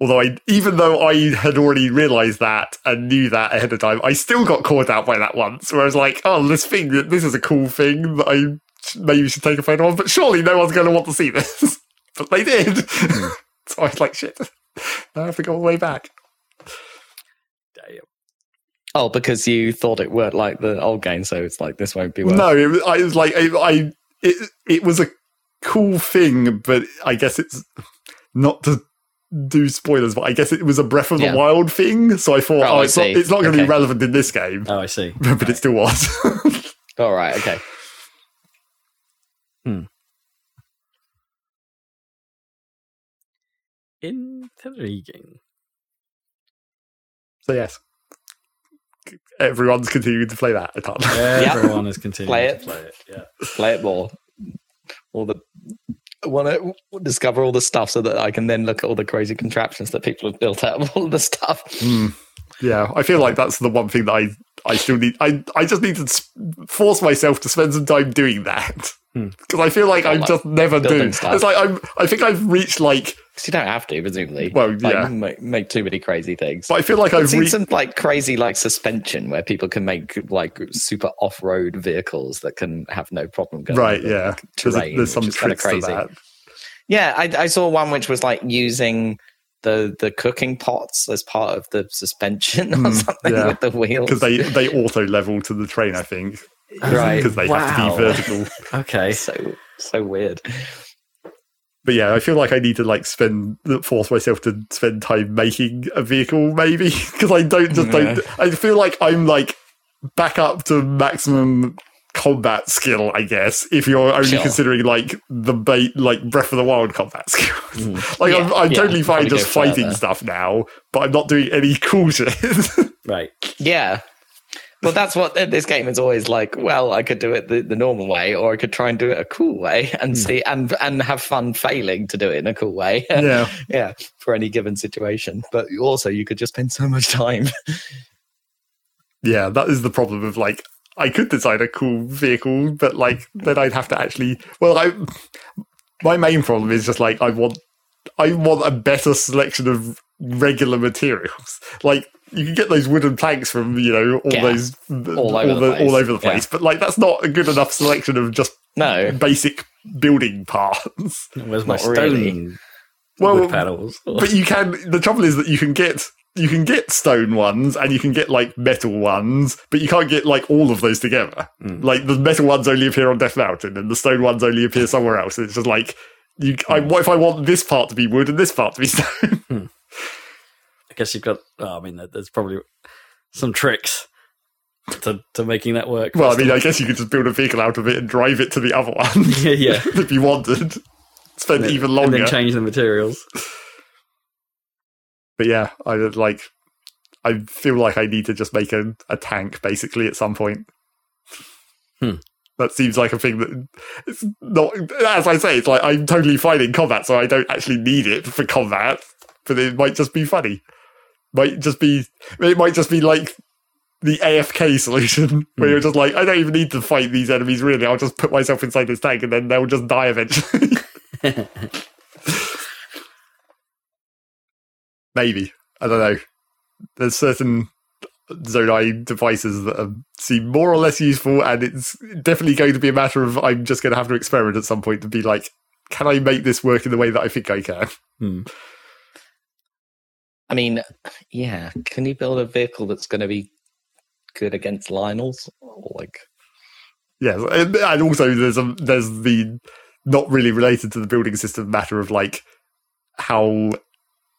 Although I, even though I had already realised that and knew that ahead of time, I still got caught out by that once. Where I was like, "Oh, this thing, this is a cool thing that I maybe should take a photo of," but surely no one's going to want to see this. but they did, hmm. so I was like, "Shit!" Now I have to go all the way back. Damn. Oh, because you thought it worked like the old game, so it's like this won't be worth. No, it was, I was like, I, I it, it was a cool thing, but I guess it's not to do spoilers, but I guess it was a Breath of Yeah. the Wild thing. So I thought, Oh, oh, I it's not, it's not going to Okay. be relevant in this game, Oh, I see. but it still was. All right. Okay. Hmm. Intriguing. So yes, everyone's continuing to play that a ton. Everyone is continuing Play to it. play it. Yeah. Play it more. All the want to discover all the stuff so that I can then look at all the crazy contraptions that people have built out of all the stuff. Mm. Yeah, I feel like that's the one thing that I I still need. I I just need to force myself to spend some time doing that. because I feel like I like, just never do. stuff. It's like I'm. I think I've reached like, Because you don't have to, presumably. Well, Like, yeah. make, make too many crazy things. but I feel like I've I've seen reached. some like crazy like suspension where people can make like super off-road vehicles that can have no problem going. Right, yeah. like, There's, a- terrain, there's some which kinda crazy. to that. Yeah, I, I saw one which was like using the the cooking pots as part of the suspension or Mm, something yeah. with the wheels. because they they auto level to the train. I think right, because they have Wow. to be vertical. Okay. so so weird. But yeah, I feel like I need to like spend force myself to spend time making a vehicle, maybe because I don't just don't. I feel like I'm like back up to maximum combat skill, I guess. If you're only Sure. considering like the bait, like Breath of the Wild combat skills, Mm. like Yeah, I'm, I'm yeah, totally fine just fighting further. stuff now, but I'm not doing any cool shit. Right. Yeah. Well, that's what this game is always like. Well, I could do it the, the normal way, or I could try and do it a cool way and hmm. see and and have fun failing to do it in a cool way. yeah, yeah, for any given situation. But also, you could just spend so much time. yeah, that is the problem of like I could design a cool vehicle, but like then I'd have to actually. Well, I my main problem is just like I want I want a better selection of regular materials. Like you can get those wooden planks from you know all Yeah. those All over the place. all over the place, but like that's not a good enough selection of just No, basic building parts. Where's my Not stone really. Well, wood panels? but you can. The trouble is that you can get you can get stone ones and you can get like metal ones, but you can't get like all of those together. Mm. Like the metal ones only appear on Death Mountain, and the stone ones only appear somewhere else. It's just like you. I, what if I want this part to be wood and this part to be stone? I guess you've got. Oh, I mean, there's probably some tricks to to making that work. well, I mean, I guess you could just build a vehicle out of it and drive it to the other one yeah, yeah. if you wanted. Spend even and longer. then change the materials. but yeah, I would like. I feel like I need to just make a, a tank basically at some point. Hmm. That seems like a thing that it's not. As I say, it's like I'm totally fine in combat, so I don't actually need it for combat. But it might just be funny. Might just be. It might just be like the AFK solution, where Hmm. you're just like, I don't even need to fight these enemies. Really, I'll just put myself inside this tank, and then they'll just die eventually. Maybe. I don't know. There's certain Zonai devices that are, seem more or less useful, and it's definitely going to be a matter of I'm just going to have to experiment at some point to be like, can I make this work in the way that I think I can? Hmm. I mean, yeah. Can you build a vehicle that's going to be good against Lynels? Or like, yeah, and and also there's a there's the not really related to the building system matter of like how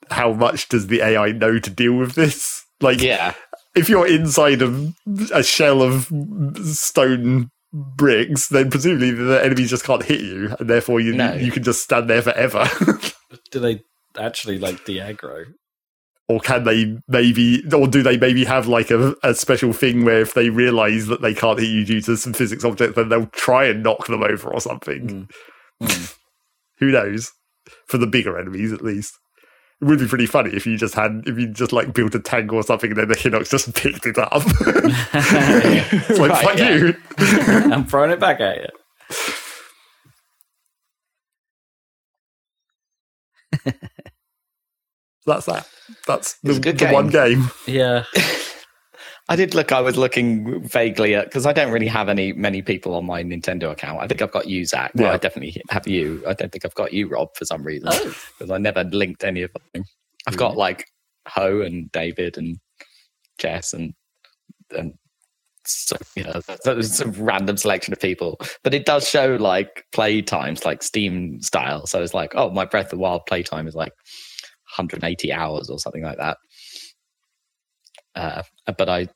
how much does the AI know to deal with this? Like, yeah, if you're inside of a shell of stone bricks, then presumably the enemies just can't hit you, and therefore you No. you can just stand there forever. Do they actually like the aggro? Or can they maybe, or do they maybe have like a, a special thing where if they realize that they can't hit you due to some physics object, then they'll try and knock them over or something? Mm. Who knows? For the bigger enemies, at least. It would be pretty funny if you just had, if you just like built a tank or something and then the Hinox just picked it up. it's like, Right, fuck yeah. you. I'm throwing it back at you. That's that. That's the, It's a good the one game. Yeah. I did look. I was looking vaguely at because I don't really have any many people on my Nintendo account. I think I've got you, Zach. Well, Yeah. I definitely have you. I don't think I've got you, Rob, for some reason Oh. because I never linked any of them. I've got mm-hmm. like Ho and David and Jess and and so you know there's some random selection of people, but it does show like play times like Steam style. So it's like, oh, my Breath of the Wild play time is like 180 hours or something like that. Uh, but I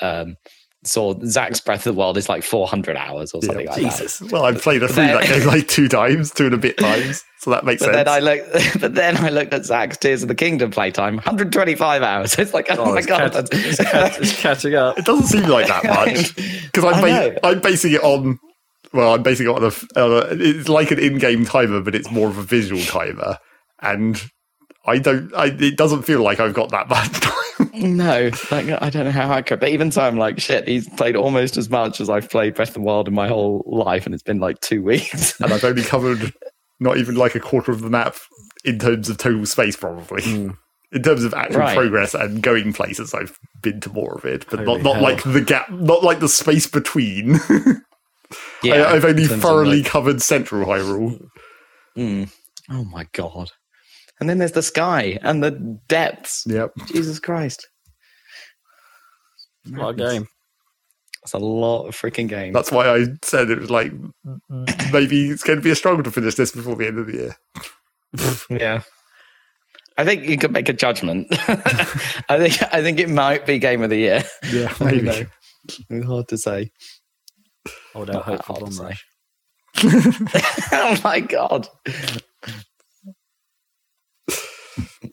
um, saw Zach's Breath of the Wild is like 400 hours or something Yeah, like that. Well, I played a through that game like two times, two and a bit times, so that makes But sense. then I looked, but then I looked at Zach's Tears of the Kingdom playtime, 125 hours. It's like, oh, Oh, my it's, god, catch- it's, catch- it's catching up. It doesn't seem like that much because I'm, I ba- know. I'm basing it on. Well, I'm basing it on a. f- Uh, it's like an in-game timer, but it's more of a visual timer, and I don't. I, it doesn't feel like I've got that much time. no, like, I don't know how I could. But even so, I'm like, shit. He's played almost as much as I've played Breath of the Wild in my whole life, and it's been like two weeks. and I've only covered not even like a quarter of the map in terms of total space, probably. In terms of actual Right. progress and going places, I've been to more of it, but Holy not, not hell. like the gap, not like the space between. yeah, I, I've only in terms of, thoroughly like- covered Central Hyrule. Mm. Oh my god! And then there's the sky and the depths. Yep. Jesus Christ! What a game. That's a lot of freaking games. That's why I said it was like maybe it's going to be a struggle to finish this before the end of the year. Yeah. I think you could make a judgment. I think I think it might be game of the year. Yeah, I don't maybe. know. It's hard to say. Hold Not out hope for hard to Bomb say. Rush. oh my god.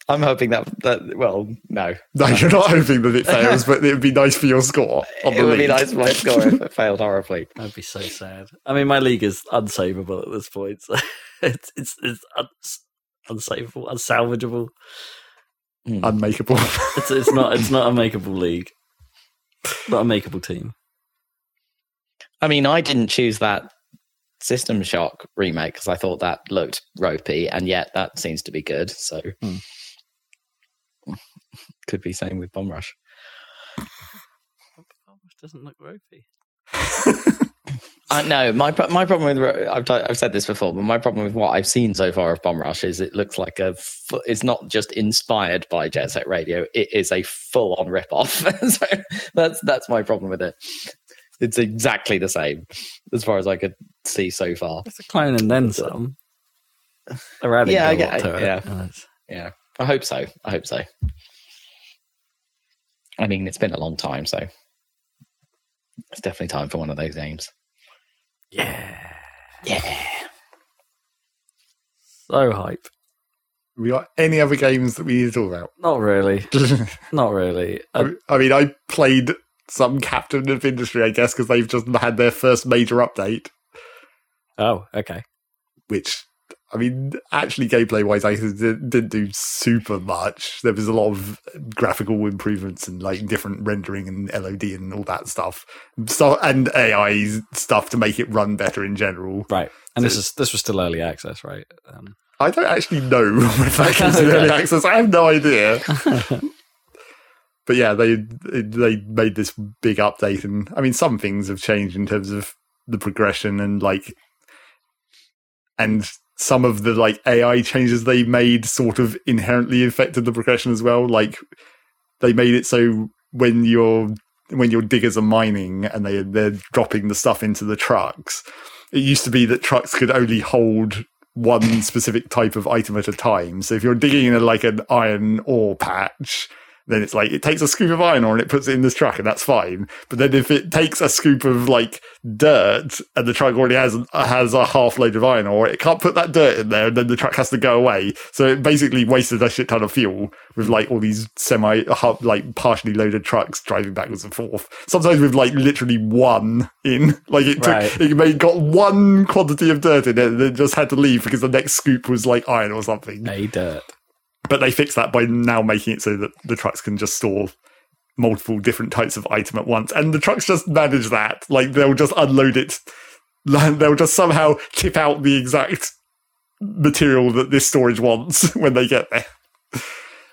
I'm hoping that that well, no. No, you're not hoping that it fails, but it would be nice for your score. It the would be nice for my score if it failed horribly. That'd be so sad. I mean, my league is unsavable at this point. So it's it's it's uns- unsavable, unsalvageable. Hmm. Unmakeable. It's it's not it's not a makeable league. Not a makeable team. I mean, I didn't choose that System Shock remake because I thought that looked ropey, and yet that seems to be good. So Hmm. could be same with Bomb Rush. Bomb Rush doesn't look ropey. I know my my problem with I've, t- I've said this before, but my problem with what I've seen so far of Bomb Rush is it looks like a it's not just inspired by Jet Set Radio; it is a full on rip off. so that's that's my problem with it. It's exactly the same as far as I could see so far. It's a clone and then some. They're adding Yeah, I a get- lot to it. yeah. and Yeah, I hope so. I hope so. I mean, it's been a long time, so it's definitely time for one of those games. yeah. Yeah. So hype. we got any other games that we need to talk about? Not really. Not really. Uh, I, I mean, I played some Captain of Industry, I guess, because they've just had their first major update, oh, okay. which, I mean, actually, gameplay wise, I did- didn't do super much. There was a lot of graphical improvements and like different rendering and LOD and all that stuff. So, and AI stuff to make it run better in general. Right. And this is this was still early access, right? Um, I don't actually know if that comes in Okay. early access. I have no idea. but yeah, they they made this big update, and I mean, some things have changed in terms of the progression and like, and some of the like AI changes they made sort of inherently affected the progression as well. Like, they made it so when you're when your diggers are mining and they they're dropping the stuff into the trucks, it used to be that trucks could only hold one specific type of item at a time. So if you're digging in a, like an iron ore patch, then it's like it takes a scoop of iron ore and it puts it in this truck and that's fine. But then if it takes a scoop of like dirt and the truck already has has a half load of iron ore, it can't put that dirt in there and then the truck has to go away. So it basically wasted a shit ton of fuel with like all these semi like partially loaded trucks driving backwards and forth. Sometimes with like literally one in, like it took Right. it made got one quantity of dirt in it and then just had to leave because the next scoop was like iron or something. a dirt. But they fixed that by now making it so that the trucks can just store multiple different types of item at once. And the trucks just manage that. Like they'll just unload it. They'll just somehow tip out the exact material that this storage wants when they get there.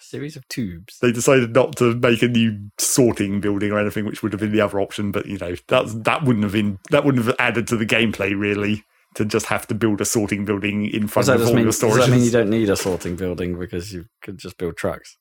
Series of tubes. They decided not to make a new sorting building or anything, which would have been the other option. But you know, that's that wouldn't have been that wouldn't have added to the gameplay really to just have to build a sorting building in front of all mean, your does that mean you don't need a sorting building because you could just build trucks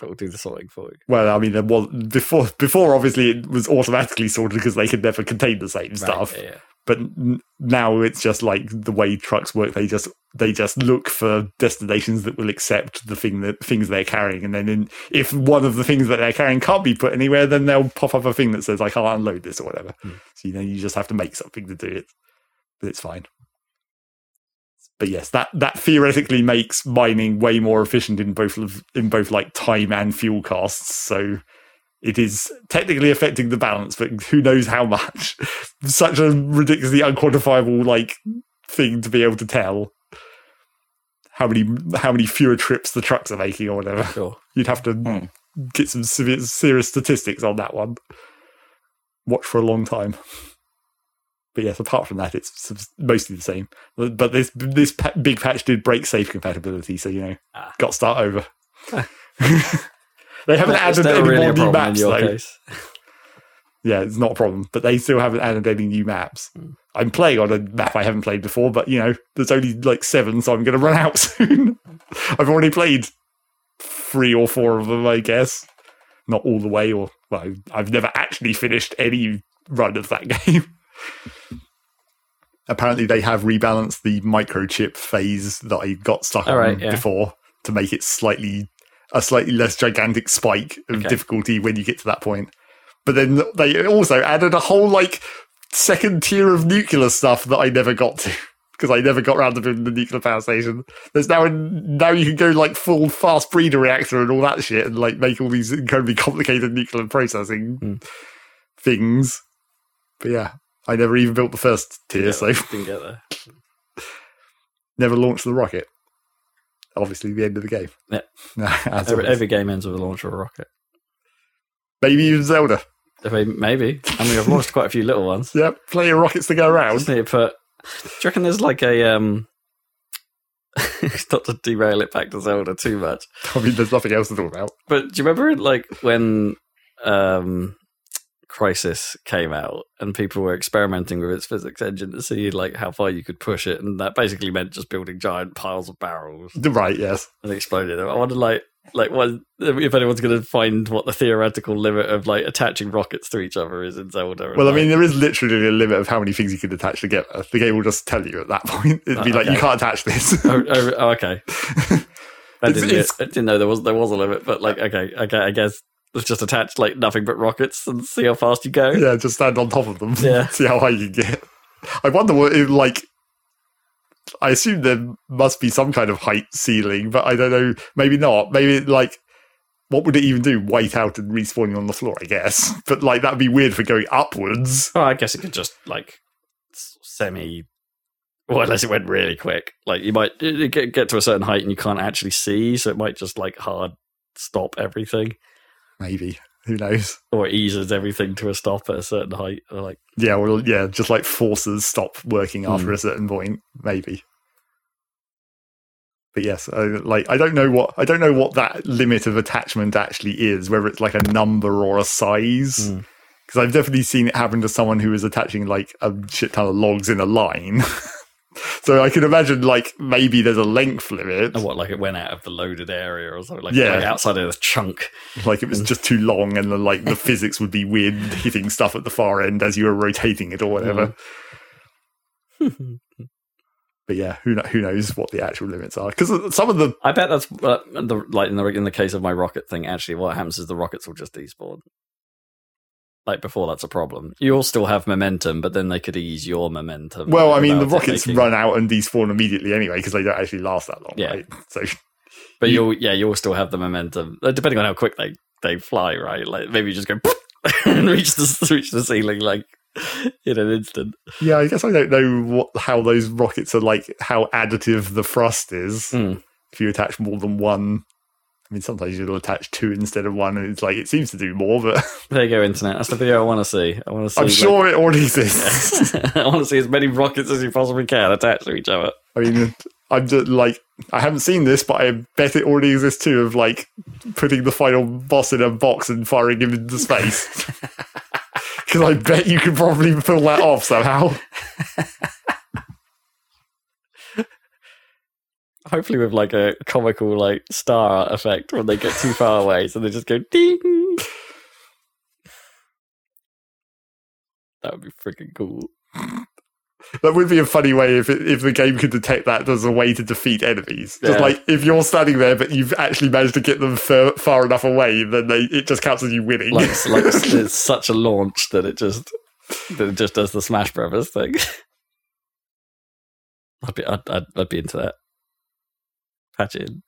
that will do the sorting for you? Well, I mean, was before. Before, obviously, it was automatically sorted because they could never contain the same stuff. Yeah, yeah. But n- now it's just like the way trucks work. They just they just look for destinations that will accept the thing that things they're carrying, and then in, if one of the things that they're carrying can't be put anywhere, then they'll pop up a thing that says I can't unload this or whatever. Hmm. So you know you just have to make something to do it, but it's fine. But yes, that that theoretically makes mining way more efficient in both of, in both like time and fuel costs. So it is technically affecting the balance, but who knows how much? Such a ridiculously unquantifiable like thing to be able to tell how many how many fewer trips the trucks are making or whatever. Sure. You'd have to Hmm. get some severe, serious statistics on that one. Watch for a long time. But yes, apart from that, it's mostly the same. But this this big patch did break safe compatibility, so you know, Ah. got to start over. they haven't added any really more new maps though. case? Yeah, it's not a problem, but they still haven't added any new maps. Hmm. I'm playing on a map I haven't played before, but you know, there's only like seven, so I'm going to run out soon. I've already played three or four of them, I guess. Not all the way, or well, I've never actually finished any run of that game. Apparently, they have rebalanced the microchip phase that I got stuck All on right, yeah. before to make it slightly a slightly less gigantic spike of Okay. difficulty when you get to that point. But then they also added a whole like second tier of nuclear stuff that I never got to because I never got around to building the nuclear power station. There's now now you can go like full fast breeder reactor and all that shit and like make all these incredibly complicated nuclear processing Hmm. things. But yeah, I never even built the first tier, Yeah, so didn't get there. never launched the rocket. Obviously, the end of the game. Yeah. Every, every game ends with a launch of a rocket. Maybe even Zelda. I mean, maybe. I mean, I've launched quite a few little ones. Yep, plenty of rockets to go around. Just need to put. Do you reckon there's like a um? not to derail it back to Zelda too much, I mean, there's nothing else to talk about. but do you remember like when um, Crysis came out and people were experimenting with its physics engine to see like how far you could push it, and that basically meant just building giant piles of barrels Right, yes. and exploding them. I wonder like like what if anyone's going to find what the theoretical limit of like attaching rockets to each other is in Zelda. Well, I mean, there is literally a limit of how many things you can attach together. The game will just tell you at that point. It'd be Oh, like, you can't attach this. oh, oh, okay. I didn't, it's- I didn't know there was there was a limit, but like okay, okay, I guess let's just attach like nothing but rockets and see how fast you go. yeah, just stand on top of them. Yeah. See how high you can get. I wonder what, if, like, I assume there must be some kind of height ceiling, but I don't know. Maybe not. Maybe, like, what would it even do? White out and respawning on the floor, I guess. But, like, that'd be weird for going upwards. Oh, I guess it could just like semi. Well, unless it went really quick, like you might it- it get get to a certain height and you can't actually see, so it might just like hard stop everything Maybe. Who knows? or it eases everything to a stop at a certain height. Or like Yeah, well, yeah, just like forces stop working after Hmm. a certain point, maybe. But yes, I, like I don't know what I don't know what that limit of attachment actually is, whether it's like a number or a size. Mm. Because I've definitely seen it happen to someone who is attaching like a shit ton of logs in a line. so I can imagine like maybe there's a length limit, oh, what like it went out of the loaded area or something like, Yeah. like outside of the chunk. like it was mm. just too long, and then like the physics would be weird, hitting stuff at the far end as you were rotating it or whatever. Mm. But yeah, who who knows what the actual limits are? Because uh, some of the I bet that's uh, the like in the in the case of my rocket thing. Actually, what happens is the rockets will just despawn. Like before, that's a problem. You'll still have momentum, but then they could ease your momentum. well, I mean, the rockets making- run out and these despawn immediately anyway because they don't actually last that long, Yeah. right? So but you- you'll yeah, you'll still have the momentum, depending on how quick they they fly. Right, like maybe you just go and reach the reach the ceiling like in an instant. yeah, I guess I don't know what how those rockets are like, how additive the thrust is. Mm. If you attach more than one, I mean, sometimes you'll attach two instead of one, and it's like it seems to do more, but There you go, internet. That's the video I want to see. I want to see. I'm like- sure it already exists. I want to see as many rockets as you possibly can attached to each other. I mean, I'm just like, I haven't seen this, but I bet it already exists too. Of like putting the final boss in a box and firing him into space. Because I bet you could probably pull that off somehow. Hopefully, with like a comical like star effect when they get too far away, so they just go ding. That would be freaking cool. That would be a funny way if it, if the game could detect that as a way to defeat enemies. Just Yeah. like if you're standing there, but you've actually managed to get them far, far enough away, then they, it just counts as you winning. like, like it's such a launch that it just that it just does the Smash Brothers thing. I'd be I'd, I'd, I'd be into that. Patch it in.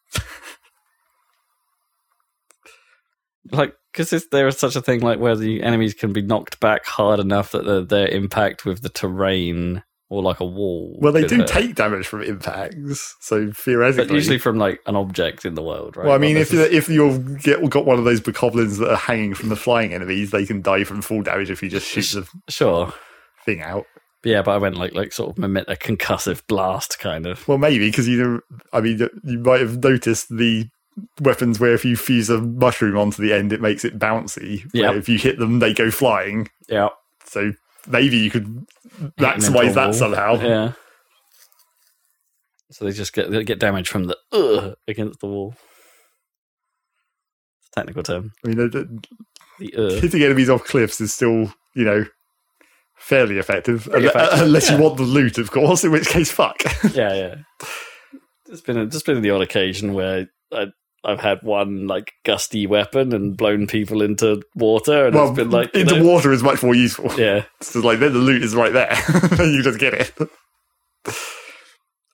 like because there is such a thing like where the enemies can be knocked back hard enough that the, their impact with the terrain or like a wall. well, they do hurt. take damage from impacts, so theoretically. but usually from like an object in the world, right? well, I mean, Not if you if you've get, got one of those bokoblins that are hanging from the flying enemies, they can die from full damage if you just shoot the sure, thing out. Yeah, but I went like like sort of mimic a concussive blast kind of. Well, maybe because you know, I mean, you might have noticed the weapons where if you fuse a mushroom onto the end, it makes it bouncy. Yep. If you hit them, they go flying. Yeah, So maybe you could maximize that somehow. Yeah. So they just get they get damage from the uh against the wall. It's a technical term. I mean, the- the- The uh. hitting enemies off cliffs is still, you know, fairly effective, Pretty effective, unless yeah. you want the loot, of course. In which case, fuck. yeah, yeah. There's been a, there's been the odd occasion where I I've had one like gusty weapon and blown people into water, and well, it's been like into know- water is much more useful. Yeah, So like then the loot is right there. you just get it.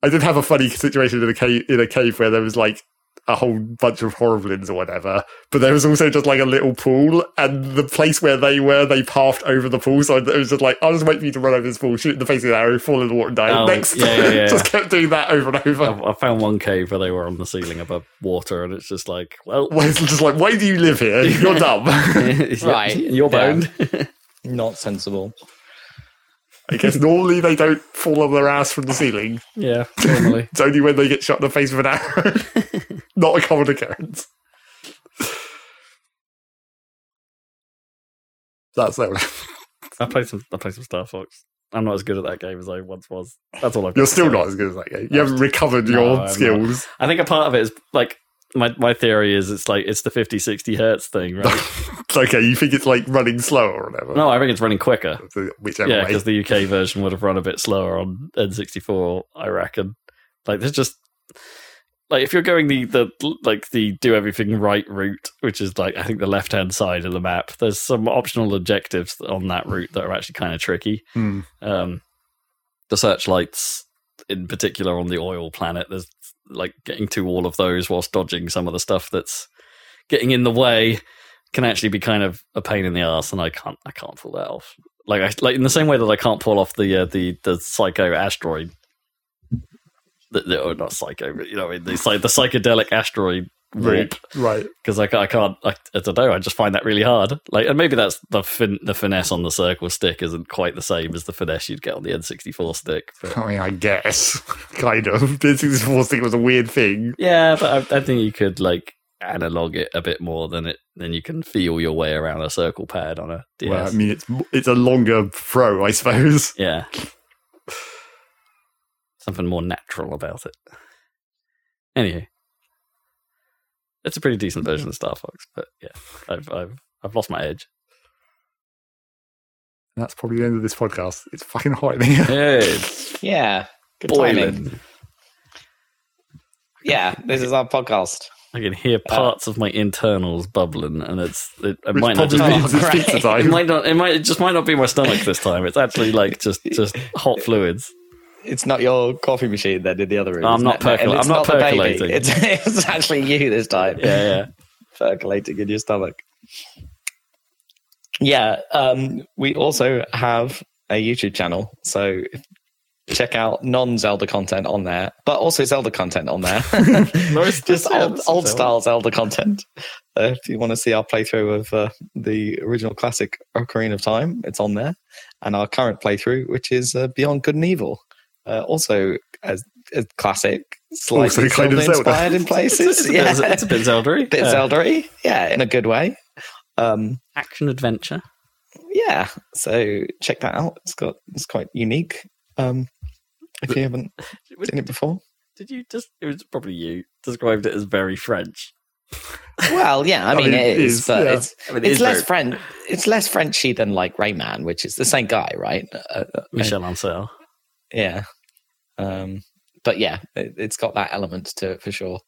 I did have a funny situation in a cave in a cave where there was like a whole bunch of horriblins or whatever, but there was also just like a little pool, and the place where they were, they passed over the pool. So it was just like, I'll just wait for you to run over this pool, shoot in the face of the arrow, fall in the water, and die. Oh, Next, yeah, yeah, yeah. just kept doing that over and over. I, I found one cave where they were on the ceiling above water, and it's just like, well, Well, it's just like, why do you live here? You're dumb. Right, You're yeah. boned. Not sensible. I guess normally they don't fall on their ass from the ceiling. yeah, normally. It's only when they get shot in the face with an arrow. Not a common occurrence. That's that. I played some. I played some Star Fox. I'm not as good at that game as I once was. That's all I've. You're still not as good as that game. You haven't recovered No, your not. skills. I think a part of it is like my my theory is it's like it's the 50 60 hertz thing, right? Okay. You think it's like running slower or whatever. no, I think it's running quicker. Whichever Yeah, way. because the UK version would have run a bit slower on N64, I reckon. Like there's just like if you're going the the like the do everything right route, which is like I think the left hand side of the map, there's some optional objectives on that route that are actually kind of tricky. Hmm. um, the searchlights in particular on the oil planet there's like getting to all of those whilst dodging some of the stuff that's getting in the way can actually be kind of a pain in the ass and i can't i can't pull that off like I, like in the same way that i can't pull off the uh, the the psycho asteroid the, the, oh, not psycho but you know the, psy- the psychedelic asteroid warp Right. because I, I can't I, I don't know I just find that really hard like and maybe that's the fin- the finesse on the circle stick isn't quite the same as the finesse you'd get on the N64 stick but I mean, I guess. kind of. This is stick was a weird thing. yeah but I, I think you could like analog it a bit more than it than you can feel your way around a circle pad on a DS Well, I mean, it's it's a longer throw, I suppose. yeah something more natural about it anyway it's a pretty decent version of Star Fox but yeah I've I've I've lost my edge That's probably the end of this podcast. It's fucking hot in here. hey, Yeah. Good timing. boiling. Yeah, this is our podcast. I can hear uh, parts of my internals bubbling, and it's it, it might not just be. means it's great. pizza It might not. It might. It just might not be my stomach this time. It's actually like just just hot fluids. It's not your coffee machine that did the other room. I'm isn't not it? It's I'm not the baby. percolating. It's, it's actually you this time. Yeah, yeah. percolating in your stomach. Yeah, um, we also have a YouTube channel, so check out non-Zelda content on there, but also Zelda content on there. Most- Just old, old Zelda. style Zelda content. Uh, if you want to see our playthrough of uh, the original classic Ocarina of Time, it's on there, and our current playthrough, which is uh, Beyond Good and Evil, uh, also as a classic, slightly Also kind of Zelda Zelda. inspired in places. It's a yeah, bit, it's a bit Zelda-y. bit yeah. Zelda-y, yeah, in a good way. Um, action adventure. yeah, so check that out. It's got it's quite unique. Um, if you haven't seen it before, Did you just? It was probably you described it as very French. well, yeah, I, I mean, mean, it it is, is, but yeah. it's I mean, it it's is less very- French. It's less Frenchy than like Rayman, which is the same guy, right? Uh, uh, Michel Ancel. yeah. Um, but yeah, it, it's got that element to it for sure.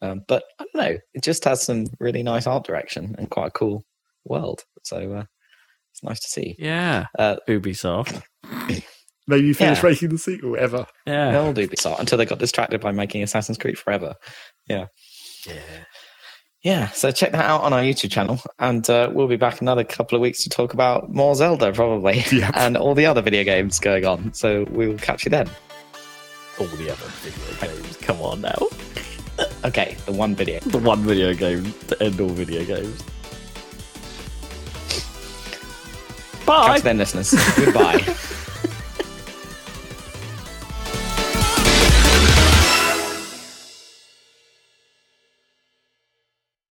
Um, but I don't know, it just has some really nice art direction and quite a cool world. So uh, it's nice to see. Yeah. Uh, Ubisoft. Maybe you finish Yeah. making the sequel ever. Yeah. the old Ubisoft until they got distracted by making Assassin's Creed Forever. Yeah. Yeah, so check that out on our YouTube channel, and uh, we'll be back another couple of weeks to talk about more Zelda, probably, Yep. and all the other video games going on. So we will catch you then. All the other video games. Come on now. Okay, the one video. The one video game to end all video games. Bye. Catch then, listeners. Goodbye.